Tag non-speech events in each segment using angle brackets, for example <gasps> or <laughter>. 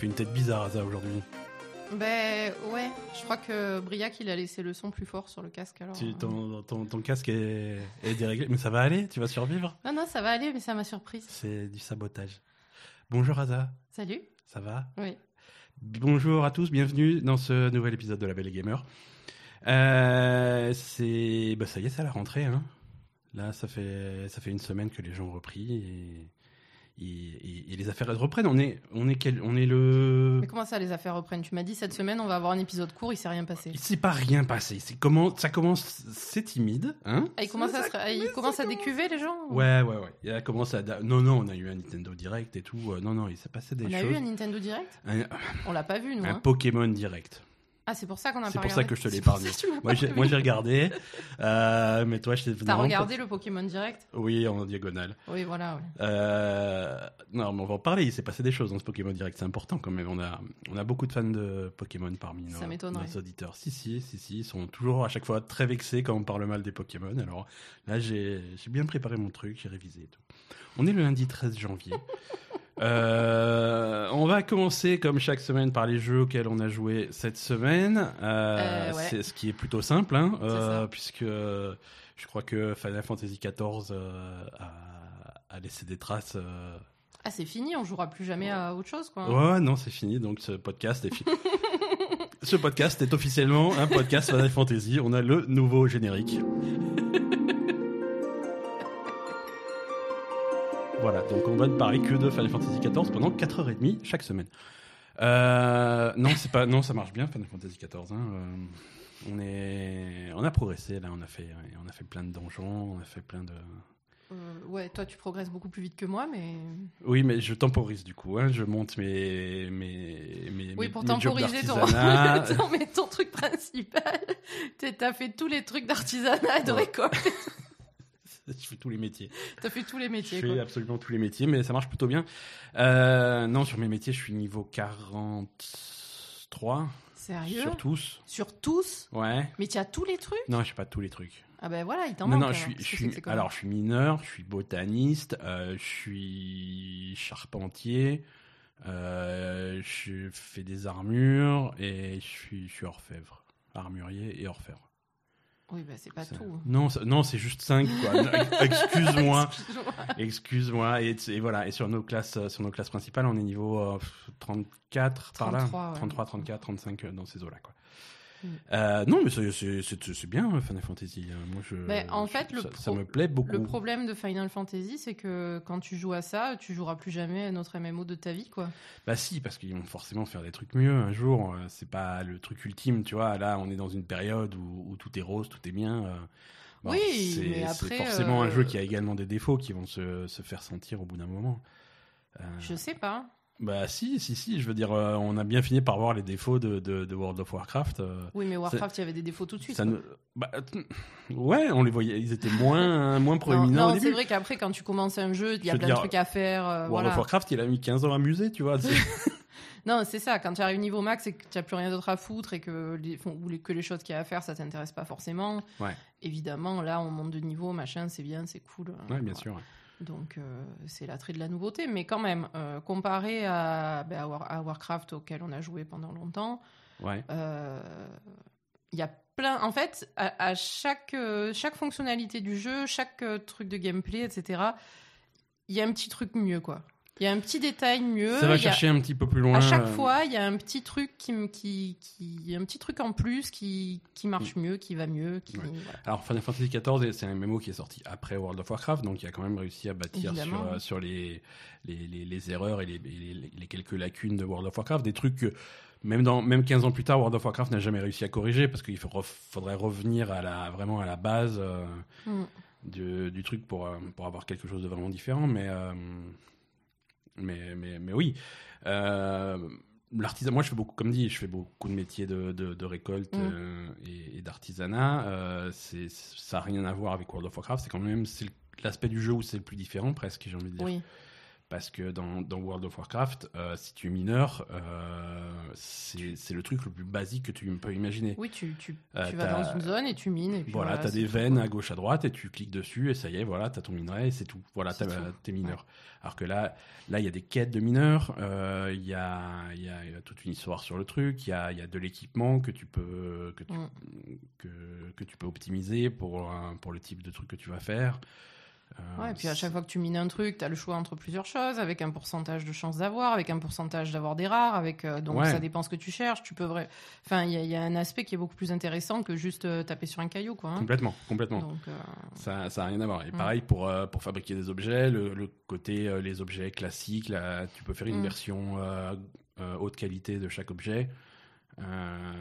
fais une tête bizarre, Asa, aujourd'hui. Ben ouais, je crois que Briac il a laissé le son plus fort sur le casque alors. Tu- euh, ton, ton, ton casque est, est déréglé, mais ça va aller, tu vas survivre. Non non ça va aller mais ça m'a surprise. C'est du sabotage. Bonjour Asa, Salut. ça va? Oui. Bonjour à tous, bienvenue dans ce nouvel épisode de La Belle Gamer. Euh, c'est, bah ça y est, c'est à la rentrée. Hein. Là, ça fait, ça fait une semaine que les gens ont repris et, et, et- et les affaires reprennent. On est, on est quel, on est le. Mais comment ça les affaires reprennent? Tu m'as dit cette semaine on va avoir un épisode court, il s'est rien passé. Il s'est pas rien passé. C'est comment, ça commence, c'est timide, hein? Ah, il commence à, Ça il commence à décuver les gens Ouais, ouais, ouais. Il a commencé à. Non, non, on a eu un Nintendo Direct et tout. Euh, Non, non, il s'est passé des On a choses. eu un Nintendo Direct? Un, On l'a pas vu nous. un hein. Pokémon Direct. Ah c'est pour ça qu'on a C'est pas pour ça regardé. que je te l'ai C'est épargné. Moi, j'ai, regardé, euh, mais toi, je t'ai T'as regardé le Pokémon Direct? Oui, en diagonale. Oui voilà. ouais. Euh, non, mais on va en parler. Il s'est passé des choses dans ce Pokémon Direct. C'est important quand même. On a, on a beaucoup de fans de Pokémon parmi nos, nos auditeurs. Si, si, si, si. Ils sont toujours à chaque fois très vexés quand on parle mal des Pokémon. Alors là, j'ai, j'ai bien préparé mon truc, j'ai révisé et tout. On est le lundi 13 janvier. Euh, on va commencer comme chaque semaine par les jeux auxquels on a joué cette semaine. Euh, Euh, ouais. C'est ce qui est plutôt simple, hein, puisque je crois que Final Fantasy XIV a, a laissé des traces. Ah c'est fini, on jouera plus jamais à autre chose quoi. Ouais, non, c'est fini. Donc ce podcast est fini. <laughs> ce podcast est officiellement un podcast Final Fantasy. On a le nouveau générique. <laughs> Voilà, donc on va ne parler que de Final Fantasy XIV pendant 4h30 chaque semaine. Euh, non, c'est pas, non, ça marche bien Final Fantasy XIV. hein, euh, on est, on a progressé là, on a fait, on a fait plein de donjons, on a fait plein de. Euh, ouais, toi tu progresses beaucoup plus vite que moi mais. Oui, mais je temporise du coup. Hein, je monte mes, mes, mes, Oui, pour mes temporiser ton... <laughs> ton, mais ton truc principal. T'as fait tous les trucs d'artisanat et de Ouais. récolte. <laughs> je fais tous les métiers. T'as fait tous les Je métiers. fais Quoi. absolument tous les métiers, mais ça marche plutôt bien. Euh, non, sur mes métiers, je suis niveau 43. Sérieux? Sur tous. Sur tous? Ouais. Mais tu as tous les trucs? Non, je sais pas tous les trucs. Ah ben voilà, il t'en Non, manque. non, je suis, Qu'est-ce je suis, alors je suis mineur, je suis botaniste, euh, je suis charpentier, euh, je fais des armures et je suis, je suis orfèvre, armurier et orfèvre. Oui, bah c'est pas Ça- tout. Non, ça- non, c'est juste 5 quoi. <laughs> Non, Excuse-moi. Excuse-moi. Et, et voilà. Et sur nos classes, euh, sur nos classes principales, on est niveau euh, 34 par là, 33, ouais. 33, 34, 35 euh, dans ces eaux-là, quoi. Mm. Euh, non, mais c'est- bien euh, Final Fantasy. hein. Moi, je. Mais en je- fait, le ça, me plaît beaucoup. Le problème de Final Fantasy, c'est que quand tu joues à ça, tu joueras plus jamais à notre MMO de ta vie, quoi. Bah si, parce qu'ils vont forcément faire des trucs mieux un jour. euh, C'est pas le truc ultime, tu vois. Là, on est dans une période où, où tout est rose, tout est bien. bon, Oui, c'est- forcément un jeu qui a également des défauts qui vont se, se faire sentir au bout d'un moment. Euh, Je sais pas. Bah si, si, si, je veux dire, euh, on a bien fini par voir les défauts de, de, de World of Warcraft. euh, Oui, mais Warcraft, il y avait des défauts tout de suite. ça quoi. ne- bah, t- ouais, on les voyait, ils étaient moins, <laughs> moins Non, proéminents non, c'est début. vrai qu'après, quand tu commences un jeu, il y Je a veux plein dire, de trucs à faire. euh, World voilà. of Warcraft, il a mis 15 ans à muser, tu vois. c'est- <laughs> <laughs> Non, c'est ça. Quand tu arrives niveau max et que tu n'as plus rien d'autre à foutre et que les, font- ou les- que les choses qu'il y a à faire, ça t'intéresse pas forcément. Ouais. Évidemment, là, on monte de niveau, machin, c'est bien, c'est cool. ouais, bien Voilà. sûr. Donc, euh, c'est l'attrait de la nouveauté. Mais quand même, euh, comparé à, ben, à War- à Warcraft auquel on a joué pendant longtemps, Ouais. euh, il y a plein. En fait, à, à chaque, chaque fonctionnalité du jeu, chaque truc de gameplay, etc., il y a un petit truc mieux, quoi. Il y a un petit détail mieux. Ça va a- chercher un petit peu plus loin. à chaque euh, fois, il y a un petit truc qui, qui, qui, un petit truc en plus qui, qui marche mieux, qui va mieux, qui Mm. Ouais. voilà. Alors Final Fantasy XIV, c'est un MMO qui est sorti après World of Warcraft, donc il a quand même réussi à bâtir sur, euh, sur les, les, les, les erreurs et les, les, quelques lacunes de World of Warcraft, des trucs que même, dans, même 15 ans plus tard, World of Warcraft n'a jamais réussi à corriger, parce qu'il faudrait revenir à la, vraiment à la base euh, Mm. du, du truc pour, pour avoir quelque chose de vraiment différent, mais, euh, mais, mais, mais oui. Euh, L'artisan, moi je fais beaucoup, comme dit, je fais beaucoup de métiers de, de, de récolte Mm. euh, et, et d'artisanat. Euh, c'est, ça n'a rien à voir avec World of Warcraft. C'est quand même l'aspect du jeu où c'est le plus différent presque, j'ai envie de dire. Oui. Parce que dans, dans World of Warcraft, euh, si tu es mineur, euh, c'est le truc le plus basique que tu peux imaginer. Oui, tu, tu, Euh, tu vas dans une zone et tu mines. Et puis Voilà, voilà, t'as c'est des veines quoi. à gauche, à droite, et tu cliques dessus, et ça y est, voilà, t'as ton minerai, et c'est tout. Voilà, tout. t'es mineur. Alors que là, là, il y a des quêtes de mineurs, il y, a, y, a, y a toute une histoire sur le truc, il y a, il y a de l'équipement que tu peux que tu, que, que tu peux optimiser pour pour le type de truc que tu vas faire. Euh, Ouais, et puis à chaque fois que tu mines un truc, tu as le choix entre plusieurs choses, avec un pourcentage de chance d'avoir, avec un pourcentage d'avoir des rares, avec euh, donc Ouais. ça dépend ce que tu cherches. Tu peux vrai... Enfin, il y, a- il y a un aspect qui est beaucoup plus intéressant que juste euh, taper sur un caillou, quoi. hein. complètement, complètement. Donc, euh, Ça, ça a rien à voir. Et Mm. pareil pour, pour fabriquer des objets, le, le côté les objets classiques, là, tu peux faire une Mm. version haute qualité de chaque objet. Euh,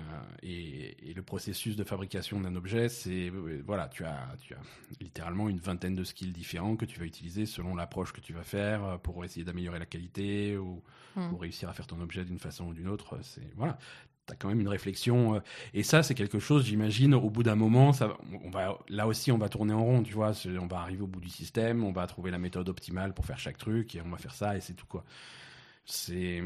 et, et le processus de fabrication d'un objet, c'est euh, voilà, tu as, tu as littéralement une vingtaine de skills différents que tu vas utiliser selon l'approche que tu vas faire euh, pour essayer d'améliorer la qualité ou, Mm. ou réussir à faire ton objet d'une façon ou d'une autre. C'est voilà, t'as quand même une réflexion. et ça, c'est quelque chose, j'imagine, au bout d'un moment, ça, on va, là aussi, on va tourner en rond, tu vois. On va arriver au bout du système, on va trouver la méthode optimale pour faire chaque truc, et on va faire ça, et c'est tout, quoi. C'est.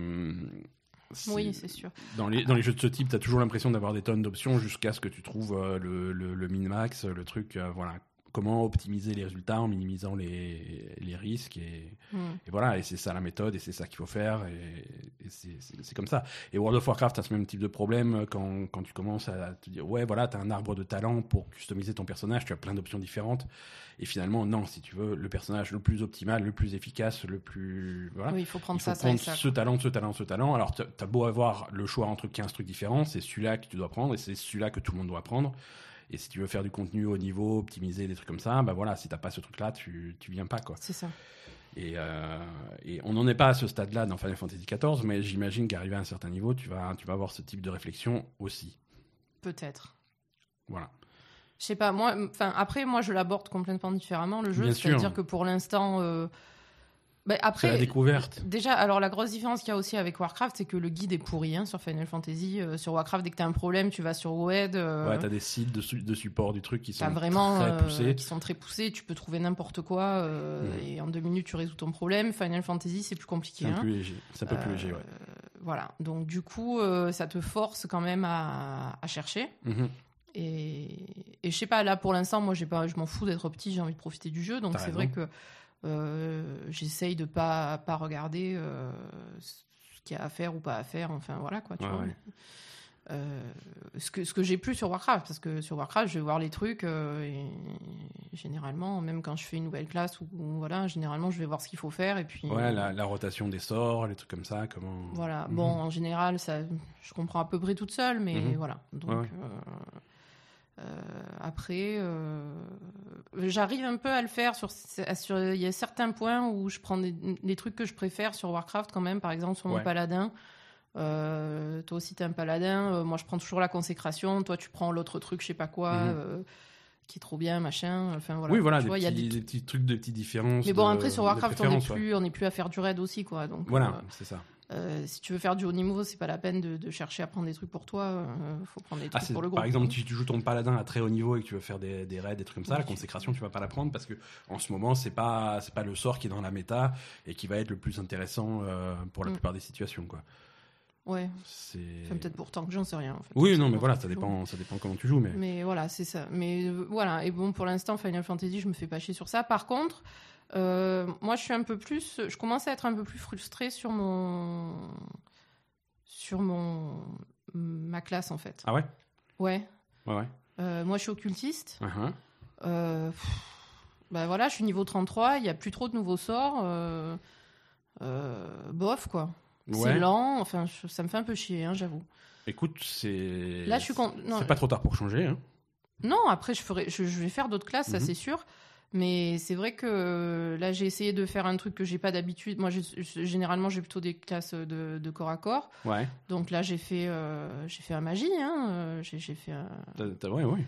Oui, c'est sûr. Dans les, dans les jeux de ce type, t'as toujours l'impression d'avoir des tonnes d'options jusqu'à ce que tu trouves euh, le, le, le min-max, le truc, euh, voilà. Comment optimiser les résultats en minimisant les, les risques et, Mm. et voilà, et c'est ça la méthode, et c'est ça qu'il faut faire, et, et c'est- comme ça. Et World of Warcraft a ce même type de problème quand, quand tu commences à te dire, ouais, voilà, t'as un arbre de talent pour customiser ton personnage, tu as plein d'options différentes, et finalement, non, si tu veux le personnage le plus optimal, le plus efficace, le plus. Voilà. Oui, il faut prendre Il faut ça, ça prendre ça. ce talent, ce talent, ce talent. Alors, t'as t'as beau avoir le choix entre 15 trucs différents, c'est celui-là que tu dois prendre et c'est celui-là que tout le monde doit prendre. Et si tu veux faire du contenu au niveau, optimiser des trucs comme ça, bah voilà, si t'as pas ce truc-là, tu, tu viens pas, quoi. C'est ça. Et, euh, et on n'en est pas à ce stade-là dans Final Fantasy XIV, mais j'imagine qu'arrivé à un certain niveau, tu vas, tu vas avoir ce type de réflexion aussi. Peut-être. Voilà. Je sais pas, moi, enfin, après, moi, je l'aborde complètement différemment, le jeu. C'est-à-dire que pour l'instant. euh, ben, C'est la après, découverte. Déjà, alors la grosse différence qu'il y a aussi avec Warcraft, c'est que le guide est pourri hein, sur Final Fantasy. Euh, sur Warcraft, dès que t'as un problème, tu vas sur WED. euh, Ouais, t'as des sites de, su- de support du truc qui sont vraiment très euh, poussés. qui sont très poussés. Tu peux trouver n'importe quoi euh, Mhm. et en deux minutes tu résous ton problème. Final Fantasy, c'est plus compliqué. C'est un hein. peu léger. Un peu plus Euh, léger, ouais. Voilà. Donc du coup, euh, ça te force quand même à, à chercher. Mhm. Et, et je sais pas, là pour l'instant, moi j'ai pas, je m'en fous d'être petit, j'ai envie de profiter du jeu. Donc c'est vrai que euh, j'essaye de pas, pas regarder euh, ce qu'il y a à faire ou pas à faire. Enfin voilà quoi, tu Ouais, vois. ouais. Euh, ce que, ce que j'ai plus sur Warcraft, parce que sur Warcraft, je vais voir les trucs euh, et généralement, même quand je fais une nouvelle classe ou, ou voilà, généralement, je vais voir ce qu'il faut faire et puis. Ouais, la, la rotation des sorts, les trucs comme ça, comment. Voilà. Mhm. Bon, en général, ça, je comprends à peu près toute seule, mais Mhm. voilà. Donc, Ouais, ouais. euh, euh, après, euh, j'arrive un peu à le faire sur, sur. Il y a certains points où je prends des, des trucs que je préfère sur Warcraft quand même. Par exemple, sur mon Ouais. paladin. Euh, toi aussi, t'es un paladin. moi, je prends toujours la consécration. Toi, tu prends l'autre truc, je sais pas quoi. Mhm. qui est trop bien, machin. Enfin voilà. oui, voilà, des, vois, y a des des petits trucs, des petites différences. mais bon, de- après sur Warcraft, on n'est ouais. plus, on n'est plus à faire du raid aussi, quoi. Donc Voilà, euh, c'est ça. Euh, si tu veux faire du haut niveau, c'est pas la peine de, de chercher à prendre des trucs pour toi. euh, faut prendre des Ah, trucs pour le groupe. par exemple, si tu joues ton paladin à très haut niveau et que tu veux faire des, des raids, des trucs comme ça, Oui, la consécration, tu vas pas la prendre parce que en ce moment, c'est pas c'est pas le sort qui est dans la méta et qui va être le plus intéressant euh, pour la Mm. plupart des situations, quoi. Ouais, C'est. enfin, peut-être pour tant que j'en sais rien. En fait. Oui, non, mais voilà, ça dépend, ça dépend comment tu joues, mais. Mais voilà, c'est ça. Mais euh, voilà, et bon, pour l'instant, Final Fantasy, je me fais pas chier sur ça. Par contre, euh, moi, je suis un peu plus. Je commence à être un peu plus frustrée sur mon. Sur mon. Ma classe, en fait. Ah ouais? Ouais. Ouais, ouais. Euh, moi, je suis occultiste. Uh-huh. Euh, pff, bah voilà, je suis niveau 33, il n'y a plus trop de nouveaux sorts. bof, quoi. C'est Ouais. lent, enfin, je- ça me fait un peu chier, hein, j'avoue. Écoute, c'est. Là, je suis con- C'est pas trop tard pour changer. Hein. Non, après, je, ferai, je, je vais faire d'autres classes, ça Mhm. c'est sûr. Mais c'est vrai que euh, là, j'ai essayé de faire un truc que j'ai pas d'habitude. Moi, généralement, j'ai plutôt des classes de, de corps à corps. Ouais. Donc là, j'ai fait, euh, j'ai fait un magie. Hein, euh, j'ai fait un- ouais, ouais.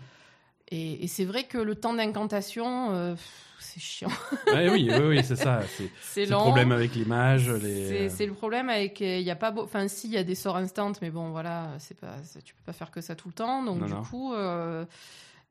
Et, et c'est vrai que le temps d'incantation, euh, c'est chiant. <laughs> Ouais, oui, oui, oui, c'est ça. C'est <laughs> le problème avec les. C'est le problème avec il y a pas beau... enfin si il y a des sorts instants mais bon voilà c'est pas tu peux pas faire que ça tout le temps donc Non, du non. coup euh,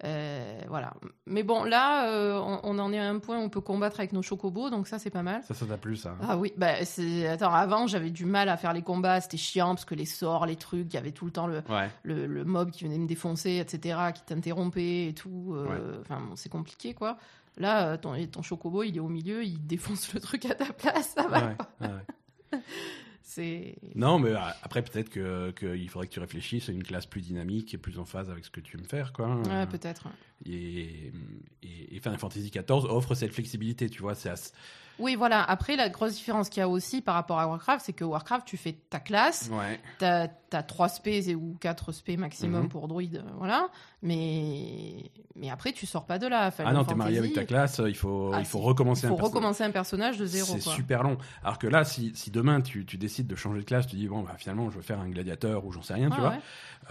Euh, voilà. Mais bon, là, euh, on, on en est à un point où on peut combattre avec nos chocobos, donc ça, c'est pas mal. Ça, ça t'a plu, ça Ah oui, bah c'est. Attends, avant, j'avais du mal à faire les combats, c'était chiant parce que les sorts, les trucs, il y avait tout le temps le, Ouais. le, le mob qui venait me défoncer, etc., qui t'interrompait et tout. euh, Ouais. Enfin, bon, c'est compliqué, quoi. Là, ton, ton chocobo, il est au milieu, il défonce le truc à ta place, ça va. Ouais. <laughs> C'est. Non, mais euh, après, peut-être que- qu'il faudrait que tu réfléchisses à une classe plus dynamique et plus en phase avec ce que tu aimes faire, quoi. Ouais, peut-être. et, et, et Final Fantasy XIV offre cette flexibilité, tu vois. C'est assez- Oui, voilà. Après, la grosse différence qu'il y a aussi par rapport à Warcraft, c'est que Warcraft, tu fais ta classe, Ouais. t'as as 3 spés ou 4 spés maximum Mhm. pour druide, euh, voilà. Mais, mais après, tu sors pas de là. Final Ah non, t'es marié avec ta classe, il faut, Ah, il faut recommencer Il faut un recommencer un personnage de zéro. C'est super long. Alors que là, si, si demain tu, tu décides de changer de classe, tu dis bon, bah, finalement, je veux faire un gladiateur ou j'en sais rien, tu vois.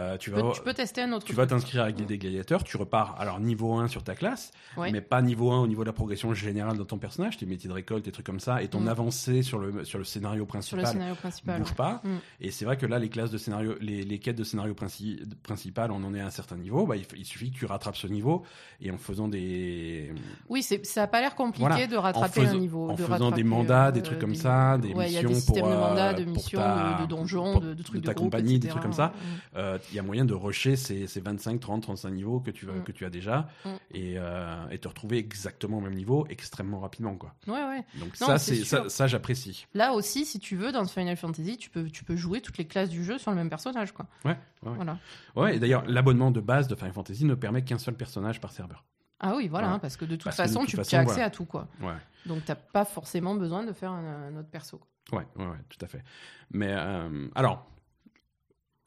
Euh, tu Tu vas, peux, tu peux tester un autre. tu vas t'inscrire avec des gladiateurs, tu repars alors niveau 1 sur ta classe, Ouais. mais pas niveau 1 au niveau de la progression générale de ton personnage, tes métiers de récolte, tes trucs comme ça, et ton Mm. avancée sur le, sur le scénario sur principal le scénario principal. bouge pas. Mm. Et c'est vrai que là, les classes de scénario, les, les quêtes de scénario princi- principal, on en est à un certain niveau. Bah, il, suffit que tu rattrapes ce niveau et en faisant des, Oui, c'est- ça a pas l'air compliqué Voilà. de rattraper faisant, un niveau. en de faisant des mandats, euh, des trucs comme ça, des ouais, il y a missions des systèmes pour, de mandats, euh, de pour missions, ta- de, de donjons, pour- de, de trucs de de, ta groupe, compagnie, des trucs comme ça. Mm. euh, il y a moyen de rusher ces, ces 25, 30, 35 niveaux que tu, vas- Mm. que tu as déjà Mm. et, euh, et te retrouver exactement au même niveau extrêmement rapidement. Quoi. Ouais, ouais. Donc Non, ça, c'est ça, ça, j'apprécie. Là aussi, si tu veux, dans Final Fantasy, tu peux, tu peux jouer toutes les classes du jeu sur le même personnage, quoi. Ouais. Voilà. Ouais, et d'ailleurs, l'abonnement de base de Final Fantasy ne permet qu'un seul personnage par serveur. Ah oui, voilà, Ouais. hein, parce que de toute Parce que de façon, toute tu façon, as accès voilà. à tout, quoi. Ouais. Donc, t'as pas forcément besoin de faire un, un autre perso. Ouais, ouais, ouais, tout à fait. Mais euh, alors,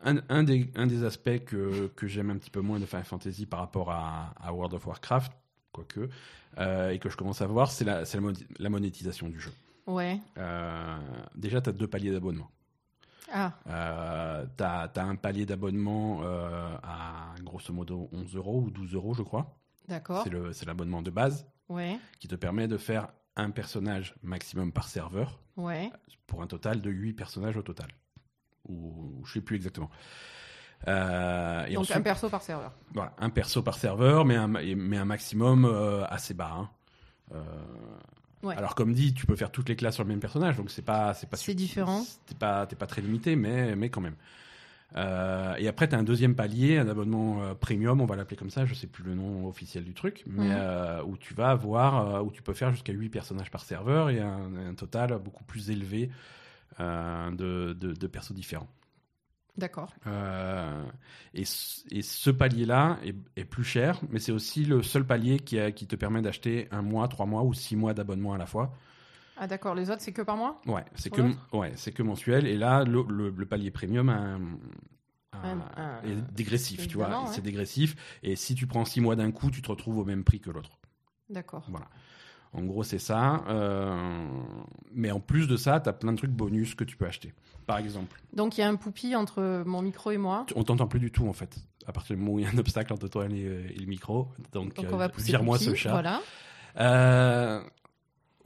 un, un des, un des aspects que, que j'aime un petit peu moins de Final Fantasy par rapport à, à World of Warcraft, quoique, euh, et que je commence à voir, c'est la monétisation du jeu. Ouais. Euh, déjà, tu as deux paliers d'abonnement. Ah, Euh, tu as, un palier d'abonnement euh, à grosso modo 11 euros ou 12 euros, je crois. d'accord. C'est l'abonnement de base Ouais, qui te permet de faire un personnage maximum par serveur ouais. pour un total de 8 personnages au total. Ou je sais plus exactement. Euh, et Donc, ensuite, un perso par serveur. voilà, un perso par serveur, mais un, mais un maximum euh, assez bas. hein. Euh, Ouais. Alors comme dit, tu peux faire toutes les classes sur le même personnage, donc c'est pas c'est pas C'est différent. T'es pas t'es pas très limité, mais mais quand même. Euh, et après, tu as un deuxième palier, un abonnement euh, premium, on va l'appeler comme ça, je sais plus le nom officiel du truc, mais Mhm. euh, où tu vas avoir, où tu peux faire jusqu'à 8 personnages par serveur et un, un total beaucoup plus élevé de, de, de persos différents. D'accord. Euh, et, ce- et ce palier-là est, est plus cher, mais c'est aussi le seul palier qui, a- qui te permet d'acheter un mois, trois mois ou six mois d'abonnement à la fois. Ah, d'accord. Les autres, c'est que par mois? Ouais, c'est que, ouais, c'est que mensuel. Et là, le, le- le palier premium a un- est dégressif, tu vois. ouais. C'est dégressif. Et si tu prends six mois d'un coup, tu te retrouves au même prix que l'autre. D'accord. Voilà. En gros, c'est ça. Euh, mais en plus de ça, tu as plein de trucs bonus que tu peux acheter. Par exemple, Donc, il y a un poupi entre mon micro et moi. on t'entend plus du tout en fait. À partir du moment où il y a un obstacle entre toi et, et le micro. Donc, Donc, euh, on va pousser vire-moi ce chat. Voilà. Euh,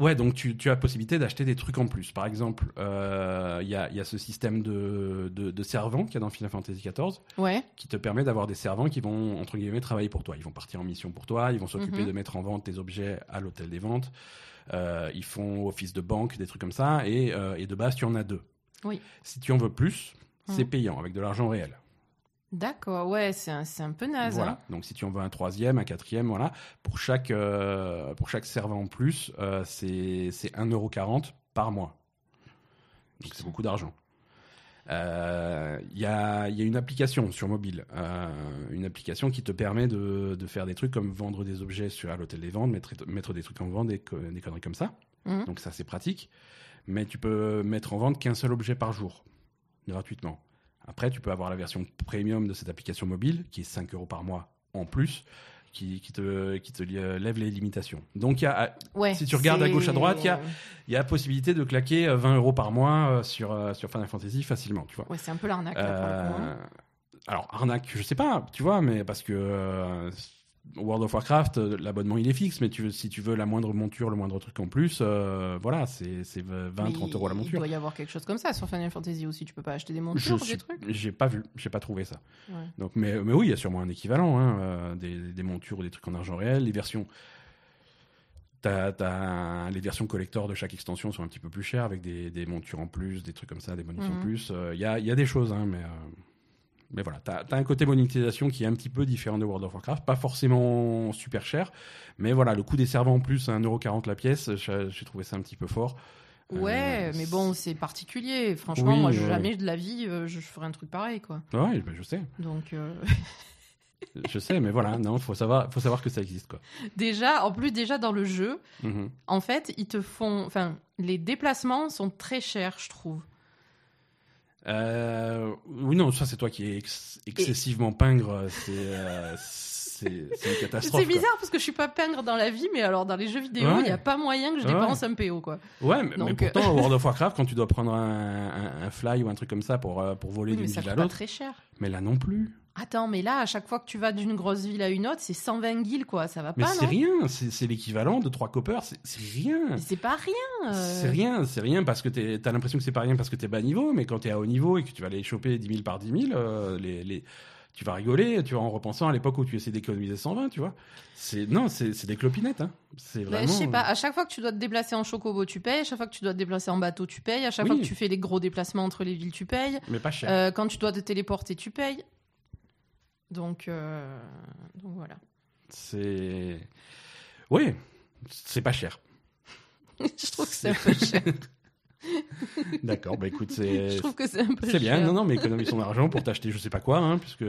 ouais, donc tu, tu as la possibilité d'acheter des trucs en plus. Par exemple, euh, il y, a, il y a ce système de, de, de servants qu'il y a dans Final Fantasy XIV Ouais. qui te permet d'avoir des servants qui vont, entre guillemets, travailler pour toi. Ils vont partir en mission pour toi, ils vont s'occuper Mhm. de mettre en vente tes objets à l'hôtel des ventes. Euh, ils font office de banque, des trucs comme ça. Et, euh, et de base, tu en as deux. Oui. Si tu en veux plus, c'est Mhm. payant avec de l'argent réel. D'accord. Ouais, c'est un, un peu naze. Voilà. hein. Donc si tu en veux un troisième, un quatrième, voilà. Pour chaque, euh, pour chaque servant en plus, euh, c'est c'est 1,40€ par mois. Donc c'est beaucoup d'argent. Euh, Il y, a, il y a une application sur mobile, euh, une application qui te permet de, de faire des trucs comme vendre des objets sur à l'hôtel des ventes, mettre, mettre des trucs en vente, des, des conneries comme ça. Mhm. Donc ça c'est pratique. Mais tu peux mettre en vente qu'un seul objet par jour, gratuitement. Après, tu peux avoir la version premium de cette application mobile, qui est 5 euros par mois en plus, qui, qui te, qui te li- lève les limitations. Donc, il y a, Ouais, Si tu regardes à gauche, à droite, il y a- y a la possibilité de claquer euh, 20 euros par mois euh, sur, euh, sur Final Fantasy facilement, tu vois. Ouais, c'est un peu l'arnaque. hein. Euh, alors, arnaque, je sais pas, tu vois, mais parce que euh, World of Warcraft, euh, l'abonnement il est fixe, mais tu veux, si tu veux la moindre monture, le moindre truc en plus, euh, voilà, c'est c'est 20, 30 euros la Il monture. doit y avoir quelque chose comme ça sur Final Fantasy aussi. Tu peux pas acheter des Je montures, suis- des trucs? J'ai pas vu, j'ai pas trouvé ça. Ouais. Donc, mais, mais oui, il y a sûrement un équivalent, hein, euh, des, des montures ou des trucs en argent réel. Les versions, t'as- les versions collector de chaque extension sont un petit peu plus chères avec des, des montures en plus, des trucs comme ça, des bonus en Mhm. plus. Euh, Il y, a, il y a des choses, hein, mais, euh, mais voilà, t'as, t'as un côté monétisation qui est un petit peu différent de World of Warcraft, pas forcément super cher, mais voilà, le coût des servants en plus, à 1,40€ la pièce, j'ai, trouvé ça un petit peu fort. Ouais, Euh, mais bon, c'est particulier. Franchement, Oui, moi, ouais. jamais de la vie, euh, je ferais un truc pareil, quoi. Ouais, ben, je sais, Donc, euh, je sais, mais voilà, non, faut savoir, faut savoir que ça existe, quoi. déjà, en plus, déjà dans le jeu, Mhm. en fait, ils te font. Enfin, les déplacements sont très chers, je trouve. Euh, oui, non, ça c'est toi qui es ex- excessivement pingre. C'est euh, c'est c'est une catastrophe. C'est quoi. bizarre parce que je suis pas peindre dans la vie, mais alors dans les jeux vidéo, il Ouais. n'y a pas moyen que je Ouais. dépense un PO, quoi. Ouais, mais, mais Donc, euh, pourtant, à World of <laughs> Warcraft, quand tu dois prendre un, un- un fly ou un truc comme ça pour, euh, pour voler Oui, mais d'une ça ville coûte à l'autre, très cher. mais là non plus. Attends, mais là, à chaque fois que tu vas d'une grosse ville à une autre, c'est 120 guildes, quoi. Ça va Mais pas, c'est non rien, c'est c'est l'équivalent de 3 coppers, c'est c'est rien. Mais c'est pas rien. euh. C'est rien, c'est rien parce que t'as l'impression que c'est pas rien parce que t'es bas niveau, mais quand t'es à haut niveau et que tu vas aller choper 10 000 par 10 000, euh, les, les- tu vas rigoler, tu vois, en repensant à l'époque où tu essayais d'économiser 120, tu vois. C'est non, c'est c'est des clopinettes, hein. C'est vraiment. je sais pas, à chaque fois que tu dois te déplacer en chocobo, tu payes. À chaque fois que tu dois te déplacer en bateau, tu payes. À chaque Oui. fois que tu fais les gros déplacements entre les villes, tu payes. Mais pas cher. Euh, quand tu dois te téléporter, tu payes. Donc, euh, donc voilà. C'est. Oui, c'est pas cher. <laughs> je trouve que c'est un peu cher. <laughs> D'accord, bah écoute, c'est. Je trouve que c'est un peu C'est bien, non, non, mais économise son argent pour t'acheter je sais pas quoi, hein, puisque.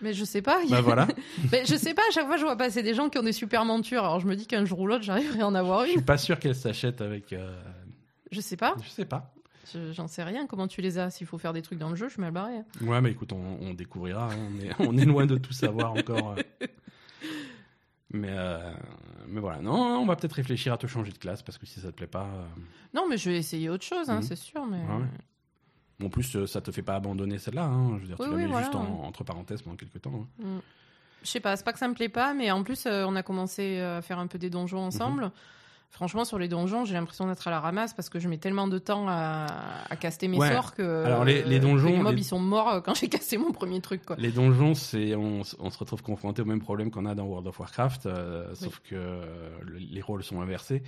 Mais je sais pas. Bah voilà, <laughs> Mais je sais pas, à chaque fois je vois passer des gens qui ont des super montures. Alors je me dis qu'un jour ou l'autre j'arriverai à en avoir je suis une. pas sûr qu'elle s'achète avec. euh, Je sais pas. Je sais pas. Je- J'en sais rien. Comment tu les as? S'il faut faire des trucs dans le jeu, je suis mal barré. hein. Ouais, mais écoute, on, on découvrira. hein, on, est, <laughs> on est loin de tout savoir encore. euh. <laughs> Mais, euh, mais voilà, non, on va peut-être réfléchir à te changer de classe parce que si ça te plaît pas. euh, Non, mais je vais essayer autre chose, hein, Mhm. c'est sûr. Mais Ouais. En plus, ça te fait pas abandonner celle-là. Hein, je veux dire, Oui, tu la oui, mets voilà, juste en- entre parenthèses pendant quelques temps. hein. Mm. Je sais pas, c'est pas que ça me plaît pas, mais en plus, euh, on a commencé à faire un peu des donjons ensemble. Mhm. Franchement, sur les donjons, j'ai l'impression d'être à la ramasse parce que je mets tellement de temps à, à caster mes Ouais. sorts que, Alors, les- donjons, les mobs les- ils sont morts euh, quand j'ai cassé mon premier truc. Quoi. Les donjons, c'est on, se retrouve confronté au même problème qu'on a dans World of Warcraft, euh, sauf que euh, le- les rôles sont inversés.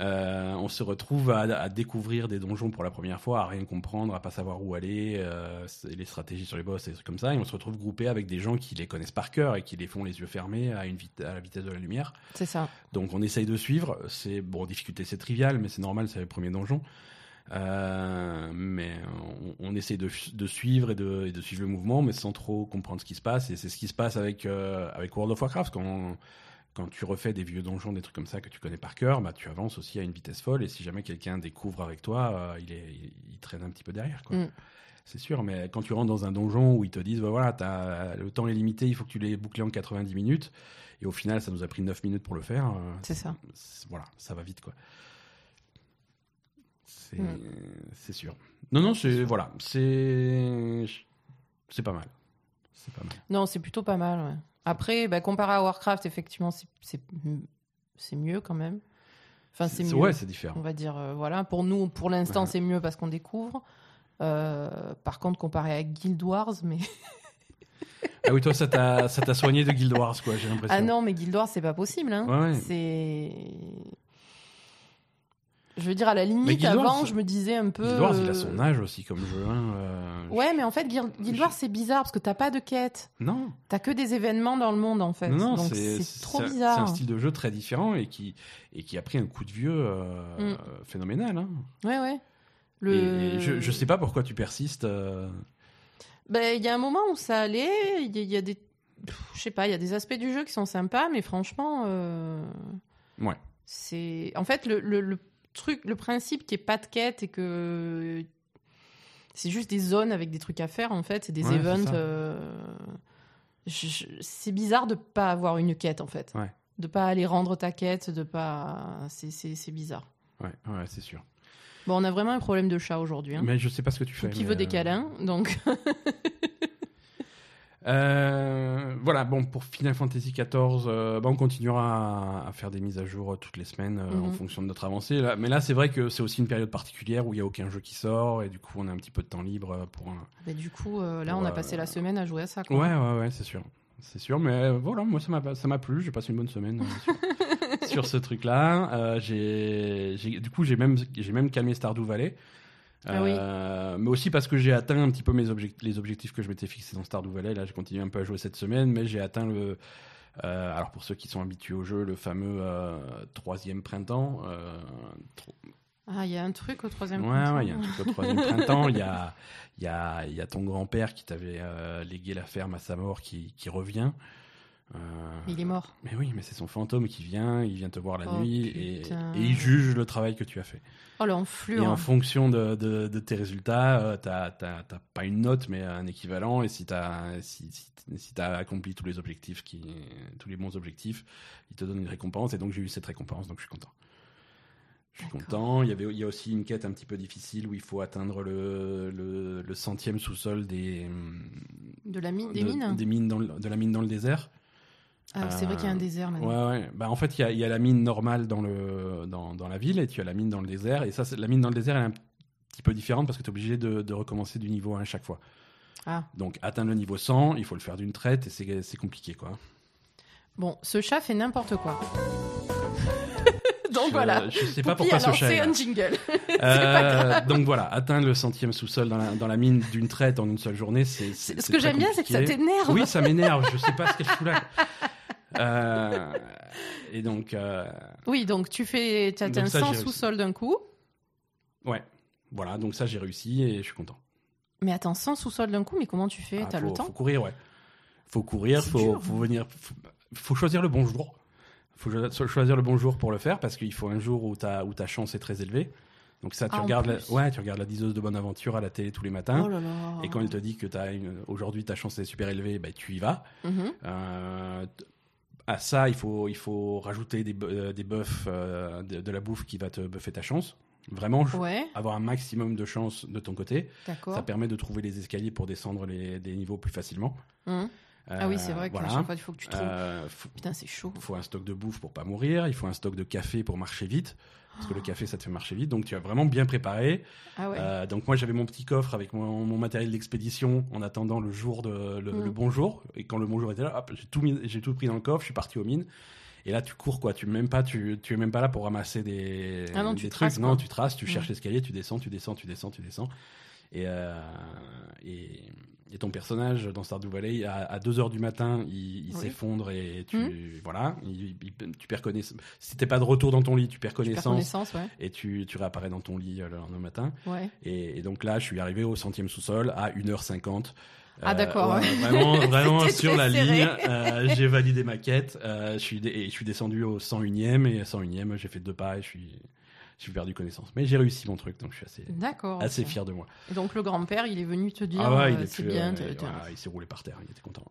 Euh, on se retrouve à, à découvrir des donjons pour la première fois, à rien comprendre, à pas savoir où aller, euh, les stratégies sur les boss et des trucs comme ça, et on se retrouve groupé avec des gens qui les connaissent par cœur et qui les font les yeux fermés à, une à la vitesse de la lumière. C'est ça. Donc on essaye de suivre. C'est bon, difficulté c'est trivial, mais c'est normal, c'est le premier donjon. Euh, mais on, on essaye de, de suivre et de, et de suivre le mouvement, mais sans trop comprendre ce qui se passe. Et c'est ce qui se passe avec euh, avec World of Warcraft quand quand tu refais des vieux donjons, des trucs comme ça que tu connais par cœur, bah tu avances aussi à une vitesse folle. Et si jamais quelqu'un découvre avec toi, euh, il est il, il traîne un petit peu derrière, quoi. Mm. C'est sûr, mais quand tu rentres dans un donjon où ils te disent, bah voilà, t'as- le temps est limité, il faut que tu l'aies bouclé en 90 minutes, et au final, ça nous a pris 9 minutes pour le faire, euh, C'est ça. voilà, ça va vite, quoi. C'est Mm. c'est sûr. Non, non, c'est voilà, c'est c'est pas mal. C'est pas mal. Non, c'est plutôt pas mal. ouais. Après, bah, comparé à Warcraft, effectivement, c'est- mieux quand même. Enfin, c'est mieux. ouais, c'est on différent. va dire euh, voilà pour nous pour l'instant c'est mieux parce qu'on découvre Euh, par contre comparé à Guild Wars mais Ah oui, toi, ça t'a ça t'a soigné de Guild Wars, quoi. J'ai l'impression. ah non mais Guild Wars c'est pas possible hein. Ouais, ouais. c'est je veux dire à la limite avant je me disais un peu Guild Wars, il a euh, son âge aussi comme jeu. Hein, euh, ouais mais en fait Guild, Guild Wars c'est bizarre parce que t'as pas de quête Non. t'as que des événements dans le monde en fait Non, c'est trop bizarre C'est un style de jeu très différent et qui, et qui a pris un coup de vieux euh, Mm. phénoménal. Hein. ouais ouais le et je, je sais pas pourquoi tu persistes. euh, Ben, il y a un moment où ça allait, il y, y a des. Je sais pas, il y a des aspects du jeu qui sont sympas, mais franchement. euh, Ouais. C'est. En fait, le, le, le truc, le principe qui est pas de quête et que. C'est juste des zones avec des trucs à faire, en fait, c'est des Ouais, events. euh, je- je- C'est bizarre de pas avoir une quête, en fait. Ouais. De pas aller rendre ta quête, de pas. C'est- C'est c'est bizarre. Ouais, ouais, c'est sûr. Bon, on a vraiment un problème de chat aujourd'hui. Hein. Mais je sais pas ce que tu fais. Qui veut des euh, câlins, donc. <laughs> Euh, voilà, bon, pour Final Fantasy XIV, euh, bah, on continuera à, à faire des mises à jour euh, toutes les semaines euh, en Mhm. fonction de notre avancée. Là, mais là, c'est vrai que c'est aussi une période particulière où il n'y a aucun jeu qui sort et du coup, on a un petit peu de temps libre pour un. Du coup, là, Pour, on a passé la semaine à jouer à ça. Quoi. Ouais, ouais, ouais, c'est sûr. C'est sûr, mais voilà, moi, ça m'a ça m'a plu. J'ai passé une bonne semaine sur, <laughs> sur ce truc-là. J'ai- du coup, j'ai même, j'ai même calmé Stardew Valley. Ah oui. Euh, Mais aussi parce que j'ai atteint un petit peu mes objectifs, les objectifs que je m'étais fixés dans Stardew Valley. Là, j'ai continué un peu à jouer cette semaine, mais j'ai atteint le. euh, alors pour ceux qui sont habitués au jeu, le fameux euh, troisième printemps. Ah, il y a un truc au troisième Ouais, printemps. ouais, il y a un truc au troisième printemps. Il y a, y, a, y a ton grand-père qui t'avait euh, légué la ferme à sa mort qui, qui revient. Euh, Il est mort. Mais oui, mais c'est son fantôme qui vient, il vient te voir la Oh, nuit et, et il juge le travail que tu as fait. Oh, Et l'enflure. en fonction de, de, de tes résultats, euh, t'as pas une note, mais un équivalent. Et si t'as si, si, si t'as accompli tous les objectifs, qui, tous les bons objectifs, il te donne une récompense. Et donc j'ai eu cette récompense, donc je suis content. Je suis content. Il y avait il y a aussi une quête un petit peu difficile où il faut atteindre le, le, le centième sous-sol des De la mine, des de, mines des mines dans le- de la mine dans le désert. Ah, c'est vrai qu'il y a un Euh, désert Ouais, maintenant. ouais. Bah, en fait, il y a, il y a la mine normale dans, le, dans, dans la ville et tu as la mine dans le désert. Et ça, c'est- la mine dans le désert elle est un petit peu différente parce que tu es obligé de, de recommencer du niveau 1 à chaque fois. Ah. Donc, atteindre le niveau 100, il faut le faire d'une traite et c'est c'est compliqué, quoi. Bon, ce chat fait n'importe quoi. <laughs> Donc Je- voilà. Je sais pas Poupie pourquoi ce chat est là. un jingle. <laughs> Euh, donc voilà, atteindre le centième sous-sol dans la, dans la mine d'une traite en une seule journée, c'est. c'est- Ce c'est que j'aime bien, c'est que ça t'énerve. Oui, ça m'énerve. Je sais pas ce qu'elle fout là. <laughs> Euh, et donc, euh, Oui, donc tu fais, tu atteins ça, 100 j'ai réussi. sous-sol d'un coup. ouais. Voilà, donc ça, j'ai réussi et je suis content. Mais attends, 100 sous-sol d'un coup, mais comment tu fais? Ah, T'as le temps? Faut courir, ouais. Faut courir, faut, dur, faut venir. Faut, faut choisir le bon jour. Faut cho- choisir le bon jour pour le faire parce qu'il faut un jour où ta, où ta chance est très élevée. Donc ça, tu Ah, regardes, la, ouais, tu regardes la diseuse de bonne aventure à la télé tous les matins. Oh là là. Et quand elle te dit que aujourd'hui ta chance est super élevée, bah, tu y vas. Mhm. Euh, à ça, il faut, il faut rajouter des, euh, des buffs, euh, de, de la bouffe qui va te buffer ta chance. Vraiment, Ouais, avoir un maximum de chance de ton côté. Ça permet de trouver les escaliers pour descendre les, des niveaux plus facilement. Mhm. Ah oui, c'est Euh, vrai qu'à voilà. chaque fois, il faut que tu trouves. Euh, faut, Putain, c'est chaud. faut un stock de bouffe pour pas mourir. Il faut un stock de café pour marcher vite. Parce que le café, ça te fait marcher vite. Donc, tu as vraiment bien préparé. Ah ouais. Euh, donc, moi, j'avais mon petit coffre avec mon, mon matériel d'expédition en attendant le jour de, le, Mm. le bon jour. Et quand le bon jour était là, j'ai tout, j'ai tout pris dans le coffre. Je suis parti aux mines. Et là, tu cours, quoi. Tu, même pas, tu, tu es même pas là pour ramasser des, Ah non, des tu trucs. traces, non, tu traces, tu Mm. cherches l'escalier, tu descends, tu descends, tu descends, tu descends. Et, euh, et, et ton personnage dans Stardew Valley, à, à 2 heures du matin, il, il Oui. s'effondre et tu, Mm. voilà, il- il- tu perds connaissance. Si t'es pas de retour dans ton lit, tu perds Tu perds connaissance. connaissance, ouais. Et tu, tu réapparais dans ton lit euh, le lendemain matin. ouais. Et, et donc là, je suis arrivé au centième sous-sol à 1h50. Ah, d'accord, ouais. Vraiment, <laughs> vraiment sur la serré. ligne. Euh, <laughs> j'ai validé ma quête. euh, je, suis je suis descendu au 101e. Et à 101e, j'ai fait deux pas et je suis, suis perdu connaissance. Mais j'ai réussi mon truc, donc je suis assez, fier de moi. Et donc le grand-père, il est venu te dire Ah ouais, euh, c'est bien. euh, il s'est roulé par terre, il était content.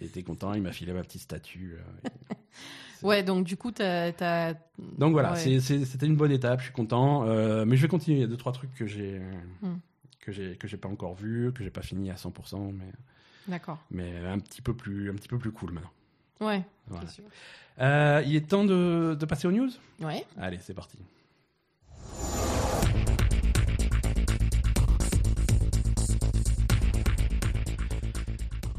Il était content, il m'a filé ma petite statue. euh, <laughs> Ouais, donc du coup, t'as. Donc voilà, c'était une bonne étape, je suis content. euh, mais je vais continuer. Il y a deux trois trucs que j'ai Hmm. que j'ai que j'ai pas encore vu, que j'ai pas fini à 100%, mais D'accord. mais un petit peu plus un petit peu plus cool maintenant. Ouais. Voilà. c'est sûr. Euh, il est temps de, de passer aux news? Ouais. Allez, c'est parti.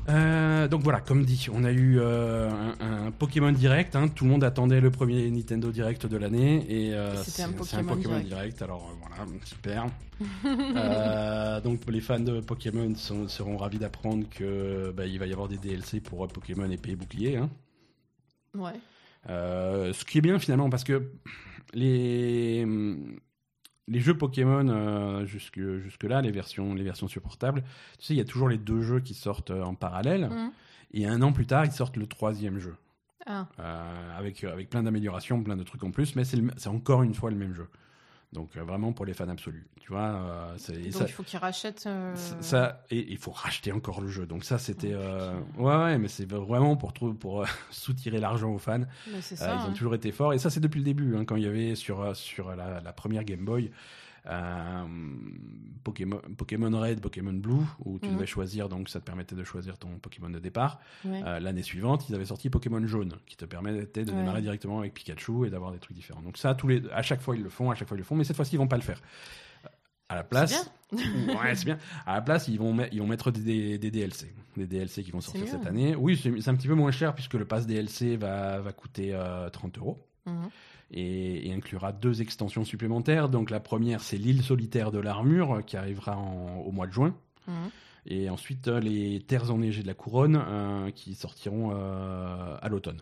Euh, donc voilà, comme dit, on a eu euh, un, un Pokémon Direct. hein. tout le monde attendait le premier Nintendo Direct de l'année et euh, c'est un un Pokémon Direct. Direct. Alors euh, voilà, super. <laughs> Donc les fans de Pokémon sont- seront ravis d'apprendre que bah, il va y avoir des DLC pour Pokémon épée et bouclier. Hein. Ouais. Ce qui est bien finalement parce que les les jeux Pokémon euh, jusque jusque là les versions les versions supportables tu sais il y a toujours les deux jeux qui sortent euh, en parallèle. Mhm. et un an plus tard ils sortent le troisième jeu. Ah, euh, avec avec plein d'améliorations plein de trucs en plus mais c'est encore une fois le même jeu donc euh, vraiment pour les fans absolus tu vois euh, donc ça- il faut qu'il rachète. euh, ça et il faut racheter encore le jeu donc ça c'était Oh, ouais ouais mais c'est vraiment pour <laughs> soutirer l'argent aux fans mais c'est ça. ils ont hein. toujours été forts et ça c'est depuis le début hein, quand il y avait sur sur la, la première Game Boy euh, Pokémon, Pokémon Red, Pokémon Blue, où tu Mhm. devais choisir, donc ça te permettait de choisir ton Pokémon de départ. Ouais. Euh, L'année suivante, ils avaient sorti Pokémon Jaune, qui te permettait de Ouais. démarrer directement avec Pikachu et d'avoir des trucs différents. Donc ça, tous les, à chaque fois ils le font, à chaque fois ils le font, mais cette fois-ci ils vont pas le faire. À la place, ouais, c'est bien. À la place, ils vont, ils vont mettre des, DLC, des DLC qui vont sortir cette année. Oui, c'est un petit peu moins cher puisque le pass DLC va, va coûter euh, 30 euros Mhm. Et, et inclura deux extensions supplémentaires. Donc la première, c'est l'île solitaire de l'armure euh, qui arrivera en- au mois de juin. Mhm. Et ensuite, euh, les terres enneigées de la couronne euh, qui sortiront euh, à l'automne.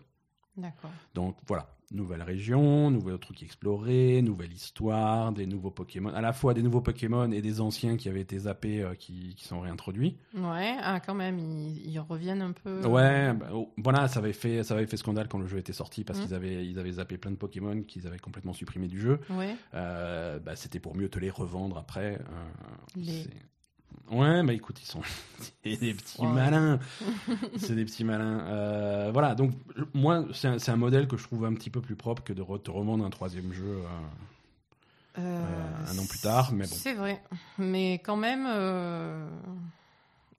D'accord. Donc voilà, nouvelle région, nouveaux trucs explorés, nouvelle histoire, des nouveaux Pokémon, à la fois des nouveaux Pokémon et des anciens qui avaient été zappés euh, qui, qui sont réintroduits. Ouais, ah, quand même, ils, ils reviennent un peu. Ouais, bah, oh, voilà, ça avait fait ça avait fait scandale quand le jeu était sorti parce Mhm. qu'ils avaient ils avaient zappé plein de Pokémon qu'ils avaient complètement supprimés du jeu. Ouais. Euh, bah, c'était pour mieux te les revendre après. euh, Les- Ouais, bah écoute, ils sont <laughs> c'est des petits malins. <laughs> c'est des petits malins. Euh, voilà, donc moi, c'est un, modèle que je trouve un petit peu plus propre que de re- te revendre un troisième jeu. euh, Euh, un an plus tard, mais bon. C'est vrai. Mais quand même,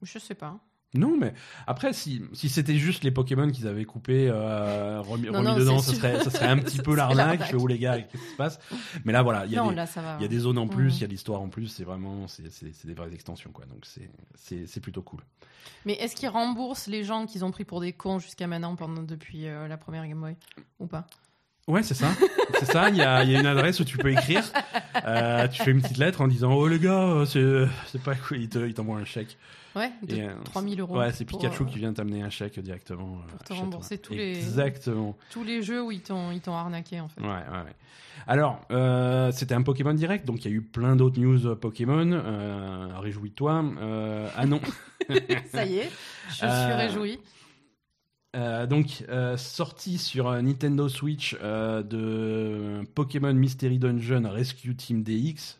je sais pas. Non, mais après, si, si c'était juste les Pokémon qu'ils avaient coupés, euh, remis, Non, remis non, dedans, ça serait, ça serait un petit <laughs> peu l'arnaque. fais, oh les gars, qu'est-ce qui se passe? Mais là, voilà, il y a non, des, là, ça va. Il y a des zones en plus, Mhm. il y a l'histoire en plus, c'est vraiment, c'est c'est- c'est des vraies extensions, quoi. Donc c'est- c'est c'est plutôt cool. Mais est-ce qu'ils remboursent les gens qu'ils ont pris pour des cons jusqu'à maintenant pendant depuis euh, la première Game Boy? Ou pas? Ouais, c'est ça. c'est ça, il y y a une adresse où tu peux écrire. Euh, tu fais une petite lettre en disant Oh les gars, euh, c'est pas cool, il te- t'envoie un chèque. Ouais, de Et, euh, 3000 euros. Ouais, c'est Pikachu euh, qui vient t'amener un chèque directement. pour te rembourser tous les- Exactement. Tous les jeux où ils t'ont ils t'ont arnaqué en fait. Ouais, ouais, ouais. Alors, euh, c'était un Pokémon direct, donc il y a eu plein d'autres news Pokémon. Euh, Réjouis-toi. Euh, ah non. <laughs> Ça y est, je suis réjouie. Euh, donc, euh, sorti sur euh, Nintendo Switch euh, de Pokémon Mystery Dungeon Rescue Team DX,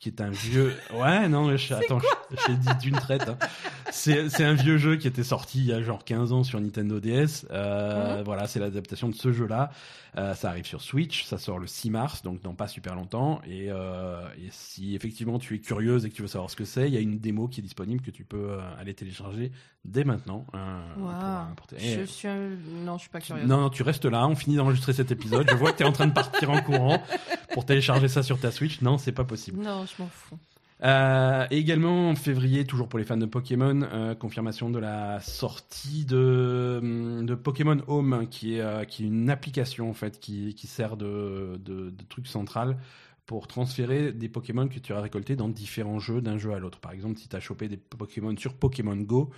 qui est un vieux. Ouais, non, je... attends, je- j'ai dit d'une traite. hein. C'est un vieux jeu qui était sorti il y a genre 15 ans sur Nintendo DS. Euh, Mhm. Voilà, c'est l'adaptation de ce jeu-là. Euh, ça arrive sur Switch, ça sort le 6 mars, donc dans pas super longtemps. Et, euh, et si effectivement tu es curieuse et que tu veux savoir ce que c'est, il y a une démo qui est disponible que tu peux euh, aller télécharger dès maintenant. euh, pour, pour Et- Je suis un- non, je suis pas curieuse. non, non, tu restes là, on finit d'enregistrer cet épisode. Je vois que tu es en train de partir en courant pour télécharger ça sur ta Switch. Non, c'est pas possible. Non, je m'en fous. Euh, et également en février, toujours pour les fans de Pokémon, euh, confirmation de la sortie de, de Pokémon Home, qui est, euh, qui est une application en fait qui, qui sert de, de, de truc central pour transférer des Pokémon que tu as récoltés dans différents jeux d'un jeu à l'autre. Par exemple, si tu as chopé des Pokémon sur Pokémon Go,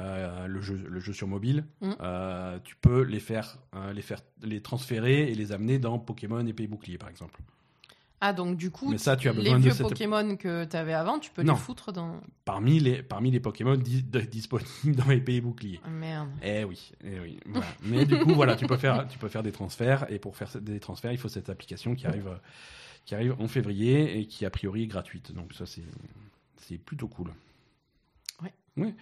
euh, le, jeu, le jeu sur mobile, Mm. euh, tu peux les faire, euh, les faire, les transférer et les amener dans Pokémon épée et bouclier, par exemple. Ah, donc du coup, Mais ça, tu as les vieux cette- Pokémon que tu avais avant, tu peux Non. les foutre dans. Parmi les, parmi les Pokémon disponibles dans épée et bouclier. Ah, Merde. Eh oui, eh oui. voilà. Mais du coup, voilà, tu peux faire, tu peux faire des transferts et pour faire des transferts, il faut cette application qui arrive, qui arrive en février et qui a priori est gratuite. Donc ça, c'est, c'est plutôt cool. Ouais.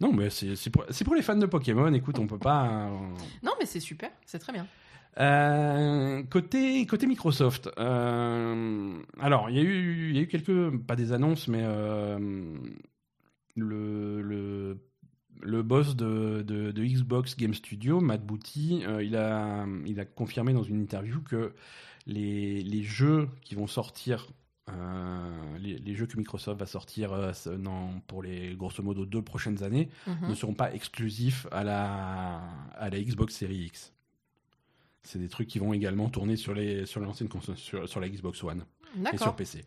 Non, mais c'est, c'est pour, pour les fans de Pokémon. Écoute, on peut pas. euh, Non, mais c'est super, c'est très bien. Euh, côté, côté Microsoft, euh, alors il y, a eu, il y a eu quelques, pas des annonces, mais euh, le, le, le boss de, de, de Xbox Game Studio, Matt Booty, il, a, il a confirmé dans une interview que les, les jeux qui vont sortir, euh, les, les jeux que Microsoft va sortir euh, pour les grosso modo deux prochaines années, Mhm. ne seront pas exclusifs à la, à la Xbox Series X. C'est des trucs qui vont également tourner sur les sur l'ancienne console, sur, sur la Xbox One et sur. PC.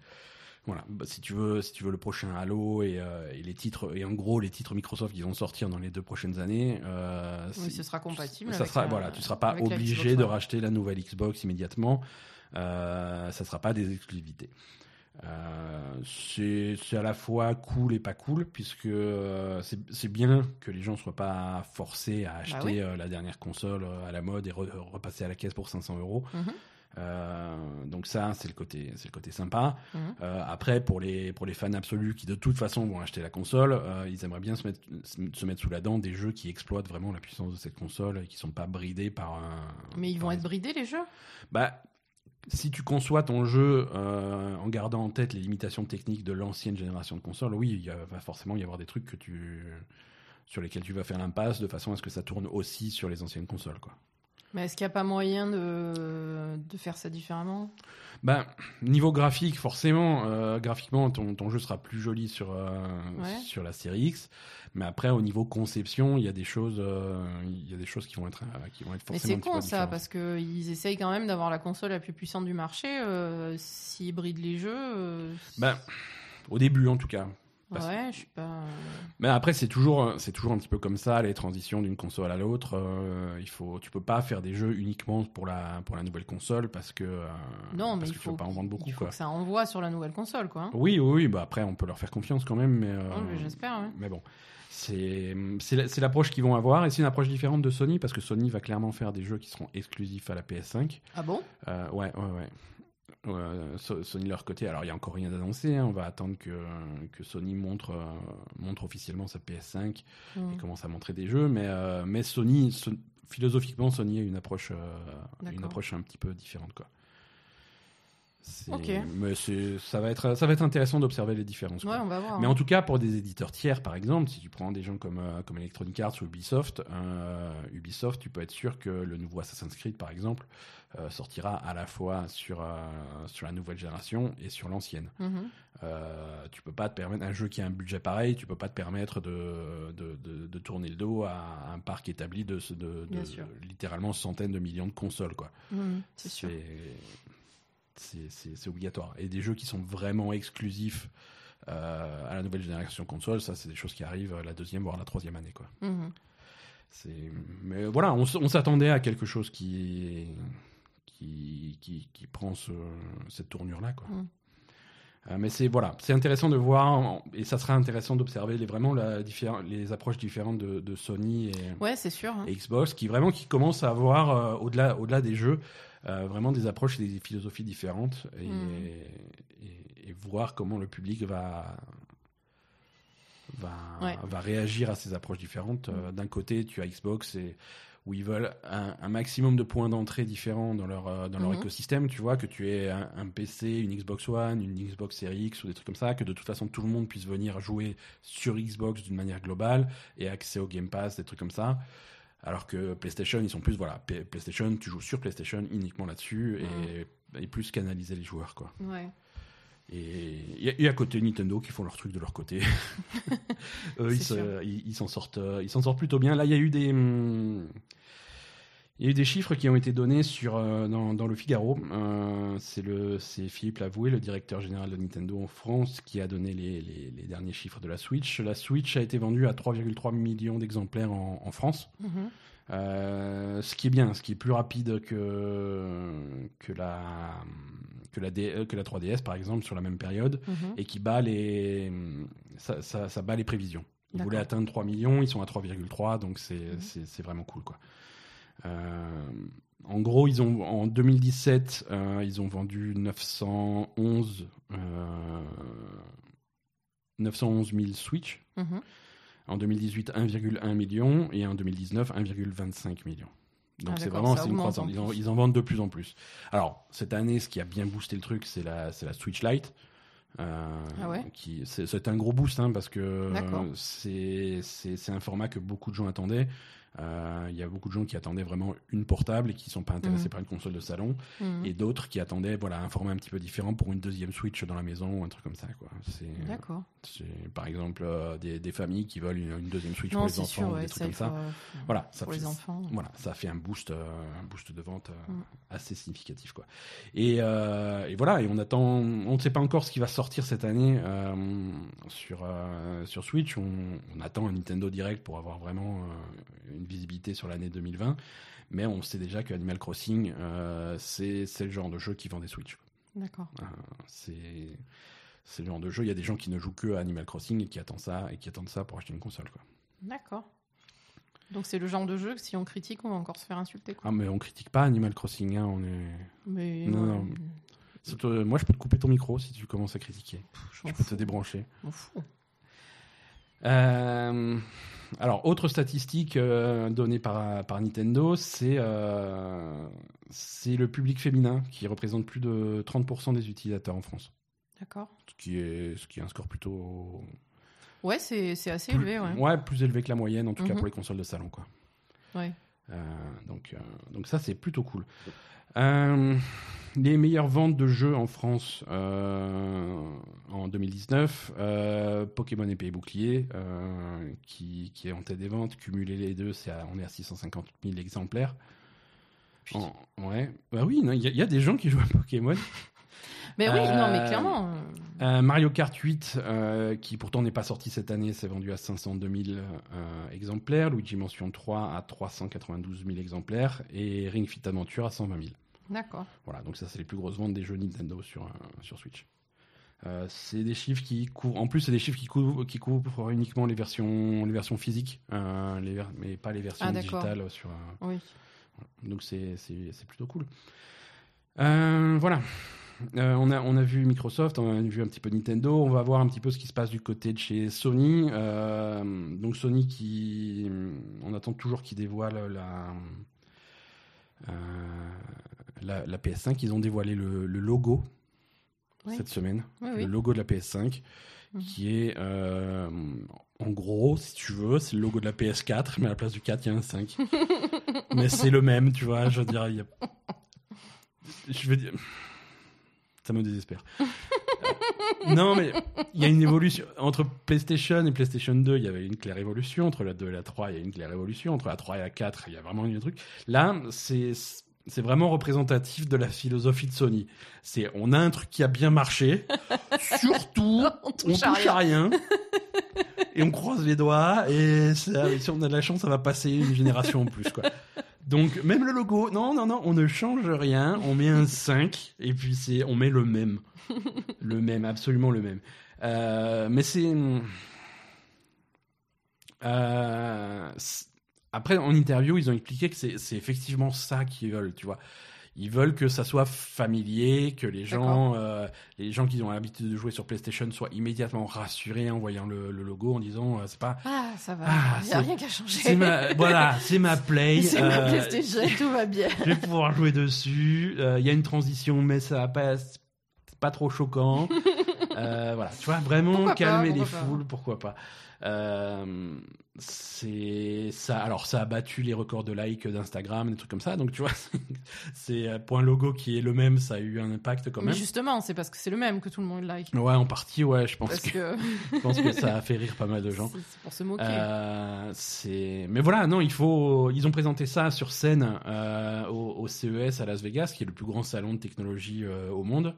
Voilà, Bah, si tu veux, si tu veux le prochain Halo et, euh, et les titres et en gros les titres Microsoft qui vont sortir dans les deux prochaines années, euh, Oui, ce sera compatible. ça avec sera la- voilà, tu seras pas obligé de racheter la nouvelle Xbox immédiatement. Euh, ça sera pas des exclusivités. Euh, c'est à la fois cool et pas cool puisque euh, c'est bien que les gens soient pas forcés à acheter Bah oui. euh, la dernière console euh, à la mode et re- repasser à la caisse pour 500 euros. Mhm. Donc ça c'est le côté c'est le côté sympa. Mhm. Après pour les pour les fans absolus qui de toute façon vont acheter la console, ils aimeraient bien se mettre se mettre sous la dent des jeux qui exploitent vraiment la puissance de cette console et qui sont pas bridés par un. Mais ils vont les- être bridés les jeux? Bah, si tu conçois ton jeu euh, en gardant en tête les limitations techniques de l'ancienne génération de consoles, oui, il va forcément y avoir des trucs sur lesquels tu vas faire l'impasse de façon à ce que ça tourne aussi sur les anciennes consoles. Quoi. Mais est-ce qu'il n'y a pas moyen de, de faire ça différemment? Ben, niveau graphique, forcément, euh, graphiquement, ton, ton jeu sera plus joli sur, euh, Ouais. sur la série X. Mais après, au niveau conception, il y a des choses, euh, il y a des choses qui vont être, qui vont être Mais forcément c'est un petit con ça, parce qu'ils essayent quand même d'avoir la console la plus puissante du marché. S'ils brident les jeux. Ben, au début, en tout cas. Parce- ouais, je suis pas. Mais après, c'est toujours, c'est toujours un petit peu comme ça, les transitions d'une console à l'autre. euh, il faut, tu peux pas faire des jeux uniquement pour la, pour la nouvelle console parce que, euh, Non, mais parce il que tu faut, pas en vendre beaucoup, il faut quoi. que ça envoie sur la nouvelle console, quoi. hein. Oui, oui, oui, bah après, on peut leur faire confiance quand même, mais. euh, Ouais, mais J'espère. ouais. Mais bon, c'est c'est la- c'est l'approche qu'ils vont avoir et c'est une approche différente de Sony parce que Sony va clairement faire des jeux qui seront exclusifs à la PS5. Ah bon? Euh, ouais, ouais, ouais. Euh, So- Sony de leur côté, alors il y a encore rien d'annoncé. hein, on va attendre que, que Sony montre, euh, montre officiellement sa PS5 et Hmm. commence à montrer des jeux. Mais, euh, mais Sony, so- philosophiquement, Sony a une approche, euh, une approche un petit peu différente, quoi. C'est- Ok. Mais ça va être, ça va être intéressant d'observer les différences. Ouais, on va voir. Mais hein. en tout cas, pour des éditeurs tiers, par exemple, si tu prends des gens comme, euh, comme Electronic Arts ou Ubisoft, euh, Ubisoft, tu peux être sûr que le nouveau Assassin's Creed, par exemple, euh, sortira à la fois sur, euh, sur la nouvelle génération et sur l'ancienne. Mhm. Euh, tu peux pas te permettre un jeu qui a un budget pareil, tu peux pas te permettre de, de, de- de tourner le dos à un parc établi de, de, littéralement centaines de millions de consoles, quoi. Mhm, C'est sûr. c'est- obligatoire. Et des jeux qui sont vraiment exclusifs à la nouvelle génération console, ça, c'est des choses qui arrivent la deuxième, voire la troisième année. Quoi. Mhm. Mais voilà, on s'attendait à quelque chose qui, qui, qui, qui prend ce- cette tournure-là. Quoi. Mm. Euh, mais c'est voilà, c'est intéressant de voir, et ça sera intéressant d'observer les, vraiment la, les approches différentes de, de Sony et, Ouais, c'est sûr. hein. et Xbox qui vraiment qui commencent à avoir euh, au-delà au-delà des jeux euh, vraiment des approches et des philosophies différentes et, Mm. et, et voir comment le public va va, Ouais. va réagir à ces approches différentes. D'un côté, tu as Xbox et où ils veulent un, un maximum de points d'entrée différents dans leur euh, dans leur Mhm. écosystème. Tu vois que tu aies un, un PC, une Xbox One, une Xbox Series X ou des trucs comme ça, que de toute façon tout le monde puisse venir jouer sur Xbox d'une manière globale et accès au Game Pass, des trucs comme ça. Alors que PlayStation, ils sont plus, voilà, P- PlayStation, tu joues sur PlayStation uniquement là-dessus et, et plus canaliser les joueurs, quoi. Ouais. Et, et- et à côté, Nintendo qui font leur truc de leur côté. <laughs> Eux, ils s'en sortent, euh, ils s'en sortent plutôt bien. Là, il y a eu des, hum, il y a eu des chiffres qui ont été donnés sur, euh, dans, dans le Figaro. Euh, c'est Philippe Lavoué, le directeur général de Nintendo en France, qui a donné les, les- les derniers chiffres de la Switch. La Switch a été vendue à 3,3 millions d'exemplaires en, en France. Mhm. Euh, ce qui est bien, ce qui est plus rapide que, que, la, que, la, D- euh, que la 3DS par exemple sur la même période Mhm. et qui bat les, ça, ça, ça bat les prévisions. Ils voulaient atteindre 3 millions, ils sont à 3,3, donc c'est Mhm. c'est- vraiment cool. Quoi. Euh, en gros, ils ont, en 2017, euh, ils ont vendu 911, euh, 911 000 Switch. Mhm. En 2018, 1,1 million et en 2019, 1,25 million. Donc Ah, c'est d'accord, vraiment c'est une croissance. Ils en, ils en vendent de plus en plus. Alors cette année, ce qui a bien boosté le truc, c'est la, c'est la Switch Lite. Euh, Ah ouais qui c'est, c'est un gros boost hein, parce que c'est, c'est, c'est un format que beaucoup de gens attendaient. Euh, Il y a beaucoup de gens qui attendaient vraiment une portable et qui sont pas intéressés Mhm. par une console de salon, Mhm. et d'autres qui attendaient voilà un format un petit peu différent pour une deuxième Switch dans la maison ou un truc comme ça quoi. C'est, D'accord. c'est par exemple euh, des, des familles qui veulent une, une deuxième Switch Non, pour les enfants sûr, ou des trucs comme ça. euh, Voilà, ça pour fait, les enfants. voilà, ça fait un boost, un boost de vente Mm. assez significatif quoi. Et, et voilà, et on attend, on ne sait pas encore ce qui va sortir cette année sur sur Switch. On, on attend un Nintendo Direct pour avoir vraiment euh, une visibilité sur l'année 2020. Mais on sait déjà que Animal Crossing, euh, c'est le genre de jeu qui vend des Switch. D'accord. Euh, c'est le genre de jeu. Il y a des gens qui ne jouent que à Animal Crossing et qui attendent ça et qui attendent ça pour acheter une console quoi. D'accord. Donc c'est le genre de jeu que si on critique, on va encore se faire insulter. Quoi. Ah mais on critique pas Animal Crossing, hein, on est. Mais Non, ouais, non. Surtout, euh, moi, je peux te couper ton micro si tu commences à critiquer. je peux te débrancher. je m'en fous. Euh, alors, autre statistique euh, donnée par, par Nintendo, c'est euh, c'est le public féminin qui représente plus de 30% des utilisateurs en France. D'accord. Ce qui est, ce qui est un score plutôt. Ouais, c'est c'est assez plus- élevé, ouais. plus élevé que la moyenne, en tout cas Mhm. pour les consoles de salon. Quoi. Ouais. Euh, donc, euh, donc ça, c'est plutôt cool. Euh, les meilleures ventes de jeux en France euh, en 2019, euh, Pokémon épée et bouclier, qui, qui est en tête des ventes. Cumulé les deux, c'est à- on est à 650 000 exemplaires. En- ouais, bah oui, il y, y a des gens qui jouent à Pokémon. <laughs> Mais oui, non, mais clairement. Mario Kart 8, euh, qui pourtant n'est pas sorti cette année, s'est vendu à 502 000 euh, exemplaires. Luigi Mansion 3 à 392 000 exemplaires. Et Ring Fit Adventure à 120 000. D'accord. Voilà, donc ça, c'est les plus grosses ventes des jeux Nintendo sur, euh, sur Switch. Euh, c'est des chiffres qui couvrent. En plus, c'est des chiffres qui couvrent, qui couvrent uniquement les versions, les versions physiques, euh, les ver- mais pas les versions Ah, digitales sur. euh, Oui. donc c'est plutôt cool. Voilà. On, a, on a vu Microsoft, on a vu un petit peu Nintendo, on va voir un petit peu ce qui se passe du côté de chez Sony. Donc Sony qui... On attend toujours qu'ils dévoilent la, euh, la, la PS5. Ils ont dévoilé le, le logo cette semaine. Le oui. logo de la PS5 Mhm. qui est euh, en gros, si tu veux, c'est le logo de la PS4, mais à la place du 4, il y a un 5. <laughs> mais c'est le même, tu vois, je veux dire, y a... Je veux dire... Ça me désespère. <laughs> Non, mais il y a une évolution. Entre PlayStation et PlayStation 2, il y avait une claire évolution. Entre la 2 et la 3, il y a une claire évolution. Entre la 3 et la 4, il y a vraiment un truc. Là, c'est c'est vraiment représentatif de la philosophie de Sony. C'est on a un truc qui a bien marché, <laughs> surtout On on touche touche à rien. et on croise les doigts et ça- si on a de la chance, ça va passer une génération en plus quoi. Donc même le logo, non non non, on ne change rien, on met un 5 et puis c'est on met le même. le même, absolument le même. Euh, mais c'est euh, c'est- après en interview, ils ont expliqué que c'est effectivement ça qu'ils veulent, tu vois. Ils veulent que ça soit familier, que les gens, euh, les gens qui ont l'habitude de jouer sur PlayStation soient immédiatement rassurés en voyant le, le logo, en disant euh, c'est pas, Ah, ça va. Ah, Il n'y a rien qu'à changer. ma, voilà, c'est ma Play, <laughs> C'est ma euh, PlayStation, tout va bien. je vais pouvoir jouer dessus. Il y a une transition, mais ça va pas, trop choquant. <laughs> Voilà, tu vois, vraiment Pourquoi pas, calmer les pas. foules, pourquoi pas. C'est ça. Alors, ça a battu les records de likes d'Instagram, des trucs comme ça. Donc, tu vois, <laughs> c'est euh, pour un logo qui est le même, ça a eu un impact quand Mais même. justement, c'est parce que c'est le même que tout le monde like. Ouais, en partie, ouais. Je pense Parce que, que <laughs> je pense que <laughs> ça a fait rire pas mal de gens. c'est pour se moquer. Euh, c'est mais voilà non il faut ils ont présenté ça sur scène euh, au, au CES à Las Vegas qui est le plus grand salon de technologie euh, au monde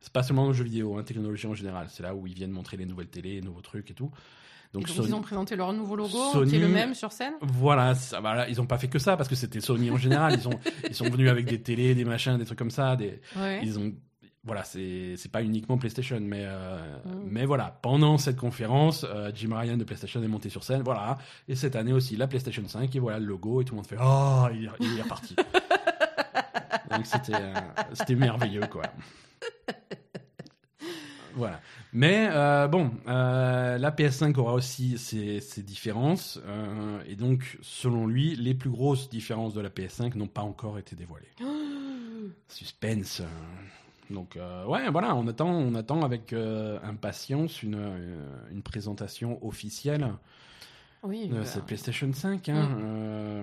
c'est pas seulement aux jeux vidéo hein, technologie en général c'est là où ils viennent montrer les nouvelles télé les nouveaux trucs et tout donc, donc, Sony- ils ont présenté leur nouveau logo, Sony- qui est le même sur scène. voilà, ça, voilà ils ont pas fait que ça parce que c'était Sony en général ils sont ils sont venus avec des télés des machins des trucs comme ça des Ouais. ils ont voilà c'est pas uniquement PlayStation mais euh, Mm. mais voilà pendant cette conférence euh, Jim Ryan de PlayStation est monté sur scène voilà et cette année aussi la PlayStation 5 et voilà le logo et tout le monde fait oh il est, il est reparti <laughs> donc c'était euh, c'était merveilleux quoi voilà mais euh, bon euh, la PS5 aura aussi ses, ses différences euh, et donc selon lui les plus grosses différences de la PS5 n'ont pas encore été dévoilées <gasps> suspense. Donc ouais, voilà, on attend, on attend avec impatience une, une présentation officielle Oui. de bah, cette PlayStation 5. hein. Mm. Euh,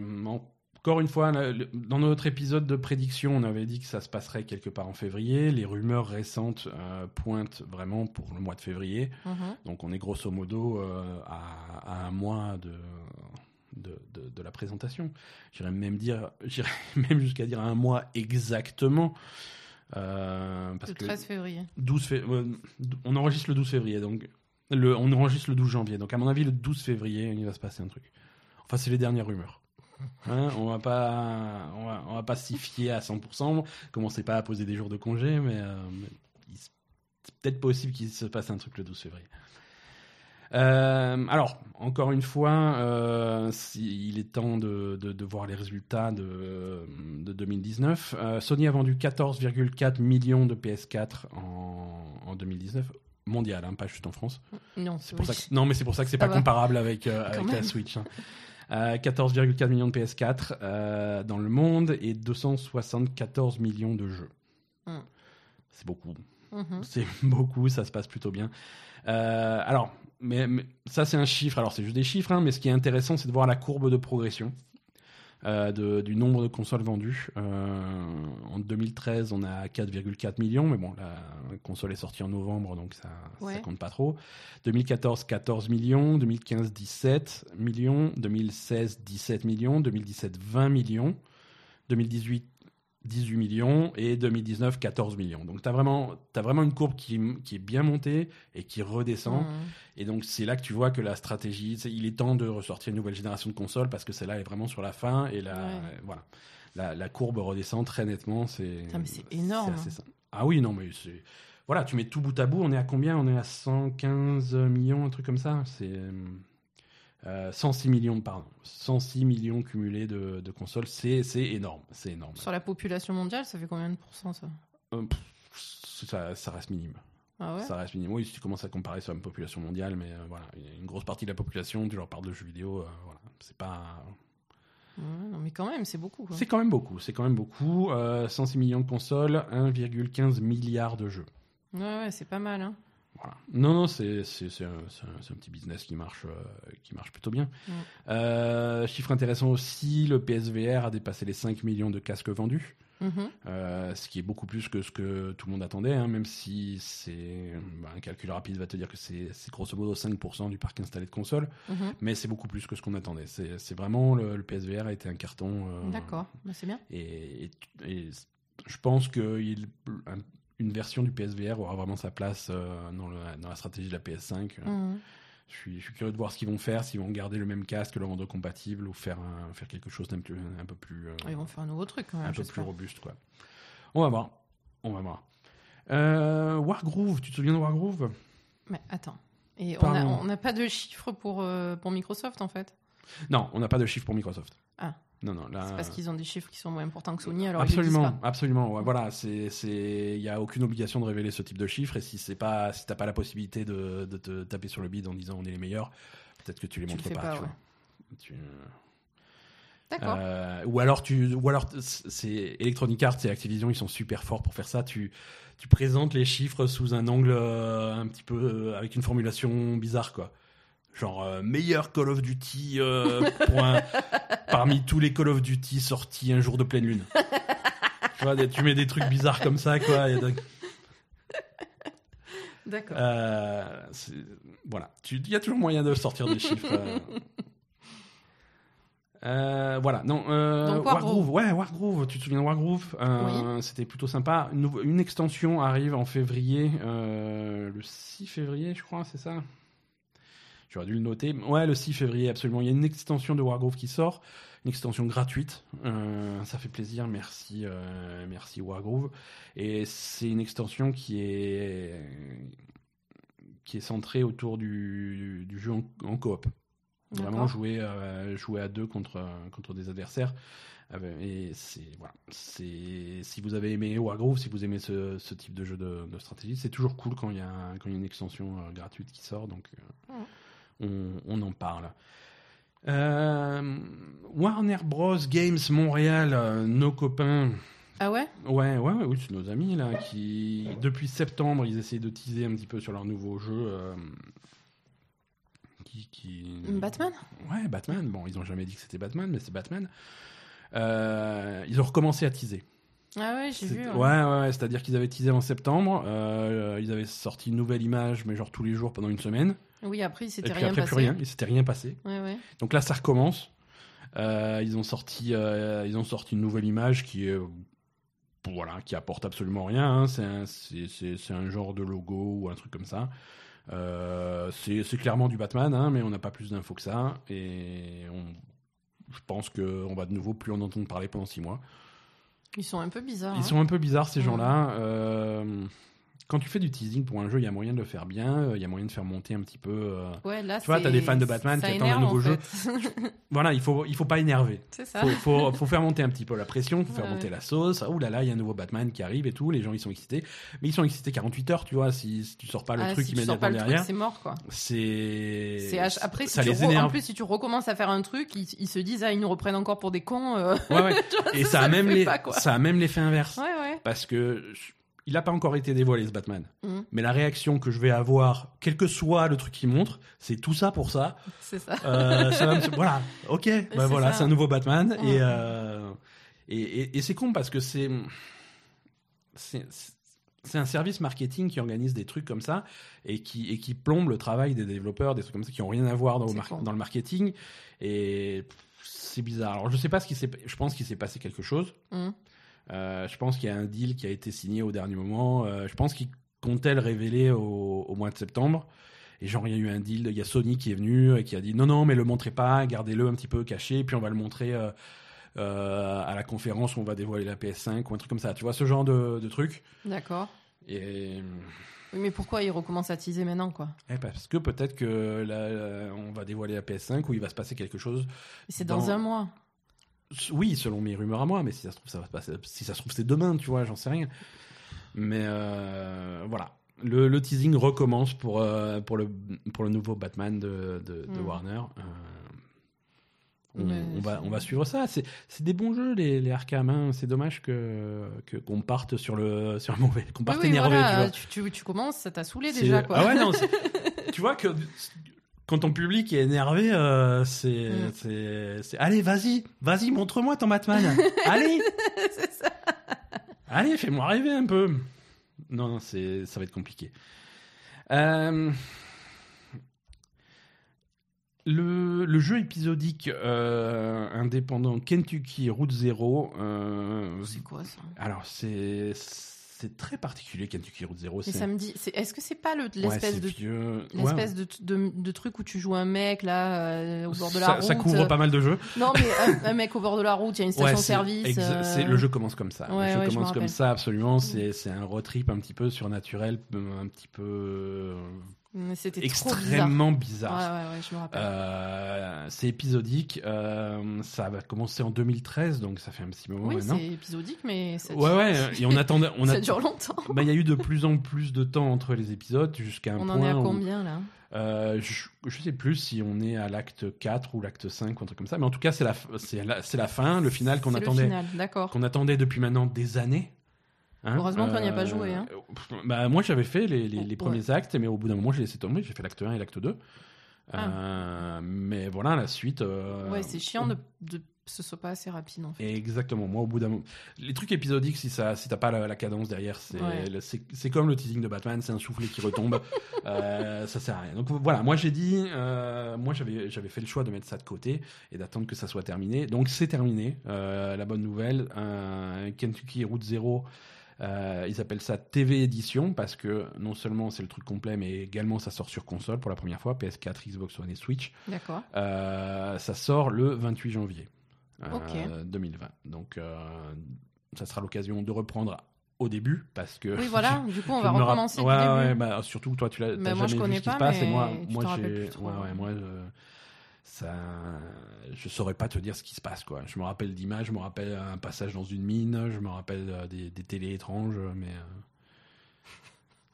encore une fois, dans notre épisode de prédiction, on avait dit que ça se passerait quelque part en février. Les rumeurs récentes euh, pointent vraiment pour le mois de février. mhm. Donc on est grosso modo euh, à, à un mois de, de, de- de la présentation. J'irais même dire, <laughs> j'irais même jusqu'à dire un mois exactement. Euh, parce Le que 13 février. 12 fé- euh, on enregistre le 12 février, donc le, on enregistre le 12 janvier. Donc à mon avis, le 12 février, il va se passer un truc. Enfin, c'est les dernières rumeurs. Hein, on va pas, on va, on va pas s'y fier à 100%. Commencez pas à poser des jours de congé, mais, euh, mais c'est peut-être possible qu'il se passe un truc le 12 février. Euh, alors, encore une fois, euh, si- il est temps de, de- de voir les résultats de, de 2019. Euh, Sony a vendu 14,4 millions de PS4 en, en 2019, mondial, hein, pas juste en France. Non, C'est pour ça que- non, mais c'est pour ça que c'est pas va. comparable avec, la. Switch. hein. Euh, 14,4 millions de PS4 euh, dans le monde et 274 millions de jeux. Mm. C'est beaucoup. Mhm. C'est <laughs> beaucoup, ça se passe plutôt bien. Euh, alors, mais, mais ça c'est un chiffre, alors c'est juste des chiffres, hein, mais ce qui est intéressant c'est de voir la courbe de progression euh, de- du nombre de consoles vendues. Euh, en 2013 on a 4,4 millions, mais bon la console est sortie en novembre donc ça, ça Ouais. compte pas trop. 2014 14 millions, 2015 17 millions, 2016 17 millions, 2017 20 millions, 2018 18 millions et 2019 14 millions. Donc tu as vraiment, vraiment une courbe qui, qui est bien montée et qui redescend. Mhm. Et donc c'est là que tu vois que la stratégie, il est temps de ressortir une nouvelle génération de consoles parce que celle-là est vraiment sur la fin et la, Ouais. voilà. La, la courbe redescend très nettement. C'est énorme. assez. Ah oui, non, mais c'est. Voilà, tu mets tout bout à bout, on est à combien? On est à 115 millions, un truc comme ça C'est. Euh, 106 millions, pardon. 106 millions cumulés de, de consoles, c'est c'est énorme. C'est énorme. Sur la population mondiale, ça fait combien de pourcents ça? Euh, pff, ça, ça reste minime. Ah ouais? Ça reste minime. Oui, si tu commences à comparer sur une population mondiale, mais euh, voilà, une grosse partie de la population, tu leur parles de jeux vidéo, euh, voilà, c'est pas. Ouais, non, mais quand même, c'est beaucoup. C'est quand même beaucoup, c'est quand même beaucoup. Euh, 106 millions de consoles, 1,15 milliard de jeux. Ouais, ouais, c'est pas mal. Hein. Voilà. Non, non, c'est un, petit business qui marche, euh, qui marche plutôt bien. Mm. Euh, chiffre intéressant aussi, le PSVR a dépassé les 5 millions de casques vendus. Mhm. Euh, ce qui est beaucoup plus que ce que tout le monde attendait, hein, même si c'est bah, un calcul rapide va te dire que c'est grosso modo 5% du parc installé de consoles, Mhm. mais c'est beaucoup plus que ce qu'on attendait. C'est vraiment le, le PSVR a été un carton. D'accord, bah, c'est bien. Et, et- et je pense que il- un- une version du PSVR aura vraiment sa place euh, dans, le- dans la stratégie de la PS5. Mhm. Je suis, je suis curieux de voir ce qu'ils vont faire, s'ils vont garder le même casque, le rendre compatible ou faire, un- faire quelque chose d'un peu, un peu plus. euh, Ils vont faire un nouveau truc quand même. un peu plus robuste quoi. On va voir. On va voir. Euh, Wargroove, tu te souviens de Wargroove? Mais attends. Et on Pardon. a- on n'a pas de chiffres pour, euh, pour Microsoft en fait? Non, on n'a pas de chiffre pour Microsoft. Ah. Non, non, là. C'est parce qu'ils ont des chiffres qui sont moins importants que Sony, alors ils le absolument, disent pas. absolument. Ouais, voilà, c'est, il y a aucune obligation de révéler ce type de chiffres et si c'est pas, si t'as pas la possibilité de, de te taper sur le bide en disant on est les meilleurs, peut-être que tu les Tu montres pas. pas, tu ouais. vois. Tu- D'accord. Euh, ou alors tu, ou alors c'est Electronic Arts et Activision, ils sont super forts pour faire ça. Tu, tu présentes les chiffres sous un angle euh, un petit peu euh, avec une formulation bizarre, quoi. Genre euh, meilleur Call of Duty euh, un- <laughs> parmi tous les Call of Duty sortis un jour de pleine lune. tu vois, tu mets des trucs bizarres comme ça, quoi. D'accord. euh, voilà, il y a toujours moyen de sortir des chiffres. <laughs> euh. Voilà, non. euh, Donc, Wargroove. Wargroove, ouais, Wargroove. Tu te souviens de Wargroove? Euh, C'était plutôt sympa. Une, une extension arrive en février, le 6 février, je crois, c'est ça? J'aurais dû le noter. Ouais, le 6 février, absolument. Il y a une extension de Wargroove qui sort, une extension gratuite. Euh, ça fait plaisir, merci, euh, merci Wargroove. Et c'est une extension qui est qui est centrée autour du, du jeu en, en coop. Vraiment jouer, euh, jouer à deux contre, contre des adversaires. Euh, Et c'est voilà, c'est si vous avez aimé Wargroove, si vous aimez ce, ce type de jeu de, de stratégie, c'est toujours cool quand il y a un- quand il y a une extension gratuite qui sort. Donc on, on en parle. Euh, Warner Bros Games Montréal, euh, nos copains. Ah ouais? Ouais, ouais, ouais, oui, c'est nos amis là qui, depuis septembre, ils essayent de teaser un petit peu sur leur nouveau jeu. euh, qui, qui... Batman? Ouais, Batman. Bon, ils ont jamais dit que c'était Batman, mais c'est Batman. Euh, ils ont recommencé à teaser. Ah ouais, j'ai vu. Ouais, ouais, ouais, c'est-à-dire qu'ils avaient teasé en septembre. euh, ils avaient sorti une nouvelle image, mais genre tous les jours pendant une semaine. Oui, après, il s'était rien après, passé. plus rien. Il s'était rien passé. Ouais, ouais. Donc là, ça recommence. Euh, ils ont sorti, euh, ils ont sorti une nouvelle image qui est, voilà, qui apporte absolument rien. hein. C'est un, c'est, un genre de logo ou un truc comme ça. C'est, clairement du Batman, hein, mais on n'a pas plus d'infos que ça. Et on, je pense que on va de nouveau plus en entendre parler pendant six mois. Ils sont un peu bizarres. Ils hein. sont un peu bizarres ces gens-là. Euh, quand tu fais du teasing pour un jeu, il y a moyen de le faire bien, euh, il y a moyen de faire monter un petit peu. euh, Ouais, là, Tu vois, t'as des fans de Batman ça qui attendent un nouveau en jeu. <laughs> <laughs> Voilà, il faut, il faut pas énerver. c'est ça. Faut, faut, faut faire monter un petit peu la pression, faut faire monter ouais. la sauce. Ouh là là, il y a un nouveau Batman qui arrive et tout. Les gens ils sont excités, mais ils sont excités 48 heures, tu vois. Si, si tu sors pas le Ah, truc si tu immédiatement truc, derrière, c'est mort, quoi. c'est. Après si ça tu les en énerve. plus si tu recommences à faire un truc, ils, ils se disent ah ils nous reprennent encore pour des cons. euh. Ouais, ouais. <laughs> Et ça, a ça même les, ça a même l'effet inverse. Ouais ouais. Parce que il a pas encore été dévoilé ce Batman. Mhm. Mais la réaction que je vais avoir, quel que soit le truc qu'il montre, c'est tout ça pour ça. <laughs> C'est ça. Euh, ça va me- Voilà, ok, bah c'est voilà, c'est un nouveau Batman. Et, euh, et, et, et c'est con parce que c'est. c'est- un service marketing qui organise des trucs comme ça et qui, et qui plombe le travail des développeurs, des trucs comme ça qui n'ont rien à voir dans, le C'est mar- con. dans le marketing. Et c'est bizarre. Alors je sais pas ce qui s'est. Je pense qu'il s'est passé quelque chose. Mhm. Euh, je pense qu'il y a un deal qui a été signé au dernier moment. Euh, je pense qu'ils comptaient le révéler au, au mois de septembre. Et genre, il y a eu un deal. Il y a Sony qui est venu et qui a dit non, non, mais le montrez pas, gardez-le un petit peu caché, puis on va le montrer euh, euh, à la conférence où on va dévoiler la PS5 ou un truc comme ça. Tu vois, ce genre de, de truc. D'accord. Et Oui, mais pourquoi ils recommencent à teaser maintenant quoi? Eh, parce que peut-être que là, on va dévoiler la PS5 où il va se passer quelque chose. C'est dans, Dans- un mois. Oui, selon mes rumeurs à moi, mais si ça se trouve, ça va se passer. Si ça se trouve, c'est demain, tu vois, j'en sais rien. Mais euh, voilà. Le, le teasing recommence pour, euh, pour, le, pour le nouveau Batman de, de, de Mm. Warner. Euh, on, va, on va suivre ça. C'est des bons jeux, les, les Arkham. hein. C'est dommage que que- qu'on parte sur le sur un mauvais, qu'on parte oui, énervé. tu voilà, tu, tu, tu commences, ça t'a saoulé déjà quoi. Ah ouais, non, <laughs> tu vois que quand ton public est énervé, euh, c'est, Mm. c'est, c'est- allez, vas-y, vas-y, montre-moi ton Batman. <laughs> allez, c'est ça. allez, fais-moi rêver un peu. Non, non, c'est, ça va être compliqué. Euh, le, le jeu épisodique euh, indépendant Kentucky Route Zero. C'est quoi ça? alors c'est c'est très particulier Kentucky Route Zero. Ça me dit, c'est- est-ce que c'est pas le- ouais, l'espèce de vieux. l'espèce Ouais. de, de, de truc où tu joues un mec là euh, au bord de la ça, route ça couvre pas mal de jeux. Non mais un, un mec au bord de la route, il y a une station-service. euh, le jeu commence comme ça. Ouais, le jeu je commence comme ça, absolument. C'est c'est un road trip un petit peu surnaturel, un petit peu C'était trop bizarre. extrêmement Ouais, bizarre. ouais, ouais, je me rappelle. Euh, c'est épisodique. euh, ça va commencer en 2013, donc ça fait un petit moment oui, maintenant. c'est épisodique, mais ça, Ouais, ouais. Et on attendait. On <laughs> ça a... dure longtemps. Bah, il y a eu de plus en plus de temps entre les épisodes jusqu'à un On point en est à où- combien là? Euh, je, je sais plus si on est à l'acte 4 ou l'acte 5 ou un truc comme ça, mais en tout cas, c'est la, c'est la, fin, le final qu'on attendait, qu'on attendait depuis maintenant des années. Hein, Heureusement qu'on n'y a pas joué, hein. pff, Bah, moi, j'avais fait les, les, les Ouais. premiers actes, mais au bout d'un moment, j'ai laissé tomber. J'ai fait l'acte 1 et l'acte 2. Ah. Euh, mais voilà, la suite. euh, Ouais, c'est chiant de, de ce soit pas assez rapide en fait. Exactement. Moi, au bout d'un moment, les trucs épisodiques, si ça, si t'as pas la, la cadence derrière, c'est, Ouais. comme le teasing de Batman, c'est un soufflet qui retombe. <laughs> euh, ça sert à rien. Donc voilà, moi j'ai dit, euh, moi j'avais, j'avais fait le choix de mettre ça de côté et d'attendre que ça soit terminé. Donc c'est terminé. Euh, la bonne nouvelle, Kentucky Route Zero. Euh, ils appellent ça TV édition parce que non seulement c'est le truc complet, mais également ça sort sur console pour la première fois, PS4, Xbox One et Switch. D'accord. Euh, ça sort le 28 janvier euh, Ok. 2020. Donc, euh, ça sera l'occasion de reprendre au début parce que. Oui, voilà, <laughs> du coup, on va recommencer Ouais, du début. ouais, bah, surtout toi, tu l'as Bah, jamais je vu ce qui se pas, passe et moi, moi, j'ai, ouais, ouais, ouais. moi, ça, je saurais pas te dire ce qui se passe, quoi. Je me rappelle d'images, je me rappelle un passage dans une mine, je me rappelle euh, des, des télés étranges, mais. euh,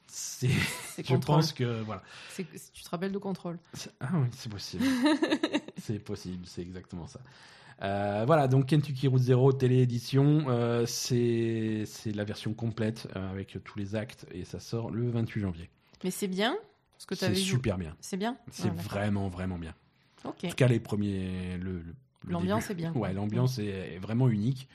c'est, <laughs> je pense que voilà. C'est- Tu te rappelles de contrôle. Ah oui, c'est possible. <laughs> c'est possible, c'est exactement ça. Euh, voilà, donc Kentucky Route Zero télé-édition, euh, c'est c'est la version complète euh, avec tous les actes et ça sort le 28 janvier. Mais c'est bien ce que tu C'est super bien. C'est bien? C'est Ah, vraiment, vraiment bien. Ok. En tout cas, les premiers. Le, le- le L'ambiance est bien. Ouais, l'ambiance est, est vraiment unique.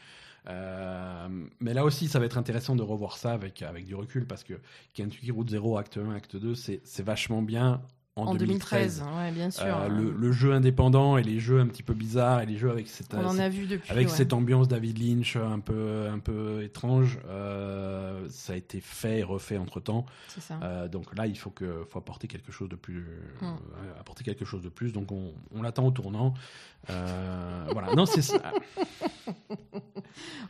Euh, mais là aussi, ça va être intéressant de revoir ça avec, avec du recul parce que Kentucky Route Zero, acte 1, acte 2, c'est c'est vachement bien en, En 2013. 2013, ouais, bien sûr. Euh, le, le jeu indépendant et les jeux un petit peu bizarres et les jeux avec cette, On en cette- a vu depuis. avec ouais. cette ambiance David Lynch un peu un peu étrange, euh, ça a été fait et refait entre temps. Ça. Euh, donc là, il faut que faut apporter quelque chose de plus, Mm. euh, apporter quelque chose de plus. Donc on, on l'attend au tournant. Euh, voilà. Non, c'est ça. <laughs>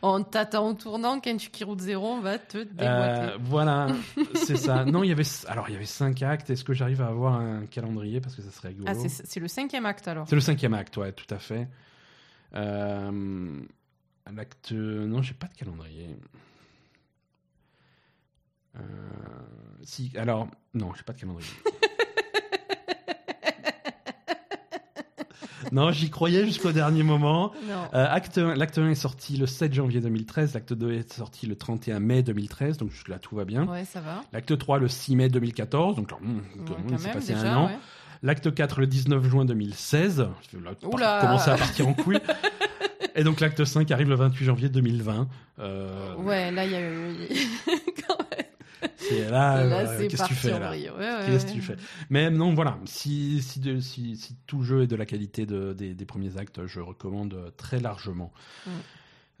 On t'attend au tournant, Kentucky Route Zero, on va te déboîter. Euh, voilà, c'est ça. Non, il y avait alors il y avait cinq actes. Est-ce que j'arrive à avoir un calendrier parce que ça serait rigolo. ah, c'est- c'est le cinquième acte alors. C'est le cinquième acte, ouais, tout à fait. Euh, l'acte, non, j'ai pas de calendrier. Euh, si, alors, non, j'ai pas de calendrier. <laughs> non, j'y croyais jusqu'au dernier moment. Euh, acte 1, l'acte 1 est sorti le 7 janvier 2013, l'acte 2 est sorti le 31 mai 2013, donc jusque-là tout va bien. Ouais, ça va. L'acte 3 le 6 mai 2014, donc là, hum, Ouais, hum, quand même, passé déjà, un an. ouais. L'acte 4 le 19 juin 2016. Là, Oula. commençait à partir en couille. Et donc l'acte 5 arrive le 28 janvier 2020. Euh, Ouais, là, il y a eu. <laughs> C'est là, Là, euh, qu'est-ce que tu fais là vrille. Ouais, ouais, Qu'est-ce que ouais. tu fais Mais non, voilà. Si, si, de- si, si tout jeu est de la qualité de- des, des premiers actes, je recommande euh, très largement.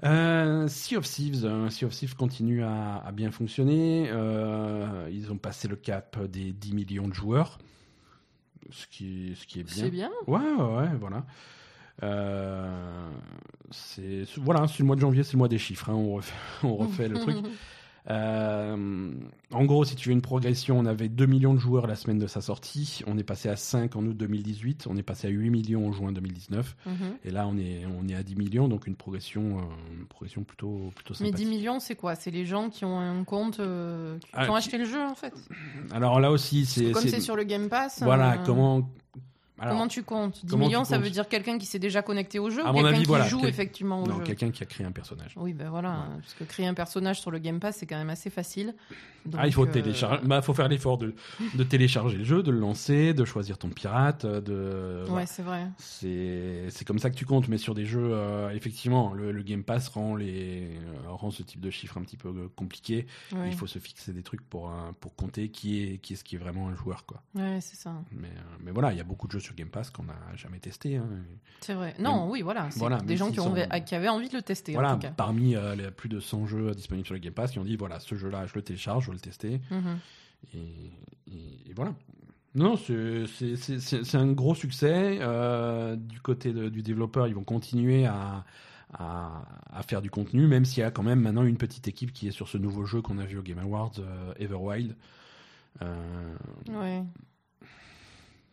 Euh, sea of Thieves, euh, Sea of Thieves continue à, à bien fonctionner. Euh, ils ont passé le cap des 10 millions de joueurs, ce qui, ce qui est bien. C'est bien. Ouais, ouais, ouais, voilà. C'est voilà, c'est le mois de janvier, c'est le mois des chiffres. hein, on refait, <laughs> on refait le truc. <laughs> Euh, en gros, si tu veux une progression, on avait 2 millions de joueurs la semaine de sa sortie. On est passé à 5 en août 2018. On est passé à 8 millions en juin 2019. Mhm. Et là, on est, on est à 10 millions, donc une progression, euh, une progression plutôt, plutôt Mais sympathique. 10 millions, c'est quoi? C'est les gens qui ont un compte, euh, qui Ah, ont acheté le jeu en fait. Alors là aussi, c'est. Comme c'est sur le Game Pass. Voilà, euh, comment. Alors, comment tu comptes? 10 comment tu millions, ça veut dire quelqu'un qui s'est déjà connecté au jeu À ou mon quelqu'un avis, qui voilà, joue quel- effectivement au non, jeu? quelqu'un qui a créé un personnage. Oui, ben voilà, Ouais. parce que créer un personnage sur le Game Pass, c'est quand même assez facile. ah, il faut euh, télécharger. Bah, faut faire l'effort de, de télécharger le jeu, de le lancer, de choisir ton pirate, de. Ouais, c'est vrai. C'est c'est comme ça que tu comptes, mais sur des jeux, euh, effectivement, le, le Game Pass rend, les, euh, rend ce type de chiffres un petit peu euh, compliqué. Ouais, Il faut se fixer des trucs pour, euh, pour compter qui est, qui est ce qui est vraiment un joueur. Quoi. Ouais, c'est ça. Mais, euh, mais voilà, il y a beaucoup de jeux sur Game Pass qu'on n'a jamais testé. hein. C'est vrai. Non, oui, voilà. C'est Voilà, des gens qui, ont, sont- qui avaient envie de le tester, Voilà, en tout cas. parmi euh, les plus de 100 jeux disponibles sur le Game Pass, qui ont dit voilà, ce jeu-là, je le télécharge, je veux le tester. Mhm. Et, et- et voilà. Non, c'est- un gros succès. Euh, du côté de- du développeur, ils vont continuer à, à, à faire du contenu, même s'il y a quand même maintenant une petite équipe qui est sur ce nouveau jeu qu'on a vu au Game Awards, euh, Everwild. Euh, Ouais.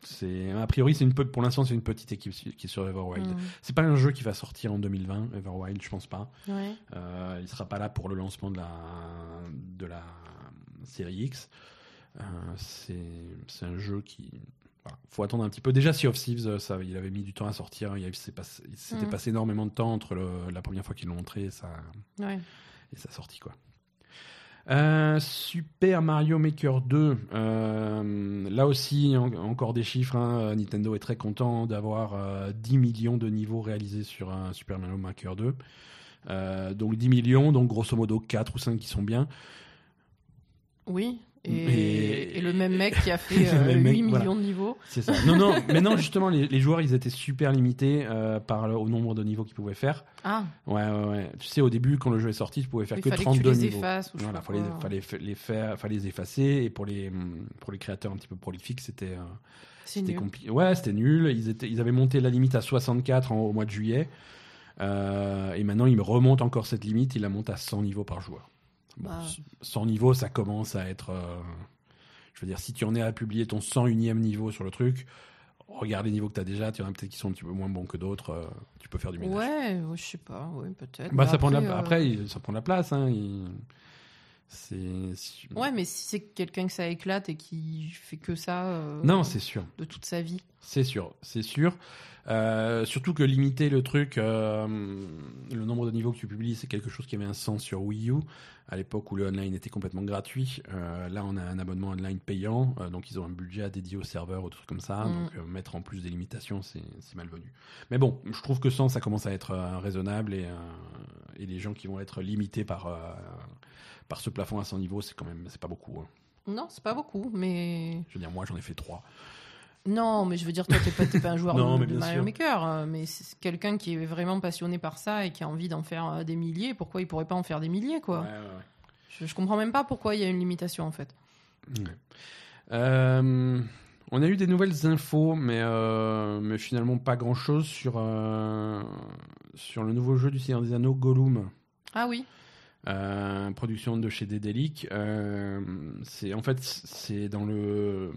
C'est a priori, c'est une pour l'instant, c'est une petite équipe qui est sur Everwild. Mhm. C'est pas un jeu qui va sortir en 2020, Everwild, je pense pas. Ouais. Euh, il sera pas là pour le lancement de la, de la série X. Euh, c'est un jeu qui. Voilà, faut attendre un petit peu. Déjà, Sea of Thieves, euh, ça, il avait mis du temps à sortir. Il, s'est passé- s'était Mhm. passé énormément de temps entre le- la première fois qu'ils l'ont montré et sa, Ouais. et sa sortie. Quoi. Euh, Super Mario Maker 2, euh, là aussi en- encore des chiffres. hein. Nintendo est très content d'avoir euh, 10 millions de niveaux réalisés sur un Super Mario Maker 2. Euh, donc 10 millions, donc grosso modo 4 ou 5 qui sont bien. Oui. Et, Et- et le même mec qui a fait <laughs> euh, même 8 mec, millions voilà. de niveaux. C'est ça. Non, non, mais non, justement, les, les joueurs, ils étaient super limités euh, par le, au nombre de niveaux qu'ils pouvaient faire. Ah, Ouais, ouais, ouais. Tu sais, au début, quand le jeu est sorti, tu pouvais faire il que fallait que tu 32 les niveaux. effaces. Ou Voilà, fallait, les faire, fallait les effacer. Et pour les, pour les créateurs un petit peu prolifiques, c'était euh, c'était nul. compliqué. Ouais, c'était nul. Ils, étaient, ils avaient monté la limite à 64 en- au mois de juillet. Euh, et maintenant, ils remontent encore cette limite. Ils la montent à 100 niveaux par joueur. Bon, Ah. 100 niveaux, ça commence à être. euh, je veux dire, si tu en es à publier ton 101e niveau sur le truc, regarde les niveaux que tu as déjà. Tu en as peut-être qui sont un petit peu moins bons que d'autres. euh, tu peux faire du ménage. Ouais, je sais pas, ouais, peut-être. Bah, Mais ça prend de la- après, euh, Après, ça prend de la place. Hein. il- Ouais, mais si c'est quelqu'un que ça éclate et qui fait que ça Non, c'est sûr. de toute sa vie. C'est sûr, c'est sûr. Euh, surtout que limiter le truc, euh, le nombre de niveaux que tu publies, c'est quelque chose qui avait un sens sur Wii U, à l'époque où le online était complètement gratuit. Euh, là, on a un abonnement online payant, donc ils ont un budget à dédier au serveur ou des trucs comme ça. Mm. Donc mettre en plus des limitations, c'est malvenu. Mais bon, je trouve que 100, ça commence à être raisonnable et, et les gens qui vont être limités par, par ce plafond à 100 niveaux, c'est quand même c'est pas beaucoup. hein. Non, c'est pas beaucoup, mais Je veux dire, moi, j'en ai fait 3. Non, mais je veux dire, toi, t'es pas, t'es pas un joueur <laughs> Non, de, de Mario sûr. Maker, euh, mais c'est quelqu'un qui est vraiment passionné par ça et qui a envie d'en faire euh, des milliers. Pourquoi il pourrait pas en faire des milliers, quoi Ouais, ouais, ouais. je, je comprends même pas pourquoi il y a une limitation, en fait. Euh, on a eu des nouvelles infos, mais, euh, mais finalement pas grand chose sur, euh, sur le nouveau jeu du Seigneur des Anneaux, Gollum. Ah oui, Euh, production de chez Dédélic. Euh, c'est en fait c'est dans le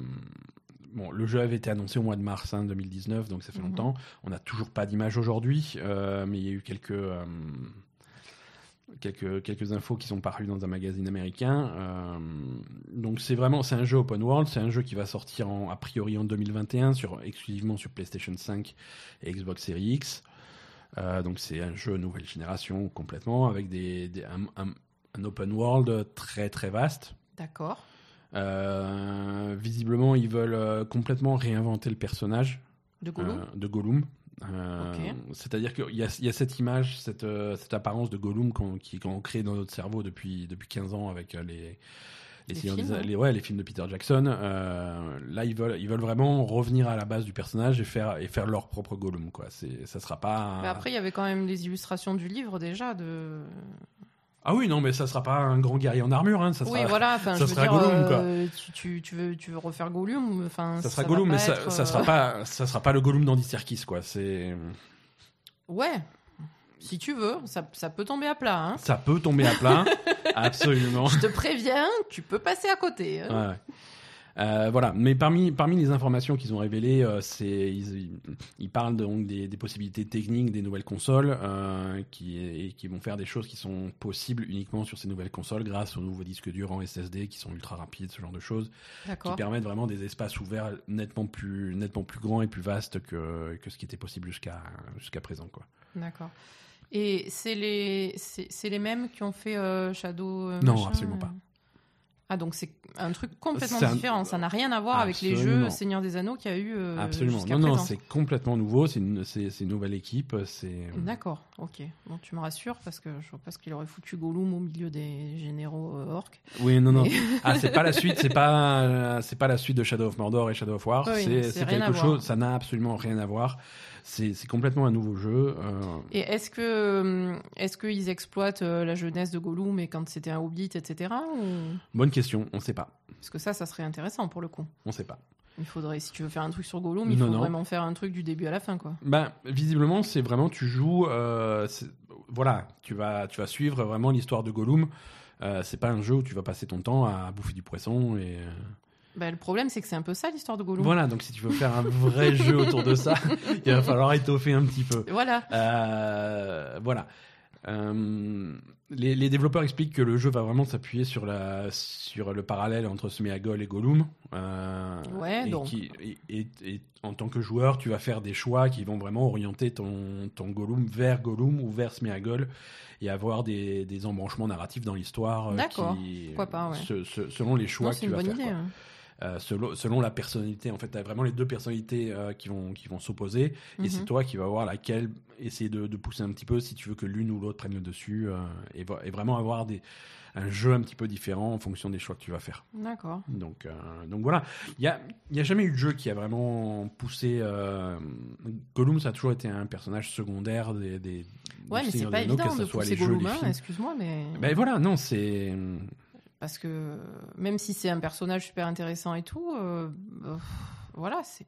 bon le jeu avait été annoncé au mois de mars hein, 2019 donc ça fait Mhm. longtemps. On n'a toujours pas d'image aujourd'hui, euh, mais il y a eu quelques euh, quelques quelques infos qui sont parues dans un magazine américain. Euh, donc c'est vraiment c'est un jeu open world, c'est un jeu qui va sortir en, a priori en 2021 sur exclusivement sur PlayStation 5 et Xbox Series X. Donc c'est un jeu nouvelle génération complètement avec des, des- un, un- un open world très très vaste. d'accord. Euh, visiblement, ils veulent euh, complètement réinventer le personnage De Gollum euh, de Gollum. C'est-à-dire qu'il y a, il y a cette image, cette, cette apparence de Gollum qu'on qui- qu'on crée dans notre cerveau depuis, depuis 15 ans avec les, Les films, des- ouais. les, ouais, les films de Peter Jackson. Là, ils veulent, ils veulent vraiment revenir à la base du personnage et faire, et faire leur propre Gollum. Quoi. Ça sera pas. Mais après, il y avait quand même les illustrations du livre déjà. De... Ah oui, non, mais ça sera pas un grand guerrier en armure. Hein, ça oui, sera, voilà. Enfin, ça je veux sera dire, Gollum, quoi. euh, tu, tu, veux, tu veux refaire Gollum Enfin, ça sera Gollum, mais ça, être, ça euh, sera pas, ça sera pas le Gollum d'Andy Serkis, quoi. C'est, Ouais. Si tu veux, ça, ça peut tomber à plat. Hein. ça peut tomber à plat, <laughs> absolument. Je te préviens, tu peux passer à côté. hein. Ouais. Euh, voilà, mais parmi, parmi les informations qu'ils ont révélées, euh, c'est ils, ils parlent donc des, des possibilités techniques des nouvelles consoles euh, qui, et qui vont faire des choses qui sont possibles uniquement sur ces nouvelles consoles grâce aux nouveaux disques durs en SSD qui sont ultra rapides, ce genre de choses, qui permettent vraiment des espaces ouverts nettement plus, nettement plus grands et plus vastes que, que ce qui était possible jusqu'à jusqu'à présent. Quoi. D'accord. Et c'est les, c'est c'est les mêmes qui ont fait Shadow Non, absolument pas. Ah, donc c'est un truc complètement un- différent. Ça n'a rien à voir avec les jeux Seigneur des Anneaux qu'il y a eu euh, Absolument. Non, non, c'est complètement nouveau, c'est une, une nouvelle équipe. c'est D'accord, ok. Bon, tu me rassures parce que je vois pas ce qu'il aurait foutu Gollum au milieu des généraux euh, orques. Oui, non, non. Mais- Ah, c'est pas la suite, <laughs> c'est pas, euh, c'est pas la suite de Shadow of Mordor et Shadow of War. Oui, c'est quelque voir. chose, ça n'a absolument rien à voir. C'est complètement un nouveau jeu. euh, Et est-ce que hum, est-ce qu'ils exploitent euh, la jeunesse de Gollum et quand c'était un hobbit, etc. ou- bonne question, on sait pas. Parce que ça, ça serait intéressant pour le coup. On sait pas. Il faudrait, si tu veux faire un truc sur Gollum, il Non, faut non. vraiment faire un truc du début à la fin, quoi. Ben, visiblement, c'est vraiment, tu joues, euh, voilà, tu vas, tu vas suivre vraiment l'histoire de Gollum. Euh, c'est pas un jeu où tu vas passer ton temps à bouffer du poisson et euh, Bah, le problème, c'est que c'est un peu ça l'histoire de Gollum. voilà. Donc, si tu veux faire un vrai jeu autour de ça, <laughs> il va falloir étoffer un petit peu. Voilà. Euh, voilà. Euh, les, les développeurs expliquent que le jeu va vraiment s'appuyer sur, la, sur le parallèle entre Smeagol et Gollum. Euh, Ouais, et, donc. qui- et- et- et en tant que joueur, tu vas faire des choix qui vont vraiment orienter ton, ton Gollum vers Gollum ou vers Smeagol et avoir des, des embranchements narratifs dans l'histoire. D'accord. Pourquoi pas, ouais. se- se- selon les choix Non, que c'est tu une vas bonne faire. idée. quoi. hein. Euh, selon, selon la personnalité, en fait, tu as vraiment les deux personnalités euh, qui vont, qui vont s'opposer, et Mhm. c'est toi qui vas voir laquelle essayer de, de pousser un petit peu si tu veux que l'une ou l'autre prenne le dessus, euh, et, et vraiment avoir des, un jeu un petit peu différent en fonction des choix que tu vas faire. D'accord. Donc, donc voilà, il n'y a, y a jamais eu de jeu qui a vraiment poussé. Gollum, ça a toujours été un personnage secondaire des. des Ouais, mais c'est pas évident que de pousser Gollum, hein, excuse-moi, mais. Ben voilà, non, c'est. Parce que même si c'est un personnage super intéressant et tout, euh, euh, voilà, c'est.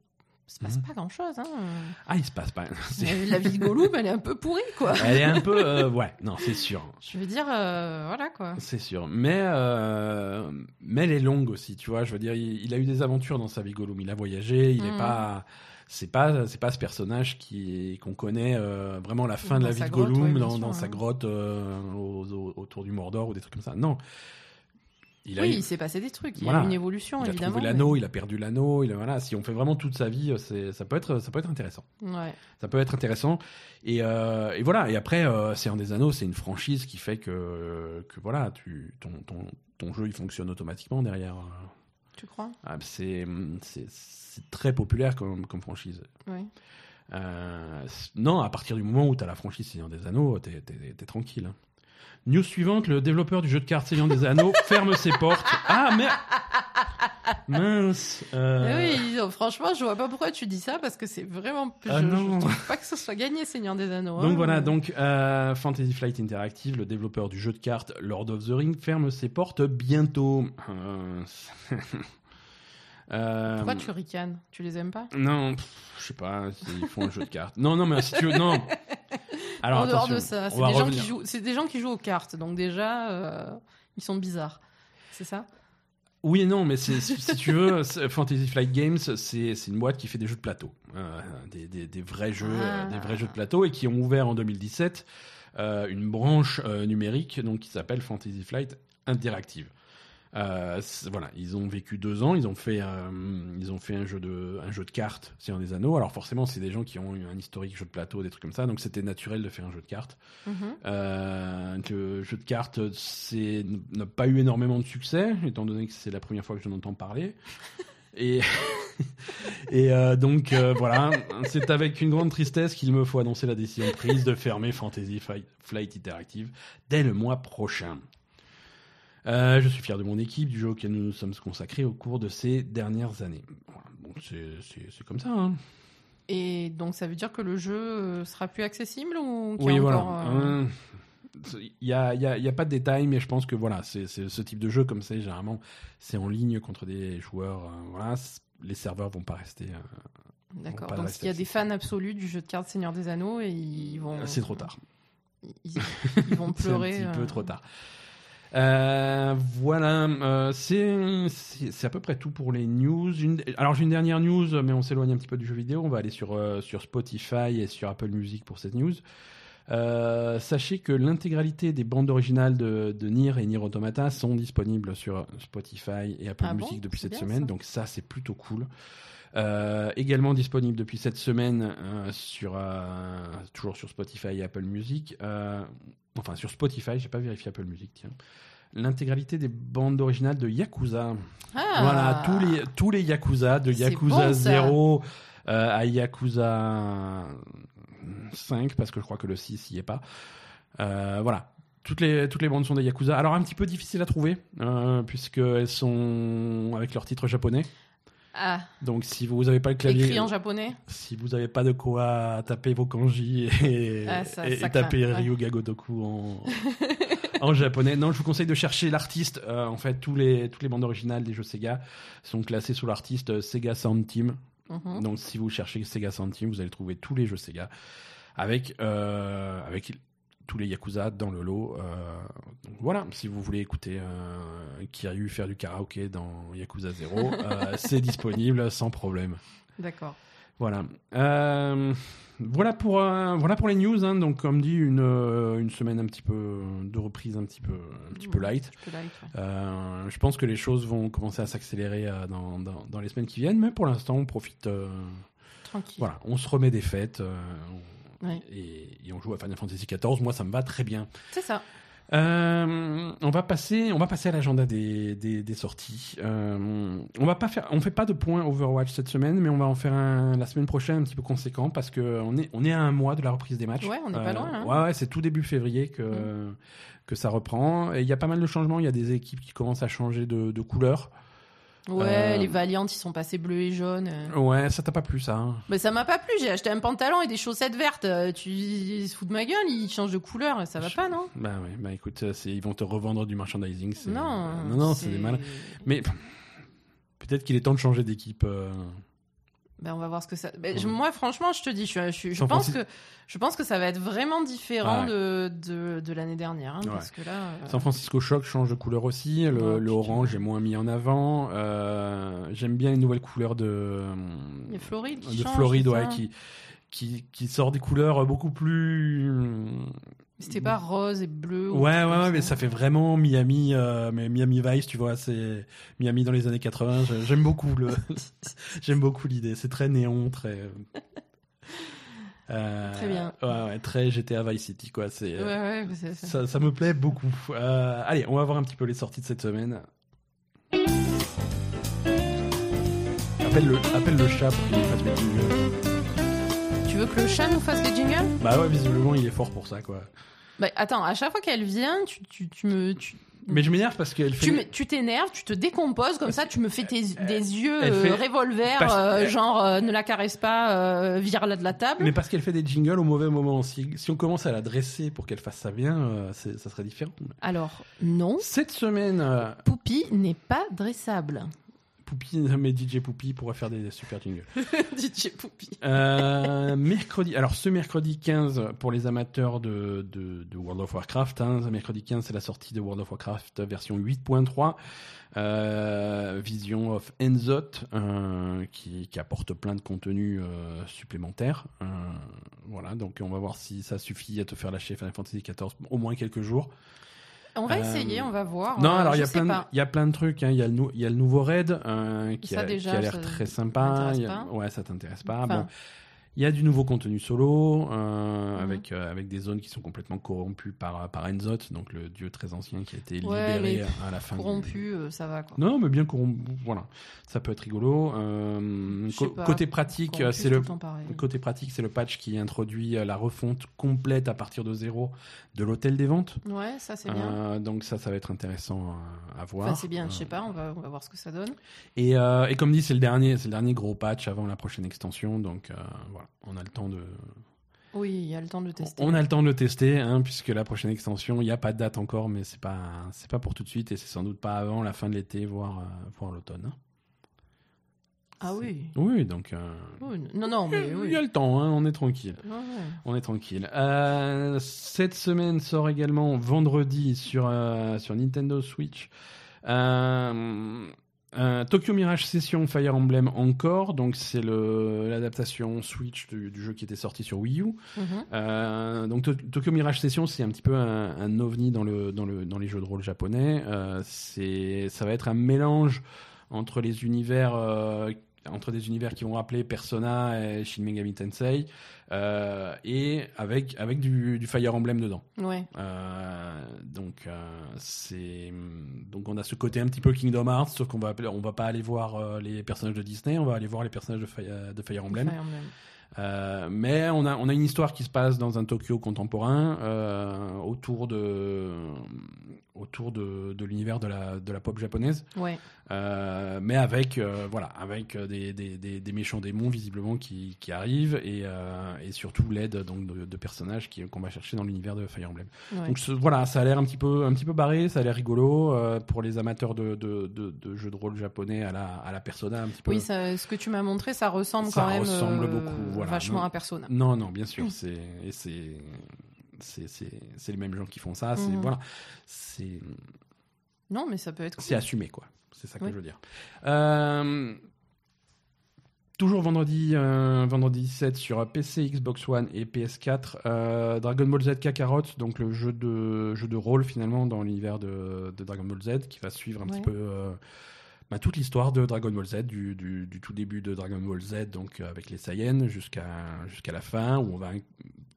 Il se passe Mhm. pas grand chose. Hein. Ah, il se passe pas. <laughs> La vie de Gollum, elle est un peu pourrie, quoi. Elle est un peu. euh, ouais, non, c'est sûr. Je veux dire, euh, voilà, quoi. C'est sûr. Mais, euh, mais elle est longue aussi, tu vois. Je veux dire, il, il a eu des aventures dans sa vie, Gollum. Il a voyagé, il n'est Mhm. pas. C'est pas, c'est pas ce personnage qui qu'on connaît vraiment la fin de la vie de grotte, Gollum ouais, dans, sûr, dans sa grotte au- au- autour du Mordor ou des trucs comme ça. Non. Il a, oui, eu- il s'est passé des trucs. Il y a eu une évolution, il a évidemment. trouvé l'anneau, il a perdu l'anneau. Il a, voilà, si on fait vraiment toute sa vie, c'est, ça peut être, ça peut être intéressant. Ouais. Ça peut être intéressant. Et, euh, et voilà. Et après, euh, c'est un des anneaux, c'est une franchise qui fait que, que voilà, tu, ton, ton, ton jeu il fonctionne automatiquement derrière. Tu crois? Ah, c'est, c'est, c'est très populaire comme, comme franchise. Euh, non, à partir du moment où tu as la franchise Seigneur des Anneaux, t'es, t'es- t'es tranquille. hein. News suivante, le développeur du jeu de cartes Seigneur des Anneaux <laughs> ferme ses portes. Ah, mais... Mince. euh, Oui, franchement, je vois pas pourquoi tu dis ça parce que c'est vraiment. Ah je, non. je trouve pas que ce soit gagné, Seigneur des Anneaux. Donc hein. voilà, donc euh, Fantasy Flight Interactive, le développeur du jeu de cartes Lord of the Ring, ferme ses portes bientôt. Euh, <laughs> euh, Pourquoi tu ricanes? Tu les aimes pas? Non, pff, je sais pas, ils font un jeu de cartes. Non, non, mais si tu veux, non. <laughs> Alors En dehors de ça, c'est des, gens qui jouent, c'est des gens qui jouent aux cartes, donc déjà, euh, ils sont bizarres. C'est ça? Oui et non, mais c'est- si, si tu veux, <laughs> Fantasy Flight Games, c'est c'est une boîte qui fait des jeux de plateau, Euh, des, des- des vrais jeux, Ah. euh, des vrais jeux de plateau, et qui ont ouvert en 2017 euh, une branche numérique, donc qui s'appelle Fantasy Flight Interactive. Euh, c'est- voilà, ils ont vécu deux ans, ils ont fait, euh, ils ont fait un jeu de, un jeu de cartes, Seigneur des Anneaux. Alors forcément, c'est des gens qui ont eu un historique jeu de plateau, des trucs comme ça, donc c'était naturel de faire un jeu de cartes. Mhm. Euh, le jeu de cartes c'est n'a pas eu énormément de succès étant donné que c'est la première fois que j'en entends parler <laughs> et <laughs> et euh, donc euh, voilà c'est avec une grande tristesse qu'il me faut annoncer la décision prise de fermer Fantasy Flight Interactive dès le mois prochain Euh, je suis fier de mon équipe, du jeu auquel nous nous sommes consacrés au cours de ces dernières années. Voilà, donc c'est- comme ça. Hein. Et donc ça veut dire que le jeu euh, sera plus accessible ou Oui, a voilà. encore, euh, Euh, Il n'y a, y a- il y a pas de détails, mais je pense que voilà, c'est ce type de jeu comme ça, généralement, c'est en ligne contre des joueurs. euh, voilà, les serveurs vont pas rester. D'accord. Donc rester il y a des fans absolus du jeu de cartes Seigneur des Anneaux et ils vont. c'est trop tard. Ils, ils vont <laughs> C'est un pleurer. petit peu trop tard. Euh, voilà, euh, c'est à peu près tout pour les news. Une- alors j'ai une dernière news, mais on s'éloigne un petit peu du jeu vidéo. On va aller sur euh, sur Spotify et sur Apple Music pour cette news. Euh, sachez que l'intégralité des bandes originales de, de Nier et Nier Automata sont disponibles sur Spotify et Apple Ah bon Music depuis cette semaine, ça. donc ça c'est plutôt cool. Euh, également disponible depuis cette semaine euh, sur euh, toujours sur Spotify et Apple Music. Enfin sur Spotify, j'ai pas vérifié Apple Music, tiens. L'intégralité des bandes originales de Yakuza. Ah Voilà, tous les tous les Yakuza de Yakuza bon, ça. 0 euh, à Yakuza 5 parce que je crois que le 6 y est pas. Euh, voilà. Toutes les, toutes les bandes sont des Yakuza. Alors, un petit peu difficile à trouver, euh, puisqu'elles sont avec leur titre japonais. Ah, Donc, si vous n'avez pas le clavier, écrit en japonais. si vous n'avez pas de quoi taper vos kanji et, Ah, ça- et- ça et taper ouais. Ryuga Gotoku en, <laughs> en japonais, non, je vous conseille de chercher l'artiste. Euh, en fait, tous les, toutes les bandes originales des jeux Sega sont classées sous l'artiste Sega Sound Team. Mhm. Donc, si vous cherchez Sega Sound Team, vous allez trouver tous les jeux Sega avec, euh, avec tous les Yakuza dans le lot. Euh, donc voilà, si vous voulez écouter euh, Kiryu faire du karaoké dans Yakuza 0, <laughs> euh, c'est disponible sans problème. D'accord. Voilà. Euh, voilà pour euh, voilà pour les news. hein. Donc comme dit une euh, une semaine un petit peu de reprise un petit peu un petit peu light. Je ouais. Pense que les choses vont commencer à s'accélérer dans, dans, dans les semaines qui viennent, mais pour l'instant on profite. Tranquille. voilà, on se remet des fêtes on- Ouais. et, et on joue à Final Fantasy XIV. Moi ça me va très bien. C'est ça. Euh, on va passer, on va passer à l'agenda des, des, des sorties. Euh, on va pas faire, on fait pas de point Overwatch cette semaine, mais on va en faire un la semaine prochaine un petit peu conséquent parce que on est, on est à un mois de la reprise des matchs. Ouais, on n'est pas loin, hein. Ouais, ouais, c'est tout début février que que ça reprend. Et il y a pas mal de changements. Il y a des équipes qui commencent à changer de, de couleur. Ouais, Euh, les Valiant, ils sont passés bleus et jaunes. euh. Ouais, ça t'a pas plu ça hein Mais ça m'a pas plu, j'ai acheté un pantalon et des chaussettes vertes. Euh, Tu ils se foutent de ma gueule, ils changent de couleur, ça va Je- pas, non? Bah ouais, bah écoute, ils vont te revendre du merchandising. Non. non, non, c'est des malins. Mais peut-être qu'il est temps de changer d'équipe. euh. Ben, on va voir ce que ça. ben, je- Ouais. moi, franchement, je te dis, je, je, pense que je pense que ça va être vraiment différent Ah ouais. de, de, de l'année dernière, hein, Ouais. parce que là. euh, San Francisco Shock change de couleur aussi. Le, Oh, le orange est moins mis en avant. Euh, J'aime bien les nouvelles couleurs de, Il y a Floride qui de change, Floride, ouais, qui, qui, qui sort des couleurs beaucoup plus. C'était pas rose et bleu. ou Ouais, ouais, mais ça fait vraiment Miami, euh, mais Miami Vice, tu vois, c'est Miami dans les années 80. je- J'aime beaucoup le, <laughs> j'aime beaucoup l'idée. C'est très néon, très. euh, <laughs> Très bien. Ouais, ouais, très GTA Vice City, quoi. C'est. Ouais, ça. Ça, ça me plaît beaucoup. Euh, allez, on va voir un petit peu les sorties de cette semaine. Appelle le, appelle le chat pour qu'il fasse veux que le chat nous fasse les jingles Bah ouais, visiblement, il est fort pour ça, quoi. Bah attends, à chaque fois qu'elle vient, tu, tu, tu me. Tu... Mais je m'énerve parce qu'elle fait. Tu t'énerves, tu te décomposes, comme ça tu me fais tes, des yeux euh, fait- revolver, parce- euh, genre euh, ne la caresse pas, euh, vire-la de la table. Mais parce qu'elle fait des jingles au mauvais moment. Si, si on commence à la dresser pour qu'elle fasse ça bien, euh, ça serait différent. Alors, non, Cette semaine, euh, Poupie n'est pas dressable. Poupie, <laughs> mais DJ Poupie pourra faire des super jingles. <laughs> DJ Poupie. Euh, mercredi, alors ce mercredi 15 pour les amateurs de, de, de World of Warcraft, hein, mercredi 15 c'est la sortie de World of Warcraft version 8.3, euh, Vision of Enzot euh, qui, qui apporte plein de contenu euh, supplémentaire. Euh, voilà, donc on va voir si ça suffit à te faire lâcher Final Fantasy XIV au moins quelques jours. On va Euh, essayer, on va voir. Non, Euh, alors il y a plein, de, il y a plein de trucs. hein. Il y a le nou- il y a le nouveau raid euh, qui, Ça, a, déjà, qui a l'air très sympa. a-. Ouais, ça t'intéresse pas. Enfin, Bon, il y a du nouveau contenu solo euh, Mhm. avec euh, avec des zones qui sont complètement corrompues par par Enzot, donc le dieu très ancien qui a été Ouais, libéré mais à la fin. corrompu, euh, ça va quoi. Non, mais bien corrompu. Voilà, ça peut être rigolo. Euh, pas. côté pratique, c'est le côté pratique, c'est le patch qui introduit euh, la refonte complète à partir de zéro de l'hôtel des ventes. Ouais, ça c'est bien. Euh, donc ça, ça va être intéressant à, à voir. Enfin, c'est bien, je Euh, sais pas, on va, on va voir ce que ça donne. et, euh, et comme dit, c'est le dernier, c'est le dernier gros patch avant la prochaine extension, donc euh, voilà, on a le temps de, Oui, il y a le temps de tester. on a le temps de le tester, hein, puisque la prochaine extension, il n'y a pas de date encore, mais c'est pas, c'est pas pour tout de suite, et c'est sans doute pas avant la fin de l'été, voire, euh, voire l'automne. hein. Ah oui. Oui, donc euh, Non, non, mais il oui. y a le temps, hein, on est tranquille. Ouais. On est tranquille. Euh, cette semaine sort également vendredi sur, euh, sur Nintendo Switch euh, Tokyo Mirage Session Fire Emblem encore. Donc c'est l'adaptation Switch du, du jeu qui était sorti sur Wii U. Mhm. Euh, donc To- Tokyo Mirage Session c'est un petit peu un, un ovni dans, le, dans, le, dans les jeux de rôle japonais. Euh, ça va être un mélange entre les univers entre des univers qui vont rappeler Persona et Shin Megami Tensei euh, et avec avec du, du Fire Emblem dedans. Ouais. Euh, donc euh, c'est donc on a ce côté un petit peu Kingdom Hearts sauf qu'on va on va pas aller voir les personnages de Disney, on va aller voir les personnages de Fire, de Fire Emblem. Fire Emblem. Mais on a, on a une histoire qui se passe dans un Tokyo contemporain autour de, autour de, de l'univers de la, de la pop japonaise, Ouais. euh, mais avec, euh, voilà, avec des, des, des, des méchants démons visiblement qui, qui arrivent et, euh, et surtout l'aide donc de, de personnages qui- qu'on va chercher dans l'univers de Fire Emblem. ouais. Donc ce- voilà, ça a l'air un petit peu, un petit peu barré, ça a l'air rigolo pour les amateurs de, de, jeux de rôle japonais à la, à la Persona un petit peu. Oui, ça, ce que tu m'as montré, ça ressemble Ça quand même ressemble beaucoup, voilà. vachement Non. à Persona. Non, non, bien sûr, c'est et c'est c'est les mêmes gens qui font ça. C'est Mhm. voilà, c'est Non, mais ça peut être c'est assumé quoi. C'est ça que Oui. je veux dire. Euh, Toujours vendredi, euh, vendredi 17 sur PC, Xbox One et PS4, euh, Dragon Ball Z Kakarot, donc le jeu de jeu de rôle finalement dans l'univers de, de Dragon Ball Z, qui va suivre un Ouais. petit peu euh, bah, toute l'histoire de Dragon Ball Z, du, du, du tout début de Dragon Ball Z, donc avec les Saiyans, jusqu'à jusqu'à la fin, où on va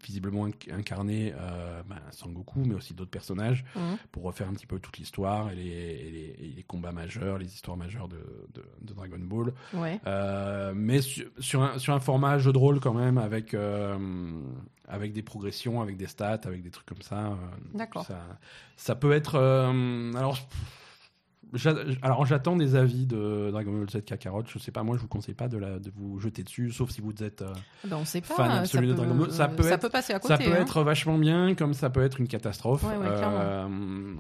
visiblement inc- incarner euh, bah, Sangoku, mais aussi d'autres personnages Mhm. pour refaire un petit peu toute l'histoire et les, et les, et les combats majeurs, les histoires majeures de, de, de Dragon Ball. Ouais. Euh, mais sur, sur, un, sur un format jeu de rôle quand même, avec, euh, avec des progressions, avec des stats, avec des trucs comme ça. D'accord. Ça, ça peut être... alors, alors j'attends des avis de Dragon Ball Z Kakarot. Je sais pas, moi je vous conseille pas de, la, de vous jeter dessus, sauf si vous êtes... euh, Ben, on sait pas. Fan absolu de peut, Dragon Ball. Ça peut ça être- peut passer à côté. ça peut hein. être vachement bien, comme ça peut être une catastrophe. Ouais, ouais. Euh,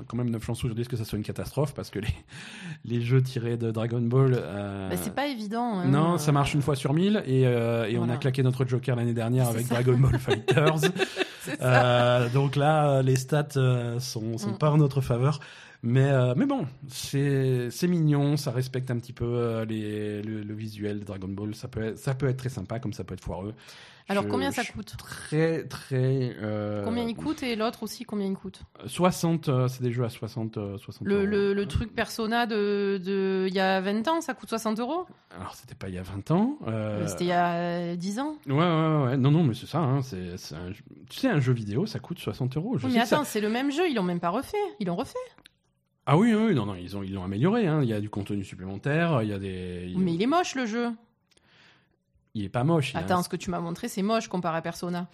quand même 9 chances aujourd'hui que ça soit une catastrophe, parce que les, <laughs> les jeux tirés de Dragon Ball... euh, Ben, c'est pas évident. hein. non, ça marche une fois sur mille, et, euh, et on a claqué notre Joker l'année dernière avec ça. Dragon Ball Fighters. <laughs> Ça. Euh, donc là, les stats euh, sont, sont Mm. pas en notre faveur. Mais, euh, mais bon, c'est mignon, ça respecte un petit peu euh, les, le, le visuel de Dragon Ball. Ça peut, être, ça peut être très sympa, comme ça peut être foireux. Alors Je- combien ça coûte Très, très. euh, Combien il coûte et l'autre aussi combien il coûte? 60, euh, c'est des jeux à 60, euh, 60 le, euros. le, le truc Persona de de il y a 20 ans, ça coûte 60 euros? Alors, c'était pas il y a 20 ans. C'était il y a 10 ans Ouais, ouais, ouais. Non, non, mais c'est ça. Hein, c'est, Tu sais, un jeu vidéo, ça coûte 60 euros. Je Oui, sais mais ça- attends, c'est le même jeu, ils l'ont même pas refait. Ils l'ont refait. Ah oui, oui, non, non, ils ont, ils l'ont amélioré. Hein. Il y a du contenu supplémentaire, il y a des. il- Mais il est moche le jeu. il est pas moche. a Attends, ce que tu m'as montré, c'est moche comparé à Persona.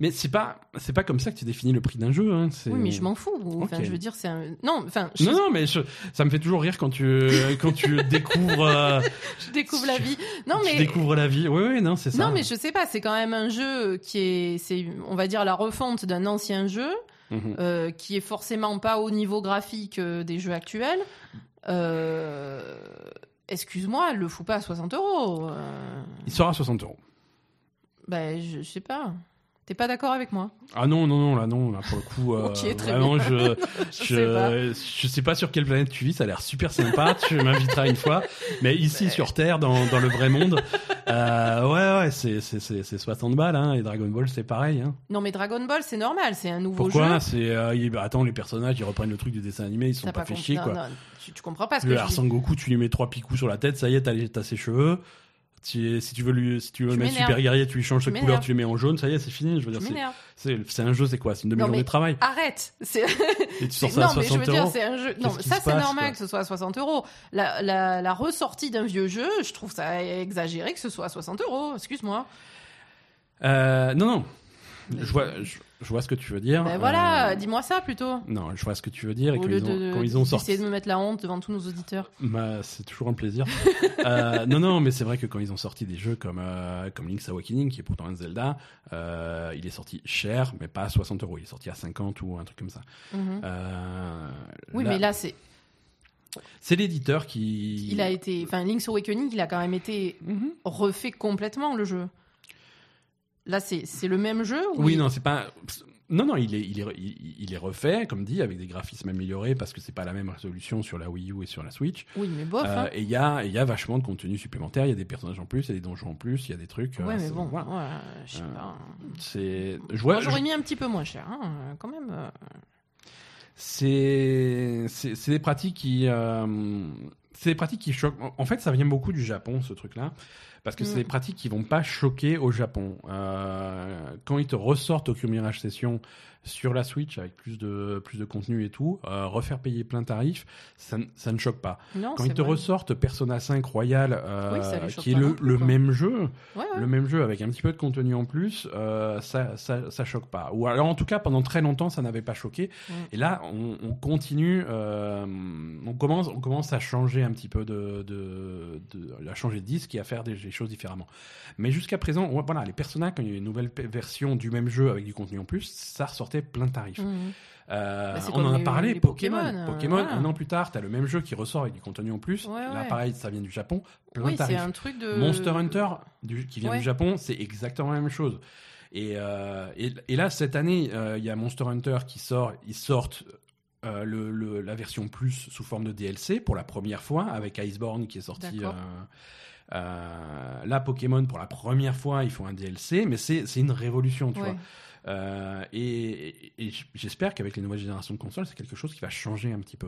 Mais c'est pas, c'est pas comme ça que tu définis le prix d'un jeu. Hein. Oui, mais je m'en fous. Enfin, je veux dire, c'est un. Non, enfin, je, Non, non, mais je- ça me fait toujours rire quand tu, quand tu <laughs> découvres, euh, je découvre la vie. Non, mais. découvres la vie. Oui, oui, non, c'est ça. Non, mais je sais pas, c'est quand même un jeu qui est, c'est, on va dire, la refonte d'un ancien jeu, Mhm. euh, qui est forcément pas au niveau graphique euh, des jeux actuels. Euh, excuse-moi, le fout pas à 60 euros. Il sera à 60 euros. ben, je, je sais pas. T'es pas d'accord avec moi? Ah non, non, non, là, non, là, pour le coup, euh, <laughs> Ok, très vraiment, je, <laughs> Je je, sais pas. je sais pas sur quelle planète tu vis, ça a l'air super sympa, tu m'inviteras une fois, mais ici, sur Terre, dans, dans le vrai monde, euh, ouais, ouais, c'est, c'est, c'est, c'est 60 balles, hein, et Dragon Ball, c'est pareil, hein. Non, mais Dragon Ball, c'est normal, c'est un nouveau Pourquoi? jeu. C'est, euh, bah, attends, les personnages, ils reprennent le truc du dessin animé, ils sont T'as pas, fait chier, quoi. non, tu, tu comprends pas ce que Le je dis. Goku, tu lui mets trois picous sur la tête, ça y est, t'as ses cheveux. Si tu veux lui, si tu veux Tu le mettre super guerrier, tu lui changes de couleur, tu le mets en jaune, ça y est, c'est fini. Je veux dire, Tu c'est, un jeu, c'est quoi? C'est une Non, demi-journée de travail? Arrête Et tu sors <laughs> ça à non, mais je 60 veux dire, euros? c'est un jeu. Non, ça c'est normal quoi? que ce soit à 60 euros. La, la, la ressortie d'un vieux jeu, je trouve ça exagéré que ce soit à 60 euros. Excuse-moi. Euh, non, non. Je vois, je, je vois ce que tu veux dire. Ben voilà, Euh, dis-moi ça plutôt. Non, je vois ce que tu veux dire. Et Au quand lieu ils, ont, de quand ils ont d'essayer sorti, de me mettre la honte devant tous nos auditeurs. bah, c'est toujours un plaisir. <laughs> Euh, non, non, mais c'est vrai que quand ils ont sorti des jeux comme euh, comme Link's Awakening, qui est pourtant un Zelda, il est sorti cher, mais pas à 60 euros. Il est sorti à 50 ou un truc comme ça. Mhm. Oui, mais là, c'est, c'est l'éditeur qui. il a été, enfin, Link's Awakening, il a quand même été Mhm. refait complètement le jeu. Là, c'est, le même jeu ou Oui, il- non, c'est pas. Non, non, il est, il est, il, est refait, comme dit, avec des graphismes améliorés parce que c'est pas la même résolution sur la Wii U et sur la Switch. Oui, mais bof. Euh, hein. et il y a, y a vachement de contenu supplémentaire. Il y a des personnages en plus, il y a des donjons en plus, il y a des trucs. euh, Ouais, mais c'est- bon, voilà. ouais, je sais Euh, pas. C'est, j'aurais mis un petit peu moins cher, hein, quand même. euh. c'est, des pratiques qui, euh, c'est des pratiques qui choquent. En- En fait, ça vient beaucoup du Japon, ce truc-là. Parce que Mm. c'est des pratiques qui vont pas choquer au Japon. Euh, quand ils te ressortent Tokyo Mirage Session sur la Switch avec plus de, plus de contenu et tout, euh, refaire payer plein tarif, ça, ça ne choque pas. Non, Quand ils te vrai. ressortent Persona 5 Royal, euh, Oui, qui est le, le même jeu, Ouais, ouais. le même jeu avec un petit peu de contenu en plus, euh, ça, ça, ça choque pas. Ou alors en tout cas pendant très longtemps ça n'avait pas choqué. Et là on, on continue, on commence, on commence à changer un petit peu de, de, de à changer de disque et à faire des, des choses différemment. Mais jusqu'à présent, voilà, les Persona quand il y a une nouvelle version du même jeu avec du contenu en plus, ça plein de tarifs. Mhm. Euh, Bah, on en a parlé, Pokémon. Pokémon, euh, Pokémon, voilà. un an plus tard, t'as le même jeu qui ressort avec du contenu en plus. Ouais, Là, pareil, ça vient du Japon, plein Oui, de c'est tarifs. un truc de. Monster Hunter, du- qui vient Ouais. du Japon, c'est exactement la même chose. Et, euh, et, et là, cette année, euh, il y a Monster Hunter qui sort. Ils sortent euh, le, le- la version plus sous forme de DLC pour la première fois avec Iceborne qui est sorti. Euh, euh, là, Pokémon, pour la première fois, ils font un DLC, mais c'est c'est une révolution, tu Ouais. vois. Euh, et j'espère qu'avec les nouvelles générations de consoles, c'est quelque chose qui va changer un petit peu.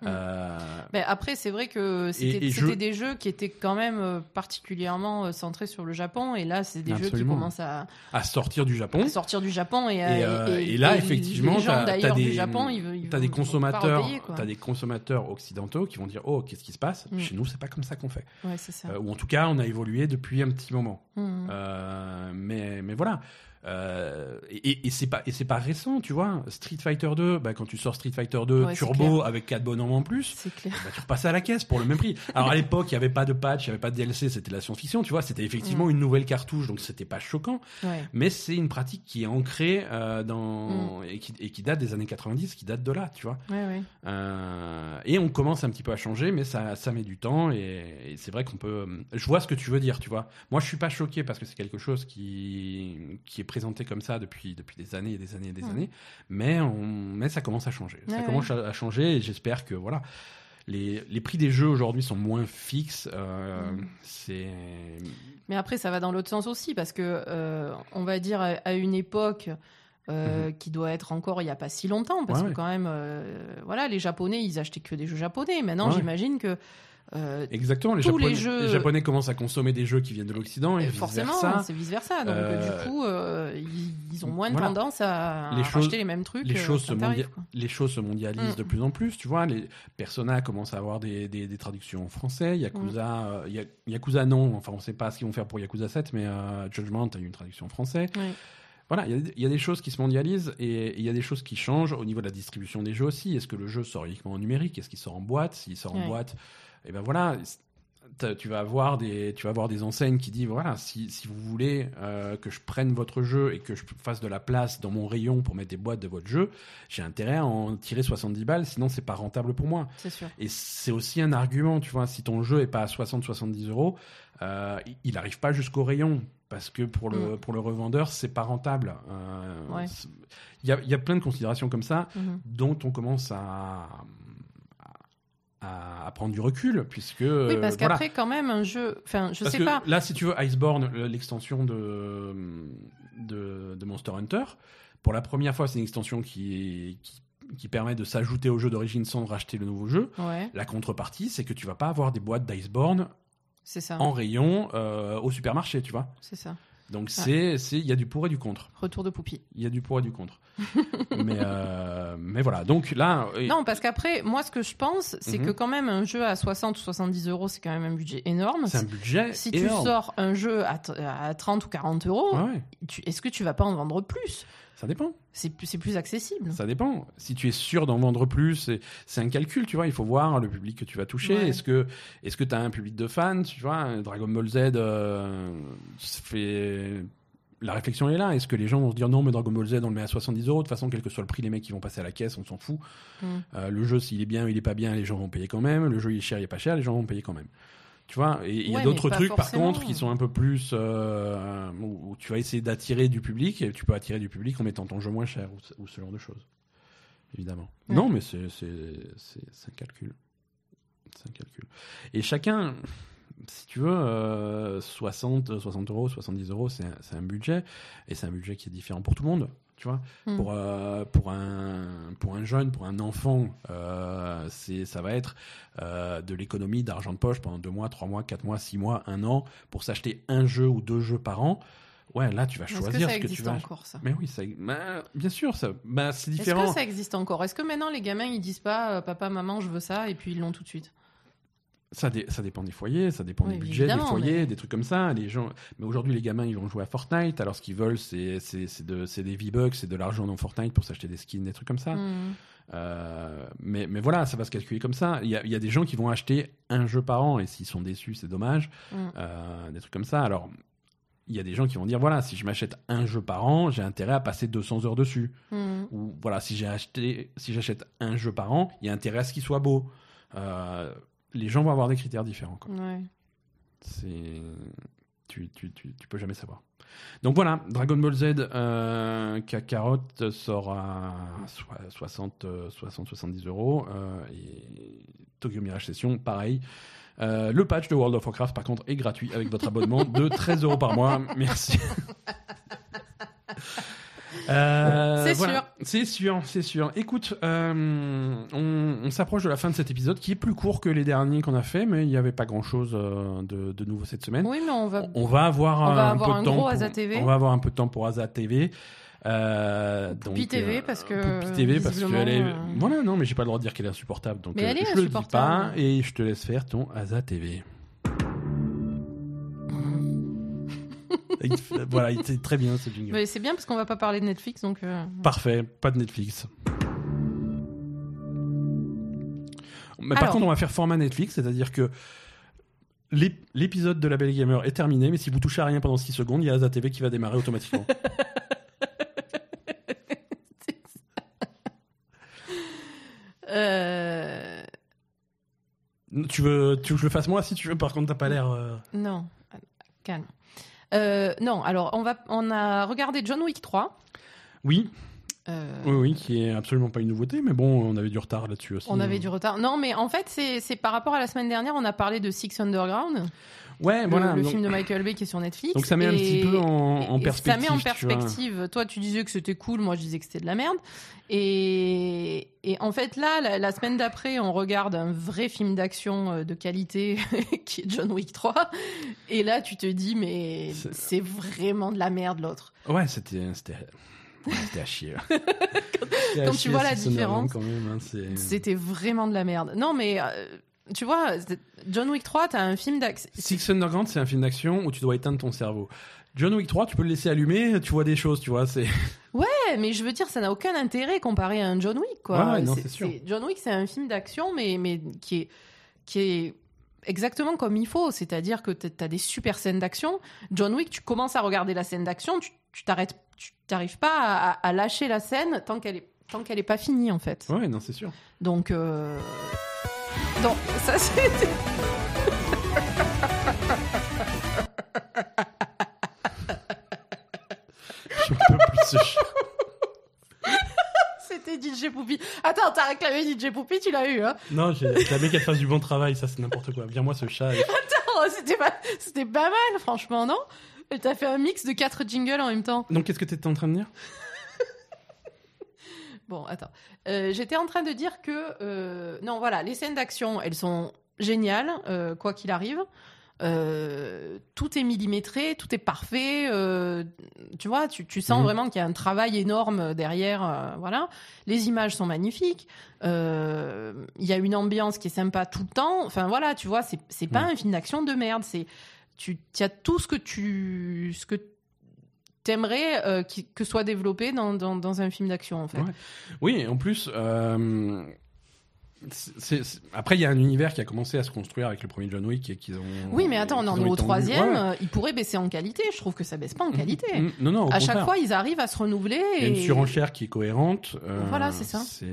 Mm. Euh, Ben, après, c'est vrai que c'était je- des jeux qui étaient quand même euh, particulièrement centrés sur le Japon, et là, c'est des jeux qui commencent à, à sortir du Japon. à sortir du Japon et, Et, à- euh, et là, effectivement, les gens d'ailleurs des, du Japon, ils, t'as des consommateurs, repayer, quoi. t'as des consommateurs occidentaux qui vont dire oh qu'est-ce qui se passe? Mm. Chez nous, c'est pas comme ça qu'on fait. Ouais, c'est ça. Ou en tout cas, on a évolué depuis un petit moment. Mais mais voilà. Euh, et et c'est pas et c'est pas récent, tu vois. Street Fighter 2, bah, quand tu sors Street Fighter 2 Ouais, c'est Turbo avec quatre bonhommes en plus, clair. bah, tu repassais à la caisse pour le même prix. Alors à l'époque, il y avait pas de patch, il y avait pas de DLC, c'était de la science-fiction, tu vois. C'était effectivement Mm. une nouvelle cartouche, donc c'était pas choquant. Ouais. Mais c'est une pratique qui est ancrée euh, dans et, qui, et qui date des années 90, qui date de là, tu vois. Ouais. Euh, et on commence un petit peu à changer, mais ça, ça met du temps. Et, et c'est vrai qu'on peut. Je vois ce que tu veux dire, tu vois. Moi, je suis pas choqué parce que c'est quelque chose qui qui est présenté comme ça depuis depuis des années et des années et des années. Mais on, mais ça commence à changer. ça commence à, à changer et j'espère que voilà. Les, les prix des jeux aujourd'hui sont moins fixes. euh, Mm. C'est Mais après, ça va dans l'autre sens aussi, parce que, euh, on va dire, à, à une époque euh, qui doit être encore il n'y a pas si longtemps, parce. Ouais, que ouais. quand même, voilà, les Japonais, ils achetaient que des jeux japonais. Maintenant, Ouais. j'imagine que euh, exactement. Les Tous les Japonais, jeux- les Japonais commencent à consommer des jeux qui viennent de l'Occident et euh, vice forcément, versa. c'est vice versa. Donc, euh, Euh, du coup, euh, ils, ils ont moins de voilà. tendance à, Les à choses- racheter les mêmes trucs. les euh, choses, se plein tarif, mondia- quoi. les choses se mondialisent Mm. de plus en plus, tu vois. Les Persona commencent à avoir des, des, des traductions en français. Yakuza, Mm. euh, Ya- Yakuza non. Enfin, on sait pas ce qu'ils vont faire pour Yakuza 7, mais euh, Judgment a eu une traduction en français. Voilà, il y a- il y, a des choses qui se mondialisent et il y a des choses qui changent au niveau de la distribution des jeux aussi. Est-ce que le jeu sort uniquement en numérique? Est-ce qu'il sort en boîte? S'il sort en boîte, et ben voilà, tu vas avoir des, tu vas avoir des enseignes qui disent voilà, si, si vous voulez euh, que je prenne votre jeu et que je fasse de la place dans mon rayon pour mettre des boîtes de votre jeu, j'ai intérêt à en tirer 70 balles, sinon c'est pas rentable pour moi. C'est sûr. Et c'est aussi un argument, tu vois, si ton jeu est pas à 60-70 euros, euh, il n'arrive pas jusqu'au rayon. Parce que pour le, Mm. pour le revendeur, c'est pas rentable. Euh, Ouais. Il y, a, y a plein de considérations comme ça Mhm. dont on commence à, à, à prendre du recul, puisque. Oui, euh, parce voilà. qu'après, quand même, un jeu. Enfin, je Parce sais que pas. là, si tu veux, Iceborne, euh, l'extension de, de, de Monster Hunter, pour la première fois, c'est une extension qui, qui, qui permet de s'ajouter au jeu d'origine sans racheter le nouveau jeu. Ouais, La contrepartie, c'est que tu vas pas avoir des boîtes d'Iceborne en rayon euh, au supermarché, tu vois. C'est ça. Donc c'est, c'est, il y a du pour et du contre. Retour de Poupie. Il y a du pour et du contre. <laughs> mais, euh, mais voilà. Donc là, Non, parce qu'après, moi, ce que je pense, c'est Mhm. que quand même, un jeu à 60 ou 70 euros, c'est quand même un budget énorme. c'est un budget. Si tu sors un jeu à, t- à 30 ou 40 euros, Ouais, ouais. tu- est-ce que tu vas pas en vendre plus? Ça dépend. C'est plus, accessible. Ça dépend. Si tu es sûr d'en vendre plus, c'est, un calcul, tu vois. Il faut voir le public que tu vas toucher. Ouais. Est-ce que, est-ce que tu as un public de fans, tu vois? Dragon Ball Z, euh, fait. La réflexion est là. Est-ce que les gens vont se dire non, mais Dragon Ball Z, on le met à 70 euros. De toute façon, quel que soit le prix, les mecs, ils vont passer à la caisse, on s'en fout. Mm. Euh, le jeu, s'il est bien ou il est pas bien, les gens vont payer quand même. Le jeu, il est cher, il est pas cher, les gens vont payer quand même. Tu vois il y a d'autres trucs, par contre, qui sont un peu plus. euh, où, tu vas essayer d'attirer du public. Et tu peux attirer du public en mettant ton jeu moins cher ou, ce- ou ce genre de choses. Évidemment. Ouais. Non, mais c'est un calcul. C'est un calcul. Et chacun. Si tu veux, euh, 60, 60 euros, 70 euros, c'est un, c'est un budget. Et c'est un budget qui est différent pour tout le monde. Tu vois Mm. pour, euh, pour, un, pour un jeune, pour un enfant, euh, c'est ça va être euh, de l'économie d'argent de poche pendant deux mois, trois mois, quatre mois, six mois, un an pour s'acheter un jeu ou deux jeux par an. Ouais, là, tu vas Est-ce que choisir ça ce que tu existe vas. encore, ça? Mais oui, ça, bah, bien sûr, ça, bah, c'est Est-ce différent. que ça existe encore? Est-ce que maintenant, les gamins, ils disent pas euh, papa, maman, je veux ça, et puis ils l'ont tout de suite? Ça, dé- ça dépend des foyers, ça dépend Oui, des budgets des foyers, mais- des trucs comme ça. Les gens, mais aujourd'hui, les gamins, ils vont jouer à Fortnite. Alors, ce qu'ils veulent, c'est de des V-Bucks, c'est de l'argent dans Fortnite pour s'acheter des skins, des trucs comme ça. Mm. Euh, mais, mais voilà, ça va se calculer comme ça. Il y y a des gens qui vont acheter un jeu par an et s'ils sont déçus, c'est dommage. Mm. Euh, des trucs comme ça. Alors, il y a des gens qui vont dire voilà, si je m'achète un jeu par an, j'ai intérêt à passer 200 heures dessus. Mm. Ou voilà, si j'ai acheté, si j'achète un jeu par an, il y a intérêt à ce qu'il soit beau. Euh, les gens vont avoir des critères différents. Quoi. Ouais. C'est tu, tu, tu, tu peux jamais savoir. Donc voilà, Dragon Ball Z, euh, Kakarot sort à soi- 60, euh, 60 70 euros. euh, et Tokyo Mirage Session, pareil. Euh, le patch de World of Warcraft, par contre, est gratuit avec votre abonnement de 13 euros par mois. Merci. <laughs> Euh, C'est voilà. sûr. C'est sûr, c'est sûr. Écoute, euh, on, on s'approche de la fin de cet épisode qui est plus court que les derniers qu'on a fait, mais il n'y avait pas grand chose de, de nouveau cette semaine. Oui, mais on va. On va avoir, On un, va un avoir peu de temps gros pour, TV. On va avoir un peu de temps pour Asa TV. Euh, donc, TV, euh, parce que, Poupie TV parce qu'elle est euh, voilà non mais j'ai pas le droit de dire qu'elle est insupportable donc Mais euh, elle est je le dis pas et je te laisse faire ton Asa TV. Il fait- voilà, il était très bien ce jingle. Mais c'est bien parce qu'on va pas parler de Netflix, donc. euh, Parfait, pas de Netflix. Mais par contre, on va faire format Netflix, c'est-à-dire que l'ép- l'épisode de La Belle Gamer est terminé, mais si vous touchez à rien pendant 6 secondes, il y a Asa TV qui va démarrer automatiquement. <laughs> euh, tu, veux, tu veux que je le fasse moi si tu veux, par contre, t'as pas l'air. euh, Non, calme. Euh, non, alors on, va, on a regardé John Wick 3. Oui, Euh, oui, oui, qui est absolument pas une nouveauté, mais bon, on avait du retard là-dessus aussi. On avait du retard. Non, mais en fait, c'est par rapport à la semaine dernière, on a parlé de Six Underground, Ouais, le, voilà. le donc, film de Michael Bay qui est sur Netflix. donc ça met un Et- petit peu en, perspective. Ça met en tu perspective. Toi, tu disais que c'était cool, moi, je disais que c'était de la merde. Et, et en fait, là, la, la semaine d'après, on regarde un vrai film d'action euh, de qualité <laughs> qui est John Wick 3. Et là, tu te dis, mais c'est vraiment de la merde, l'autre. Ouais, c'était. C'était à chier. <laughs> À Quand tu chier, vois la différence, hein, C'était vraiment de la merde. Non, mais euh, tu vois, John Wick 3, t'as un film d'action. Six Underground, c'est un film d'action où tu dois éteindre ton cerveau. John Wick 3, tu peux le laisser allumer, tu vois des choses, tu vois. C'est <laughs> Ouais, mais je veux dire, ça n'a aucun intérêt comparé à un John Wick, quoi. Ouais, ouais, non, c'est sûr. John Wick, c'est un film d'action, mais, mais qui est, qui est exactement comme il faut. C'est-à-dire que tu as des super scènes d'action. John Wick, tu commences à regarder la scène d'action, tu tu t'arrêtes, tu t'arrives pas à, à lâcher la scène tant qu'elle est tant qu'elle est pas finie en fait. ouais, non, c'est sûr. Donc, euh... donc ça c'était. <laughs> Je peux plus ce chat. C'était DJ Poupie. Attends, t'as réclamé DJ Poupie, tu l'as eu, hein Non, j'ai réclamé qu'elle fasse du bon travail, ça c'est n'importe quoi. Viens-moi ce chat. et- Oh, C'était pas, c'était pas mal, franchement, non? T'as fait un mix de quatre jingles en même temps. Donc qu'est-ce que t'étais en train de dire? <laughs> Bon, attends. Euh, J'étais en train de dire que euh, non, voilà, les scènes d'action, elles sont géniales, euh, quoi qu'il arrive. Tout est millimétré, tout est parfait. tu vois, tu, tu sens Mhm. vraiment qu'il y a un travail énorme derrière. voilà, les images sont magnifiques. Il y a une ambiance qui est sympa tout le temps. Enfin voilà, tu vois, c'est pas un film d'action de merde. C'est tu as tout ce que tu ce que t'aimerais euh, qui- que soit développé dans, dans, dans un film d'action en fait. Ouais. Oui, en plus, euh, c'est- c'est- après il y a un univers qui a commencé à se construire avec le premier John Wick et qu'ils ont. Oui, mais attends, on en est au troisième. Ouais. euh, Ils pourraient baisser en qualité. Je trouve que ça baisse pas en qualité. Mm, Non, non, au à chaque fois, ils arrivent à se renouveler. Il y a une surenchère qui est cohérente. euh, Voilà, c'est ça. C'est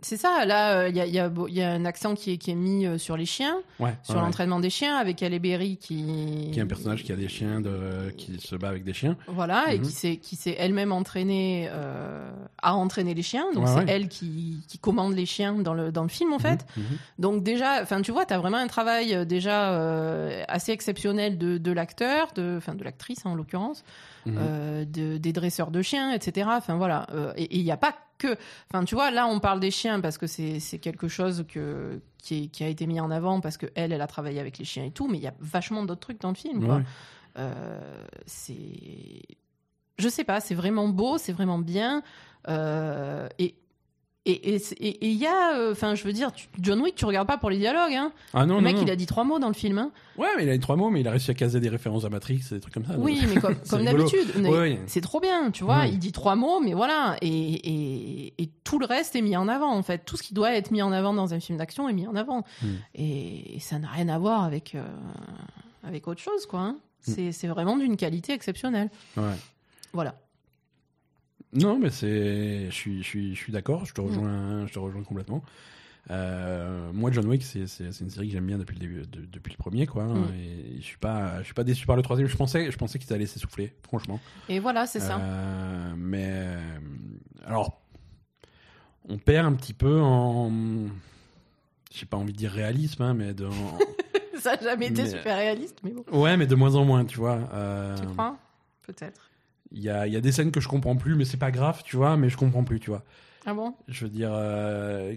C'est ça. Là, euh, il y, a, il y a y un accent qui est, qui est mis euh, sur les chiens, ouais, sur ouais, ouais. l'entraînement des chiens, avec Halle Berry qui. Qui est un personnage qui a des chiens, de... qui se bat avec des chiens. Voilà, et Mhm. qui s'est qui s'est elle-même entraînée euh, à entraîner les chiens. Donc c'est elle qui, qui commande les chiens dans le dans le film en fait. Mhm, mhm. Donc déjà, enfin tu vois, t'as vraiment un travail euh, déjà euh, assez exceptionnel de, de l'acteur, de enfin de l'actrice en l'occurrence, Mhm. euh, de, des dresseurs de chiens, etc. Enfin voilà, Euh, et il n'y a pas que, enfin tu vois, là on parle des chiens parce que c'est quelque chose que qui, est- qui a été mis en avant parce que elle, elle a travaillé avec les chiens et tout, mais il y a vachement d'autres trucs dans le film. Quoi. Ouais. Euh, c'est, je sais pas, c'est vraiment beau, c'est vraiment bien, et et il y a, euh, enfin je veux dire, tu- John Wick, tu regardes pas pour les dialogues, hein. Ah non, le non, mec non. il a dit trois mots dans le film, hein. Ouais, mais il a eu trois mots, mais il a réussi à caser des références à Matrix des trucs comme ça. Oui, mais comme, <laughs> d'habitude. Ouais. C'est trop bien, tu vois. Ouais. Il dit trois mots, mais voilà. Et, et, et tout le reste est mis en avant, en fait. Tout ce qui doit être mis en avant dans un film d'action est mis en avant. Mm. Et, et ça n'a rien à voir avec, euh, avec autre chose, quoi. hein. Mm. C'est c'est vraiment d'une qualité exceptionnelle. Ouais. Voilà. Non, mais c'est, je suis, je suis, je suis d'accord. Je te rejoins, je te rejoins complètement. Euh, moi, John Wick, c'est, c'est, c'est une série que j'aime bien depuis le début, de- depuis le premier, quoi. Mm. Et je suis pas, je suis pas déçu par le troisième. Je pensais, je pensais qu'ils allaient s'essouffler, franchement. Et voilà, c'est ça. Euh, mais euh, alors, on perd un petit peu en, j'ai pas envie de dire réalisme, hein, mais de, <laughs> ça n'a jamais été mais- super réaliste, mais bon. ouais, mais de moins en moins, tu vois. Euh, Tu crois? Peut-être. Il y a, il y a des scènes que je comprends plus, mais c'est pas grave, tu vois. Mais je comprends plus, tu vois. Ah bon? Je veux dire, euh,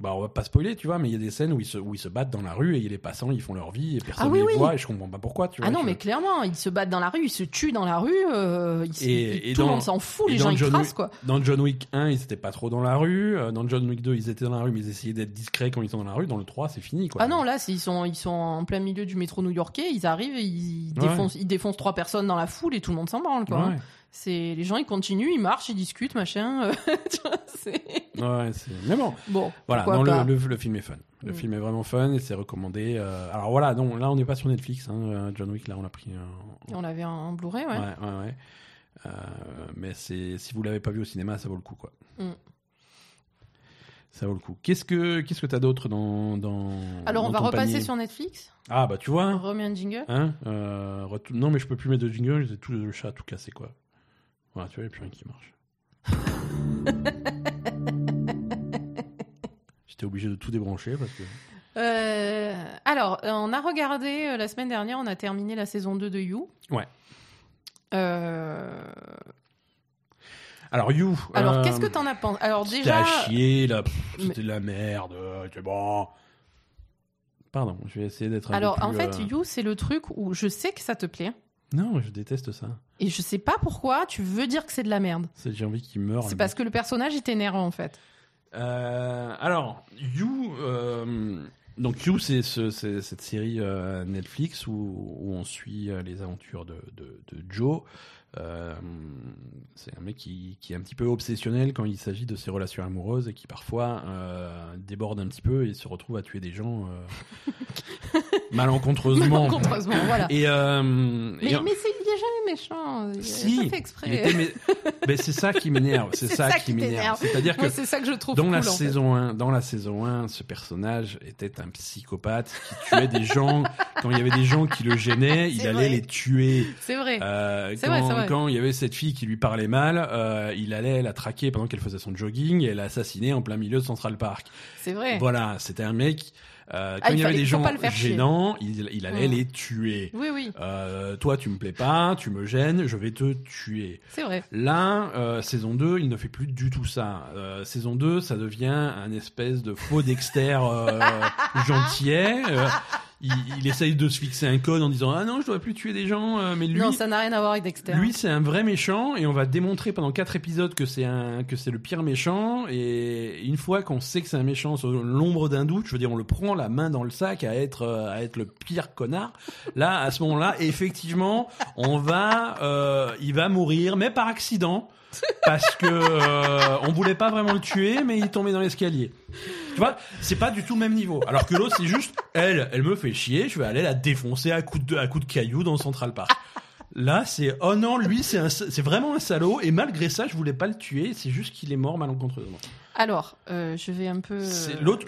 bah on va pas spoiler, tu vois, mais il y a des scènes où ils se, où ils se battent dans la rue et les passants ils font leur vie et personne Ah oui, les oui. voit et je comprends pas pourquoi, tu vois. Ah non, je- mais clairement, ils se battent dans la rue, ils se tuent dans la rue, euh, ils Et- et tout le dans- monde s'en fout, les gens ils John tracent, Wick- quoi. Dans John Wick 1, ils étaient pas trop dans la rue. euh, Dans John Wick 2, ils étaient dans la rue, mais ils essayaient d'être discrets quand ils sont dans la rue. Dans le 3, c'est fini, quoi. Ah non, là, ils sont, ils sont en plein milieu du métro new-yorkais, ils arrivent, et ils, Ouais. défoncent, ils défoncent trois personnes dans la foule et tout le monde s'en branle, quoi. Ouais, C'est les gens, ils continuent, ils marchent, ils discutent, machin. euh, <laughs> tu vois, c'est- ouais, mais bon, bon, voilà, non, le, le, le film est fun. Le Mm. film est vraiment fun et c'est recommandé. euh, alors voilà, non, là on n'est pas sur Netflix. Hein, euh, John Wick, là on l'a pris. en- On l'avait en, Blu-ray, ouais. Ouais, ouais, ouais. Euh, mais c'est si vous l'avez pas vu au cinéma, ça vaut le coup, quoi. Mm. Ça vaut le coup. Qu'est-ce que qu'est-ce que t'as d'autre dans dans Alors, on va repasser panier sur Netflix. Ah bah tu vois. On remet un jingle. Hein euh, Non mais je peux plus mettre de jingle, j'ai tout le chat tout cassé quoi. Tu vois, il n'y a plus rien qui marche. <laughs> J'étais obligé de tout débrancher parce que. Euh, alors, euh, on a regardé euh, la semaine dernière, on a terminé la saison 2 de You. Ouais. Euh, Alors You. Alors, qu'est-ce que t'en as pensé Alors, déjà. à chier là, pff, c'était de la merde, c'est bon. Pardon, je vais essayer d'être un peu Alors, plus, en fait, You, c'est le truc où je sais que ça te plaît. Non, je déteste ça. Et je sais pas pourquoi tu veux dire que c'est de la merde. C'est j'ai envie qu'il meure. C'est parce mec. que le personnage est énervant, en fait. Euh, alors, You, euh, Donc You, c'est ce- c'est cette série euh, Netflix où, où on suit les aventures de, de, de Joe. Euh, c'est un mec qui, qui est un petit peu obsessionnel quand il s'agit de ses relations amoureuses et qui parfois euh, déborde un petit peu et se retrouve à tuer des gens euh, <laughs> malencontreusement. Malencontreusement, voilà. Et, Mais, et- mais il est jamais méchant. Il- Si, fait exprès. était, mais, mais c'est ça qui m'énerve. C'est C'est ça, ça qui m'énerve. C'est-à-dire que c'est ça que je trouve dans cool, la fait. saison 1, dans la saison 1, ce personnage était un psychopathe qui tuait des gens. Quand il y avait des gens qui le gênaient, <laughs> il allait les tuer. C'est vrai. C'est vrai, c'est vrai. Quand il y avait cette fille qui lui parlait mal, euh, il allait la traquer pendant qu'elle faisait son jogging et l'assassiner en plein milieu de Central Park. c'est vrai. Voilà, c'était un mec. euh, quand Ah, il il y avait des gens gênants, il, il allait les tuer. Oui, oui, Euh, toi, tu me plais pas, tu me gênes, je vais te tuer. c'est vrai. Là, euh, saison 2, il ne fait plus du tout ça. Euh, saison 2, ça devient un espèce de faux Dexter euh, <laughs> gentillet. Il, il essaye de se fixer un code en disant ah non, je dois plus tuer des gens, euh, mais lui, non, ça n'a rien à voir avec Dexter. lui c'est un vrai méchant et on va démontrer pendant quatre épisodes que c'est un que c'est le pire méchant et une fois qu'on sait que c'est un méchant sur l'ombre d'un doute, je veux dire on le prend la main dans le sac à être euh, à être le pire connard. Là à ce moment-là, effectivement, on va euh, il va mourir mais par accident parce que euh, on voulait pas vraiment le tuer mais il tombé dans l'escalier. Tu vois, c'est pas du tout le même niveau. Alors que l'autre c'est juste elle, elle me fait chier, je vais aller la défoncer à coups de à coups de cailloux dans Central Park. Là, c'est oh non, lui, c'est vraiment un salaud. Et malgré ça, je voulais pas le tuer. C'est juste qu'il est mort malencontreusement. Alors, euh, je vais un peu. C'est l'autre,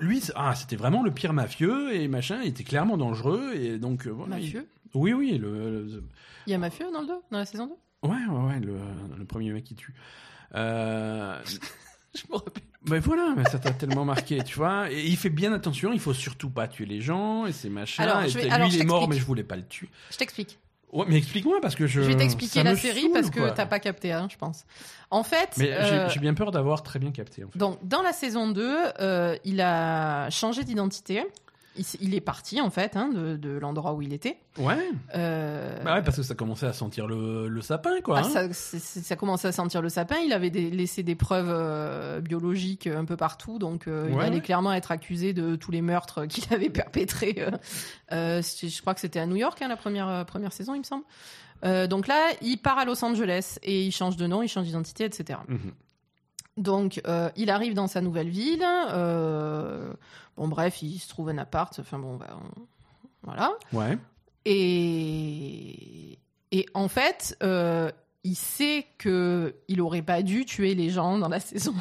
lui, ah, c'était vraiment le pire mafieux et machin. Il était clairement dangereux et donc euh, voilà. il- Mafieux? Oui, oui, le, le- Il y a Mafieux dans le 2 Dans la saison 2 ouais, ouais, ouais, le, le premier mec qui tue. Euh, <laughs> Je me rappelle. mais voilà, mais ça t'a tellement marqué, tu vois. Et il fait bien attention. Il faut surtout pas tuer les gens et c'est machin. Alors, et je vais- lui, alors, il je est mort, mais je voulais pas le tuer. Je t'explique. Ouais, mais explique-moi parce que je. Je vais t'expliquer la série saoule, parce que t'as pas capté, hein, je pense. En fait, Mais j'ai- euh, j'ai bien peur d'avoir très bien capté. En fait. donc dans la saison 2, euh, il a changé d'identité. Il, est parti en fait hein, de, de l'endroit où il était. Ouais. Euh, Bah ouais, parce que ça commençait à sentir le, le sapin, quoi. ah, hein. ça, commençait à sentir le sapin. Il avait des- laissé des preuves euh, biologiques un peu partout, donc euh, il allait ouais. clairement être accusé de tous les meurtres <laughs> qu'il avait perpétrés. je crois que c'était à New York hein, la première première saison, il me semble. Donc là, il part à Los Angeles et il change de nom, il change d'identité, etc. Donc, euh, il arrive dans sa nouvelle ville. euh, bon, bref, il se trouve un appart. Enfin, bon, bah, on- voilà. Ouais. Et, et en fait, euh, il sait que il aurait pas dû tuer les gens dans la <laughs> saison.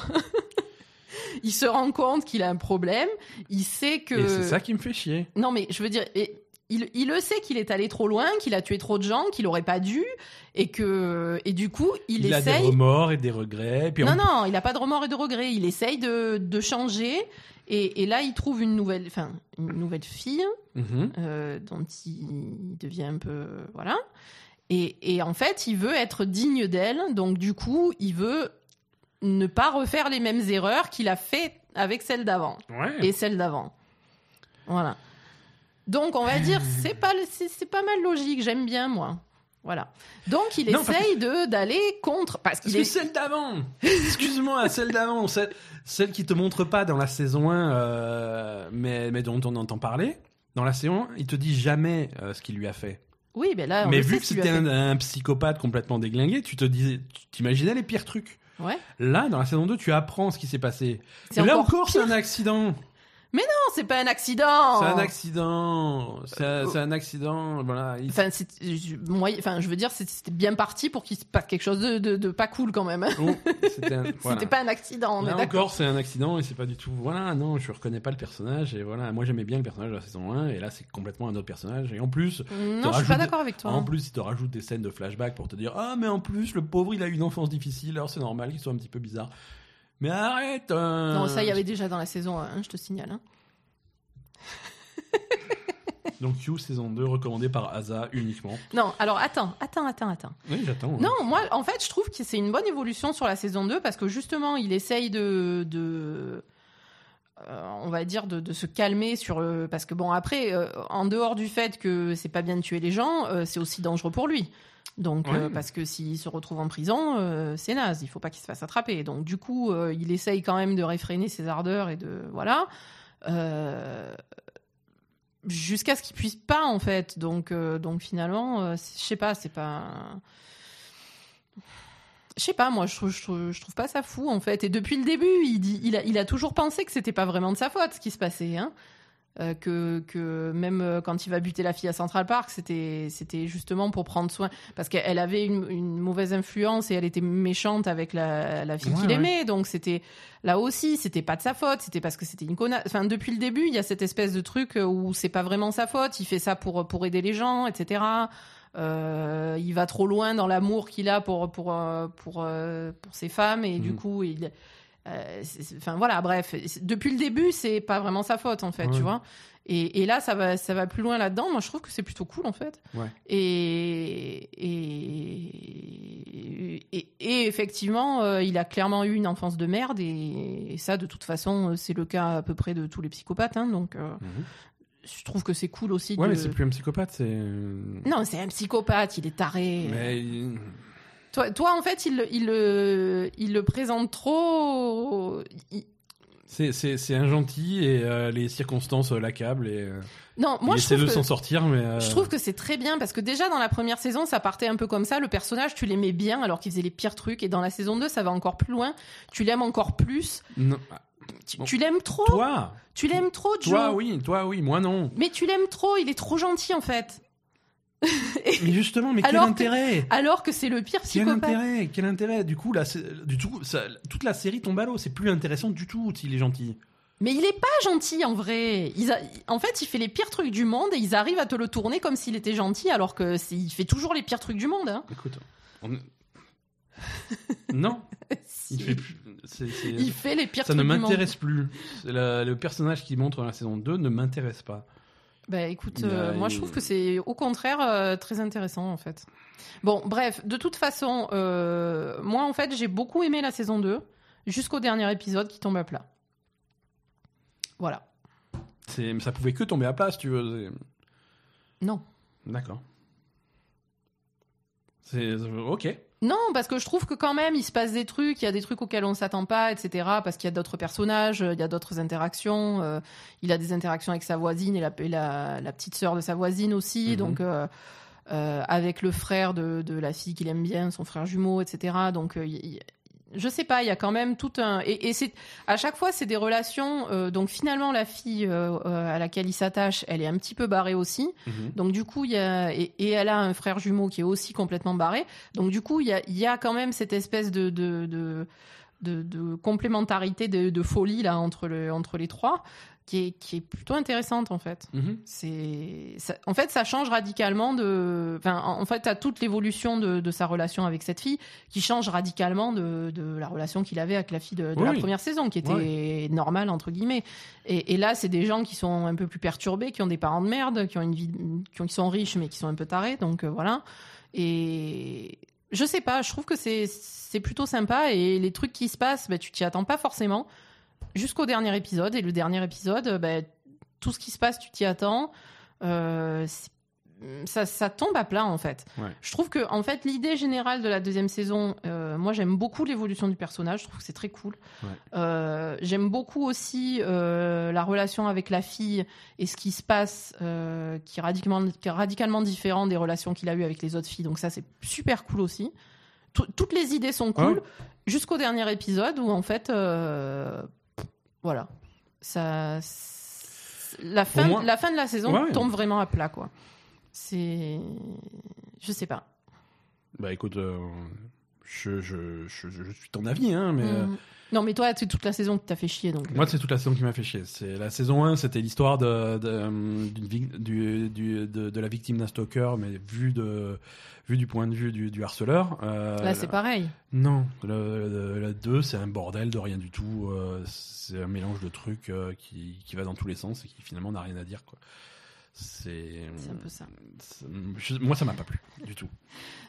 il se rend compte qu'il a un problème. Il sait que. Et c'est ça qui me fait chier. Non, mais je veux dire, et il, il le sait qu'il est allé trop loin, qu'il a tué trop de gens, qu'il aurait pas dû, et que et du coup, il, Il, a des essaye. remords et des regrets. Puis Non, on- non, il n'a pas de remords et de regrets. Il essaye de, de changer. Et, et là, il trouve une nouvelle, enfin, une nouvelle fille Mhm. euh, dont il devient un peu, voilà. Et, et en fait, il veut être digne d'elle. Donc, du coup, il veut ne pas refaire les mêmes erreurs qu'il a fait avec celle d'avant Ouais. et celle d'avant. Voilà. Donc, on va dire, <laughs> c'est pas, c'est pas mal logique. J'aime bien, moi. Voilà. Donc, il Non, essaye de d'aller contre, parce que est celle d'avant, excuse-moi, <laughs> celle d'avant, celle, celle qui te montre pas dans la saison 1, euh, mais, mais dont on entend parler, dans la saison 1, il te dit jamais euh, ce qu'il lui a fait. Oui, mais là, on mais vu sait que c'était un, un psychopathe complètement déglingué, tu te disais, tu t'imaginais les pires trucs. Ouais. Là, dans la saison 2, tu apprends ce qui s'est passé. C'est Et là encore encore, c'est un accident. Non, c'est pas un accident. C'est un accident. C'est un, accident. Voilà. Il- Enfin, je, moi, enfin, je veux dire, c'était bien parti pour qu'il se passe quelque chose de, de, de pas cool quand même. Oh, c'était <laughs> voilà. Pas un accident, on Là est encore, c'est un accident et c'est pas du tout. Voilà, non, je reconnais pas le personnage et voilà, moi j'aimais bien le personnage de la saison 1 et là c'est complètement un autre personnage et en plus, Non, je suis pas d'accord avec toi. en plus, il te rajoute des scènes de flashback pour te dire ah mais en plus le pauvre il a eu une enfance difficile alors c'est normal qu'il soit un petit peu bizarre. Mais arrête. euh, Non, ça, il y avait déjà dans la saison 1, je te signale. hein. <laughs> Donc You saison 2 recommandé par Asa uniquement. Non, alors attends, attends, attends, attends. Oui, j'attends. hein. Non, moi, en fait, je trouve que c'est une bonne évolution sur la saison 2 parce que justement, il essaye de. de euh, on va dire de, de se calmer sur le parce que bon après euh, en dehors du fait que c'est pas bien de tuer les gens euh, c'est aussi dangereux pour lui donc Ouais. euh, parce que s'il se retrouve en prison euh, c'est naze il faut pas qu'il se fasse attraper donc du coup euh, il essaye quand même de réfréner ses ardeurs et de voilà jusqu'à ce qu'il puisse pas en fait. Donc, donc finalement, je sais pas, c'est pas. Je sais pas, moi, je trouve, je, trouve, je trouve pas ça fou en fait. Et depuis le début, il, dit, il, a, il a toujours pensé que c'était pas vraiment de sa faute ce qui se passait. Hein. Euh, que, que même euh, quand il va buter la fille à Central Park, c'était c'était justement pour prendre soin. Parce qu'elle avait une, une mauvaise influence et elle était méchante avec la, la fille Ouais, qu'il ouais. aimait. Donc c'était là aussi, c'était pas de sa faute, c'était parce que c'était une connasse. Enfin, depuis le début, il y a cette espèce de truc où c'est pas vraiment sa faute, il fait ça pour, pour aider les gens, etc. Euh, il va trop loin dans l'amour qu'il a pour, pour, euh, pour, euh, pour ses femmes et du Mhm. coup, il. Euh, Enfin voilà, bref, depuis le début, c'est pas vraiment sa faute en fait, Ouais. tu vois. Et, et là, ça va, ça va plus loin là-dedans. Moi, je trouve que c'est plutôt cool en fait. Ouais. Et, et, et, et effectivement, euh, il a clairement eu une enfance de merde. Et, ça, de toute façon, euh, c'est le cas à peu près de tous les psychopathes. hein, donc, euh, Mhm. je trouve que c'est cool aussi. Ouais, de... mais c'est plus un psychopathe. Non, c'est un psychopathe. Il est taré. Mais Toi, toi, en fait, il, le- il, le, il le présente trop. il- c'est un gentil et euh, les circonstances euh, l'accablent et euh, Non, moi, il je essaie de s'en sortir, mais. Je trouve que c'est très bien parce que déjà dans la première saison, ça partait un peu comme ça. Le personnage, tu l'aimais bien alors qu'il faisait les pires trucs. Et dans la saison 2, ça va encore plus loin. Tu l'aimes encore plus. non. Tu, Bon. tu l'aimes trop. Toi, Tu l'aimes trop, Joe. toi, oui, toi, oui, moi non. Mais tu l'aimes trop. Il est trop gentil en fait. Mais justement, mais quel Alors que- intérêt Alors que c'est le pire Quel psychopathe. intérêt Quel intérêt? Du coup, là, du tout, ça- toute la série tombe à l'eau. C'est plus intéressant du tout s'il est gentil. Mais il est pas gentil en vrai. Ils a- En fait, il fait les pires trucs du monde et ils arrivent à te le tourner comme s'il était gentil alors que il fait toujours les pires trucs du monde. hein. Écoute, on- <laughs> non, Si. il fait plus. Il fait les pires Ça ne trucs du monde. m'intéresse plus. La- le personnage qu'il montre dans la saison 2 ne m'intéresse pas. Bah écoute, euh, moi je trouve que c'est au contraire euh, très intéressant en fait. Bon, bref, de toute façon, euh, moi en fait j'ai beaucoup aimé la saison 2 jusqu'au dernier épisode qui tombe à plat. Voilà. C'est- Ça pouvait que tomber à plat, si tu veux. Non. D'accord. C'est ok. Non, parce que je trouve que quand même il se passe des trucs, il y a des trucs auxquels on s'attend pas, etc. Parce qu'il y a d'autres personnages, euh, il y a d'autres interactions. euh, il a des interactions avec sa voisine et la, et la, la petite sœur de sa voisine aussi. Mhm. Donc euh, euh, avec le frère de, de la fille qu'il aime bien, son frère jumeau, etc. Donc il- je sais pas, il y a quand même tout un et, et c'est à chaque fois c'est des relations. euh, donc finalement la fille euh, euh, à laquelle il s'attache, elle est un petit peu barrée aussi. Mhm. Donc du coup, il y a et, et elle a un frère jumeau qui est aussi complètement barré. Donc du coup, il y a, il y a quand même cette espèce de de, de, de- de complémentarité, de, de folie là entre le entre les trois, qui est qui est plutôt intéressante en fait. Mhm. C'est en fait ça change radicalement de enfin en fait à toute l'évolution de, de sa relation avec cette fille qui change radicalement de, de la relation qu'il avait avec la fille de, de la Oui. première saison qui était Ouais. normale entre guillemets et, et là c'est des gens qui sont un peu plus perturbés qui ont des parents de merde qui ont une vie qui, ont- qui sont riches mais qui sont un peu tarés donc euh, voilà et je sais pas je trouve que c'est c'est plutôt sympa et les trucs qui se passent bah, tu t'y attends pas forcément jusqu'au dernier épisode. Et le dernier épisode, euh, ben, tout ce qui se passe, tu t'y attends. Euh, ça, ça tombe à plat en fait. Ouais. Je trouve que en fait l'idée générale de la deuxième saison, euh, moi j'aime beaucoup l'évolution du personnage. Je trouve que c'est très cool. Ouais. Euh, j'aime beaucoup aussi euh, la relation avec la fille et ce qui se passe, qui, est radicalement, qui est radicalement différent des relations qu'il a eues avec les autres filles. Donc ça c'est super cool aussi. Tout- toutes les idées sont cool Ouais. jusqu'au dernier épisode où en fait voilà ça la fin moi- la fin de la saison Ouais, ouais. tombe vraiment à plat quoi c'est je sais pas Bah écoute, euh, je, je, je, je suis ton avis, hein, mais. euh, Mm. Non mais toi c'est toute la saison qui t'a fait chier donc Moi, c'est toute la saison qui m'a fait chier. C'est la saison 1, c'était l'histoire de, de, euh, du, du- de, de la victime d'un stalker, mais vu de vu du point de vue du, du harceleur. Euh, là c'est pareil Non, la 2, c'est un bordel de rien du tout. euh, c'est un mélange de trucs euh, qui, qui va dans tous les sens et qui finalement n'a rien à dire. Quoi. C'est, un peu ça moi, ça m'a pas plu du tout.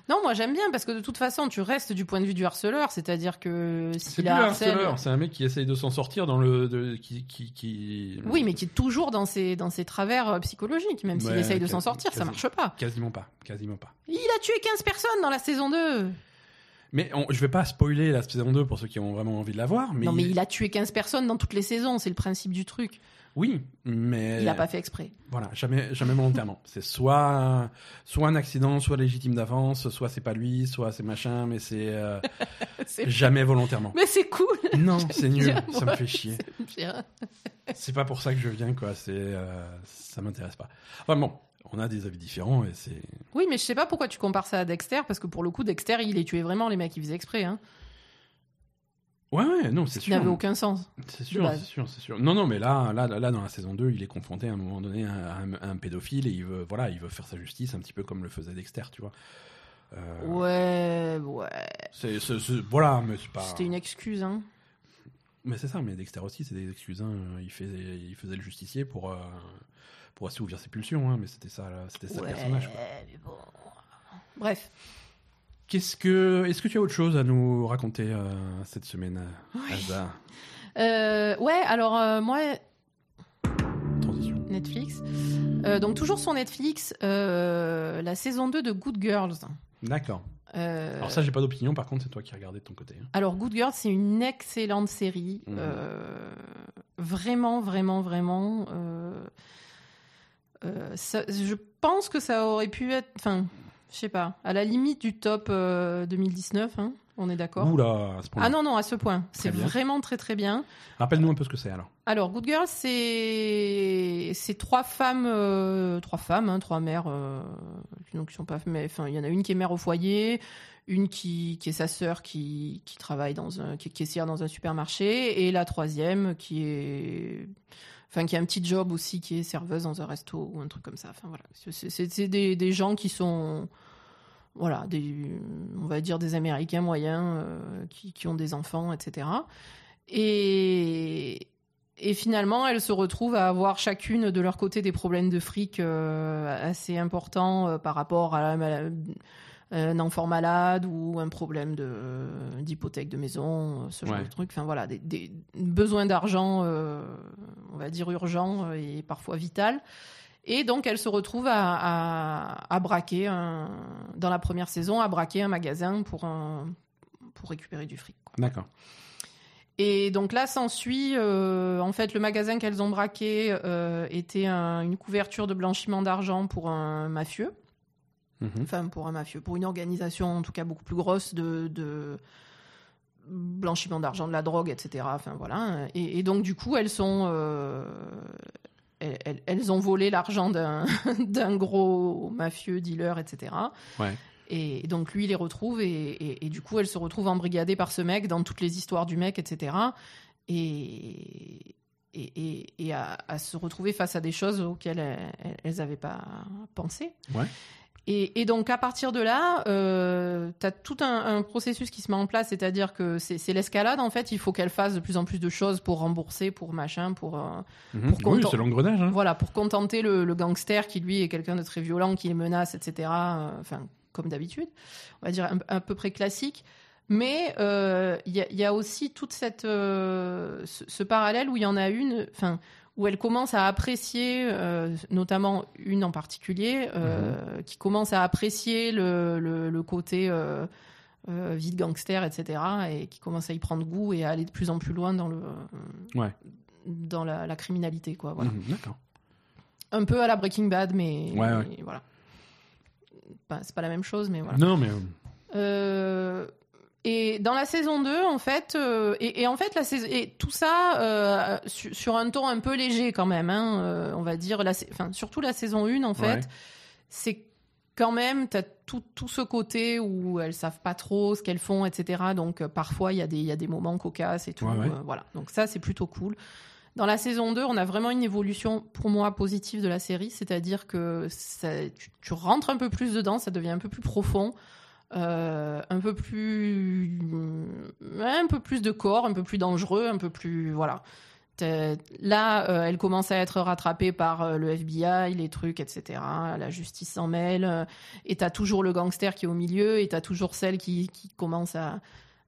non moi j'aime bien parce que de toute façon tu restes du point de vue du harceleur c'est-à-dire que C'est un harcèle harceleur, c'est un mec qui essaye de s'en sortir dans le. de- qui, qui, qui- oui mais qui est toujours dans ses dans ses travers euh, psychologiques même s'il Ouais, essaye de s'en sortir ça marche pas Quasiment pas, quasiment pas. il a tué 15 personnes dans la saison 2 Mais on- je vais pas spoiler la saison 2 pour ceux qui ont vraiment envie de la voir. Mais non mais il a tué 15 personnes dans toutes les saisons c'est le principe du truc Oui, mais Il n'a pas fait exprès. voilà, jamais, jamais volontairement. <laughs> c'est soit, soit un accident, soit légitime d'avance, soit c'est pas lui, soit c'est machin, mais c'est euh, <laughs> <laughs> jamais volontairement. Mais c'est cool. Non, c'est nul, bien, ça me fait chier. C'est pas pour ça que je viens, quoi. C'est, euh, ça m'intéresse pas. Enfin bon, on a des avis différents et c'est. Oui, mais je sais pas pourquoi tu compares ça à Dexter, parce que pour le coup, Dexter, il les tuait vraiment, les mecs, ils faisaient exprès. Hein. Ouais, ouais, non, c'est sûr. n'avait aucun sens. C'est sûr, c'est sûr, c'est sûr. Non, non, mais là, là, là, dans la saison 2, il est confronté à un moment donné à un, à un pédophile et il veut, voilà, il veut faire sa justice un petit peu comme le faisait Dexter, tu vois. Euh, Ouais, ouais. c'est, voilà, mais c'est pas. C'était une excuse, hein. Mais c'est ça, mais Dexter aussi, c'est des excuses. hein. Il, fait, il faisait le justicier pour, euh, pour assouvir ses pulsions, hein, mais c'était ça, c'était ça Ouais, le personnage. quoi. mais bon. Bref. Qu'est-ce que, est-ce que tu as autre chose à nous raconter euh, cette semaine, Oui. Euh, ouais, alors euh, moi, Transition. Netflix. Donc toujours sur Netflix, la saison 2 de Good Girls. D'accord. Alors ça, j'ai pas d'opinion. Par contre, c'est toi qui regardé de ton côté. hein. Alors, Good Girls, c'est une excellente série. Euh, vraiment, vraiment, vraiment. ça- je pense que ça aurait pu être. Enfin, je sais pas. À la limite du top euh, 2019, hein, on est d'accord Oula, à ce point. Ah non, non, à ce point. C'est bien. vraiment très, très bien. Rappelle-nous un peu ce que c'est alors. Alors, Good Girls, c'est c'est trois femmes, euh, trois femmes, hein, trois mères, euh, qui sont pas, mais enfin, il y en a une qui est mère au foyer, une qui, qui est sa sœur qui, qui travaille dans un, qui est caissière dans un supermarché, et la troisième qui est, enfin, qui a un petit job aussi, qui est serveuse dans un resto ou un truc comme ça. Enfin voilà, c'est des, des gens qui sont voilà, on va dire des Américains moyens euh, qui, qui ont des enfants, etc. Et, et finalement, elles se retrouvent à avoir chacune de leur côté des problèmes de fric euh, assez importants euh, par rapport à, la- à un enfant malade ou un problème de- d'hypothèque de, maison, ce genre Ouais. de trucs. Enfin voilà, des, des besoins d'argent, euh, on va dire urgents euh, et parfois vital. Et donc, elle se retrouve à, à- à braquer, un- dans la première saison, à braquer un magasin pour, un- pour récupérer du fric. D'accord. Et donc là, s'ensuit, euh, en fait, le magasin qu'elles ont braqué euh, était un- une couverture de blanchiment d'argent pour un mafieux, Mhm. enfin pour un mafieux, pour une organisation en tout cas beaucoup plus grosse de, de blanchiment d'argent, de la drogue, etc. Enfin voilà. Et, et donc du coup, elles sont, euh, elles, elles- elles ont volé l'argent d'un <laughs> d'un gros mafieux dealer, etc. Ouais. Et donc lui, il les retrouve et, du coup, elle se retrouve embrigadée par ce mec dans toutes les histoires du mec, etc. Et, et, et- et à, à se retrouver face à des choses auxquelles elles n'avaient pas pensé. Ouais. Et, et donc à partir de là, tu as tout un, un processus qui se met en place, c'est-à-dire que c'est l'escalade, en fait, il faut qu'elle fasse de plus en plus de choses pour rembourser, pour machin, pour... euh, Mhm. Pour Oui, c'est l'engrenage. Hein. voilà, pour contenter le, le gangster qui lui est quelqu'un de très violent, qui les menace, etc. euh, Enfin, comme d'habitude, on va dire un- à peu près classique. Mais euh, il y, a- il y a aussi toute cette euh, ce, ce parallèle où il y en a une, enfin où elle commence à apprécier, euh, notamment une en particulier, euh, qui commence à apprécier le, le, le côté euh, euh, vie de gangster, etc. Et qui commence à y prendre goût et à aller de plus en plus loin dans le Ouais. dans la, la criminalité, quoi. Voilà Mhm. D'accord. un peu à la Breaking Bad, mais, Ouais, ouais. mais voilà. C'est pas la même chose, mais voilà. Non, mais et dans la saison 2, en fait, euh, et, et en fait, la saison, et tout ça euh, su- sur un ton un peu léger quand même, hein, euh, on va dire, la, sa- enfin, surtout la saison 1, en fait, Ouais. c'est quand même, tu as tout, tout ce côté où elles savent pas trop ce qu'elles font, etc. Donc parfois, il y, a des- y a des moments cocasses et tout. Ouais, ouais. voilà. Donc ça, c'est plutôt cool. Dans la saison 2, on a vraiment une évolution, pour moi, positive de la série. C'est-à-dire que ça- tu, tu rentres un peu plus dedans, ça devient un peu plus profond. Euh, un peu plus un peu plus de corps un peu plus dangereux un peu plus voilà Là, euh, elle commence à être rattrapée par euh, le FBI, les trucs, etc. La justice s'en mêle. et t'as toujours le gangster qui est au milieu, et t'as toujours celle qui, qui commence à,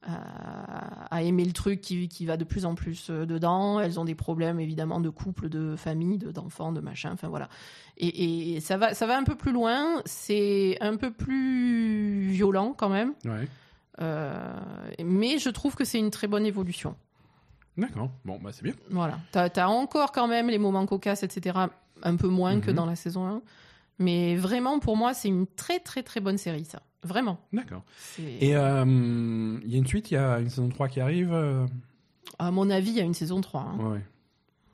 à, à aimer le truc, qui, qui va de plus en plus euh, dedans. Elles ont des problèmes, évidemment, de couple, de famille, de- d'enfants, de machin. Enfin, voilà. Et, et ça, va, ça va un peu plus loin. C'est un peu plus violent, quand même. ouais. Euh, mais je trouve que c'est une très bonne évolution. D'accord. Bon, bah c'est bien. Voilà. T'as as encore quand même les moments cocasses, etc. Un peu moins que Mhm. dans la saison 1. Mais vraiment, pour moi, c'est une très très très bonne série, ça. Vraiment. D'accord. Et euh, il y a une suite, il y a une saison 3 qui arrive. euh, À mon avis, il y a une saison 3, hein, Ouais, ouais.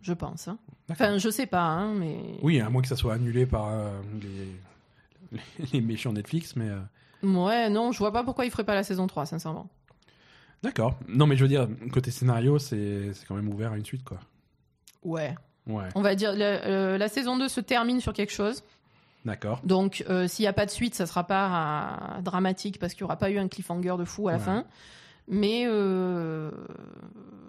je pense. hein. Enfin, je sais pas, hein, mais. Oui, à moins que ça soit annulé par euh, les... les méchants Netflix, mais. Ouais, non, je vois pas pourquoi il ferait pas la saison 3, sincèrement. D'accord. Non, mais je veux dire, côté scénario, c'est c'est quand même ouvert à une suite, quoi. Ouais. Ouais, On va dire, la, la saison 2 se termine sur quelque chose. D'accord. Donc, euh, s'il n'y a pas de suite, ça sera pas euh, dramatique parce qu'il n'y aura pas eu un cliffhanger de fou à la Ouais. fin. Mais, euh,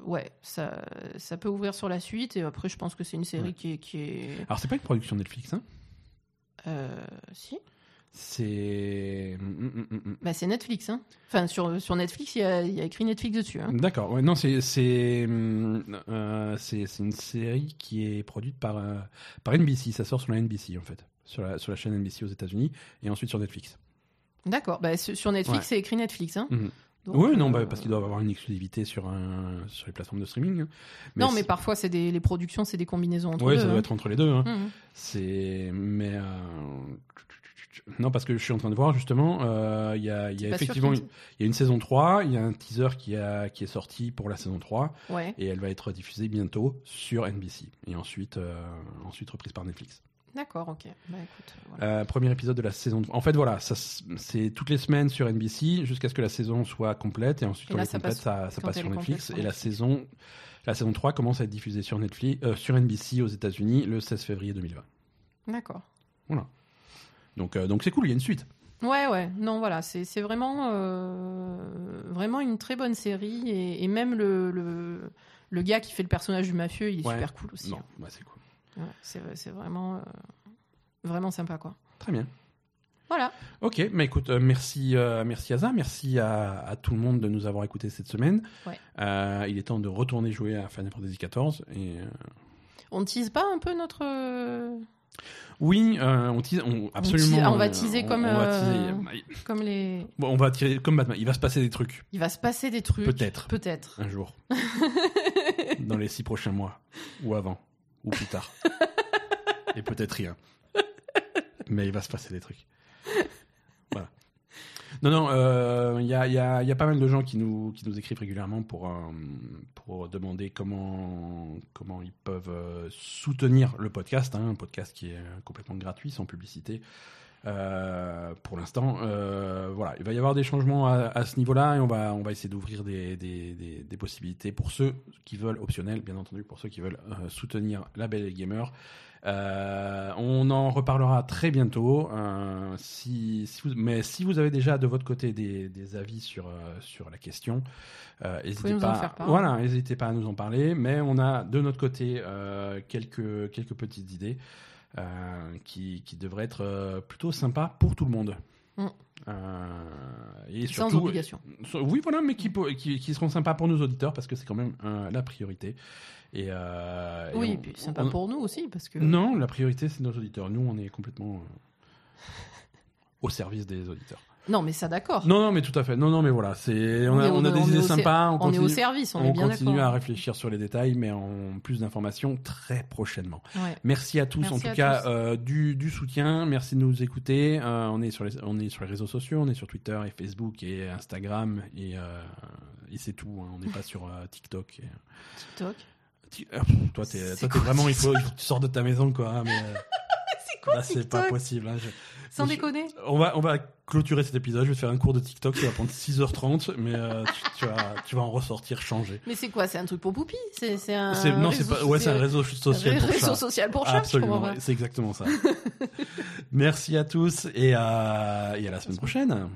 ouais, ça, ça peut ouvrir sur la suite. Et après, je pense que c'est une série Ouais. qui est. Qui est Alors, c'est pas une production Netflix, hein? Euh, si C'est. Mm, mm, mm. bah, C'est Netflix. Hein. Enfin, sur, sur Netflix, il y a, il y a écrit Netflix dessus. Hein. D'accord. Ouais, non, c'est c'est hum, euh, une série qui est produite par euh, par NBC. Ça sort sur la NBC en fait, sur la sur la chaîne NBC aux États-Unis et ensuite sur Netflix. D'accord. Bah, sur Netflix, Ouais. c'est écrit Netflix. Hein. Mhm. Donc, oui, non, euh, bah, parce qu'ils doivent avoir une exclusivité sur un sur les plateformes de streaming. hein. non, mais parfois, c'est des, les productions, c'est des combinaisons entre ouais, deux. ça doit hein. être entre les deux. hein. Mhm. C'est mais euh, non parce que je suis en train de voir justement, euh, il y a y effectivement une, y a une saison 3, il y a un teaser qui a qui est sorti pour la saison 3 Ouais. et elle va être diffusée bientôt sur NBC et ensuite ensuite reprise par Netflix. D'accord, ok. Bah, écoute, voilà. Euh, premier épisode de la saison. En fait, voilà, c'est toutes les semaines sur NBC jusqu'à ce que la saison soit complète et ensuite Et quand là, elle est ça complète, passe- ça, passe sur Netflix et la saison la saison 3 commence à être diffusée sur Netflix euh, sur NBC aux États-Unis le 16 février 2020. D'accord. Donc euh, donc c'est cool, il y a une suite. Ouais, ouais. Non, voilà, c'est c'est vraiment, euh, vraiment une très bonne série. Et, et même le, le, le gars qui fait le personnage du mafieux, il est Ouais. super cool aussi. Non, hein. bah, c'est cool. Ouais, c'est vraiment, euh, vraiment sympa, quoi. Très bien. Voilà. Ok, mais écoute, euh, merci, euh, merci Aza, merci à, à tout le monde de nous avoir écoutés cette semaine. Ouais. Euh, il est temps de retourner jouer à Final Fantasy XIV. Et, On tease pas un peu notre. oui, on tease, on, absolument. tease- on va teaser on- comme, On va, teaser. Comme les. Bon, on va tirer comme Batman. Il va se passer des trucs Il va se passer des trucs. Peut-être. Peut-être. un jour, <laughs> dans les six prochains mois, ou avant, ou plus tard, <laughs> et peut-être rien. Mais il va se passer des trucs. Voilà. Non, non, euh, il y, a, y, a, y a pas mal de gens qui nous, qui nous écrivent régulièrement pour, euh, pour demander comment, comment ils peuvent euh, soutenir le podcast, hein, un podcast qui est complètement gratuit, sans publicité. Euh, pour l'instant, euh, voilà, il va y avoir des changements à, à ce niveau-là et on va, on va essayer d'ouvrir des, des, des, des possibilités pour ceux qui veulent, optionnel bien entendu, pour ceux qui veulent euh, soutenir la Belle et Gamer. Euh, on en reparlera très bientôt. euh, si, si vous, mais si vous avez déjà de votre côté des, des avis sur, sur la question, euh, n'hésitez pas. Voilà, n'hésitez pas à nous en parler. Mais on a de notre côté euh, quelques, quelques petites idées qui, qui devraient être euh, plutôt sympas pour tout le monde. Mm. Euh, Sans obligation. Oui, voilà, mais qui, po- qui, qui seront sympas pour nos auditeurs parce que c'est quand même euh, la priorité. Et, euh, et Oui, on- et puis sympa on- pour nous aussi, parce que. Non, la priorité c'est nos auditeurs. Nous, on est complètement euh, au service des auditeurs. Non, mais ça, d'accord. Non, non, mais tout à fait. Non, non, mais voilà, c'est on, a, on des idées sympas. On, On est au service, on, on est bien continue à réfléchir sur les détails, mais en plus d'informations très prochainement. Ouais. Merci à tous, Merci en tout cas, euh, du, du soutien. Merci de nous écouter. Euh, on, est sur les, on est sur les réseaux sociaux, on est sur Twitter et Facebook et Instagram. Et, euh, et c'est tout. hein. On n'est pas sur TikTok. et- TikTok. Toi, t'es, toi, t'es vraiment, il faut, TikTok il faut que tu sors de ta maison, quoi. hein, mais, <laughs> C'est quoi là, c'est pas TikTok possible. hein. Je- Sans je- déconner. on va, on va clôturer cet épisode. Je vais te faire un cours de TikTok. Ça va prendre 6h30, mais euh, tu, tu vas, tu vas en ressortir changé. Mais c'est quoi? C'est un truc pour Poupi C'est c'est un. C'est, non, c'est pas, ouais, c'est un réseau social un pour réseau chat. social pour chat, Absolument, c'est exactement ça. <laughs> Merci à tous et à, et à la semaine prochaine.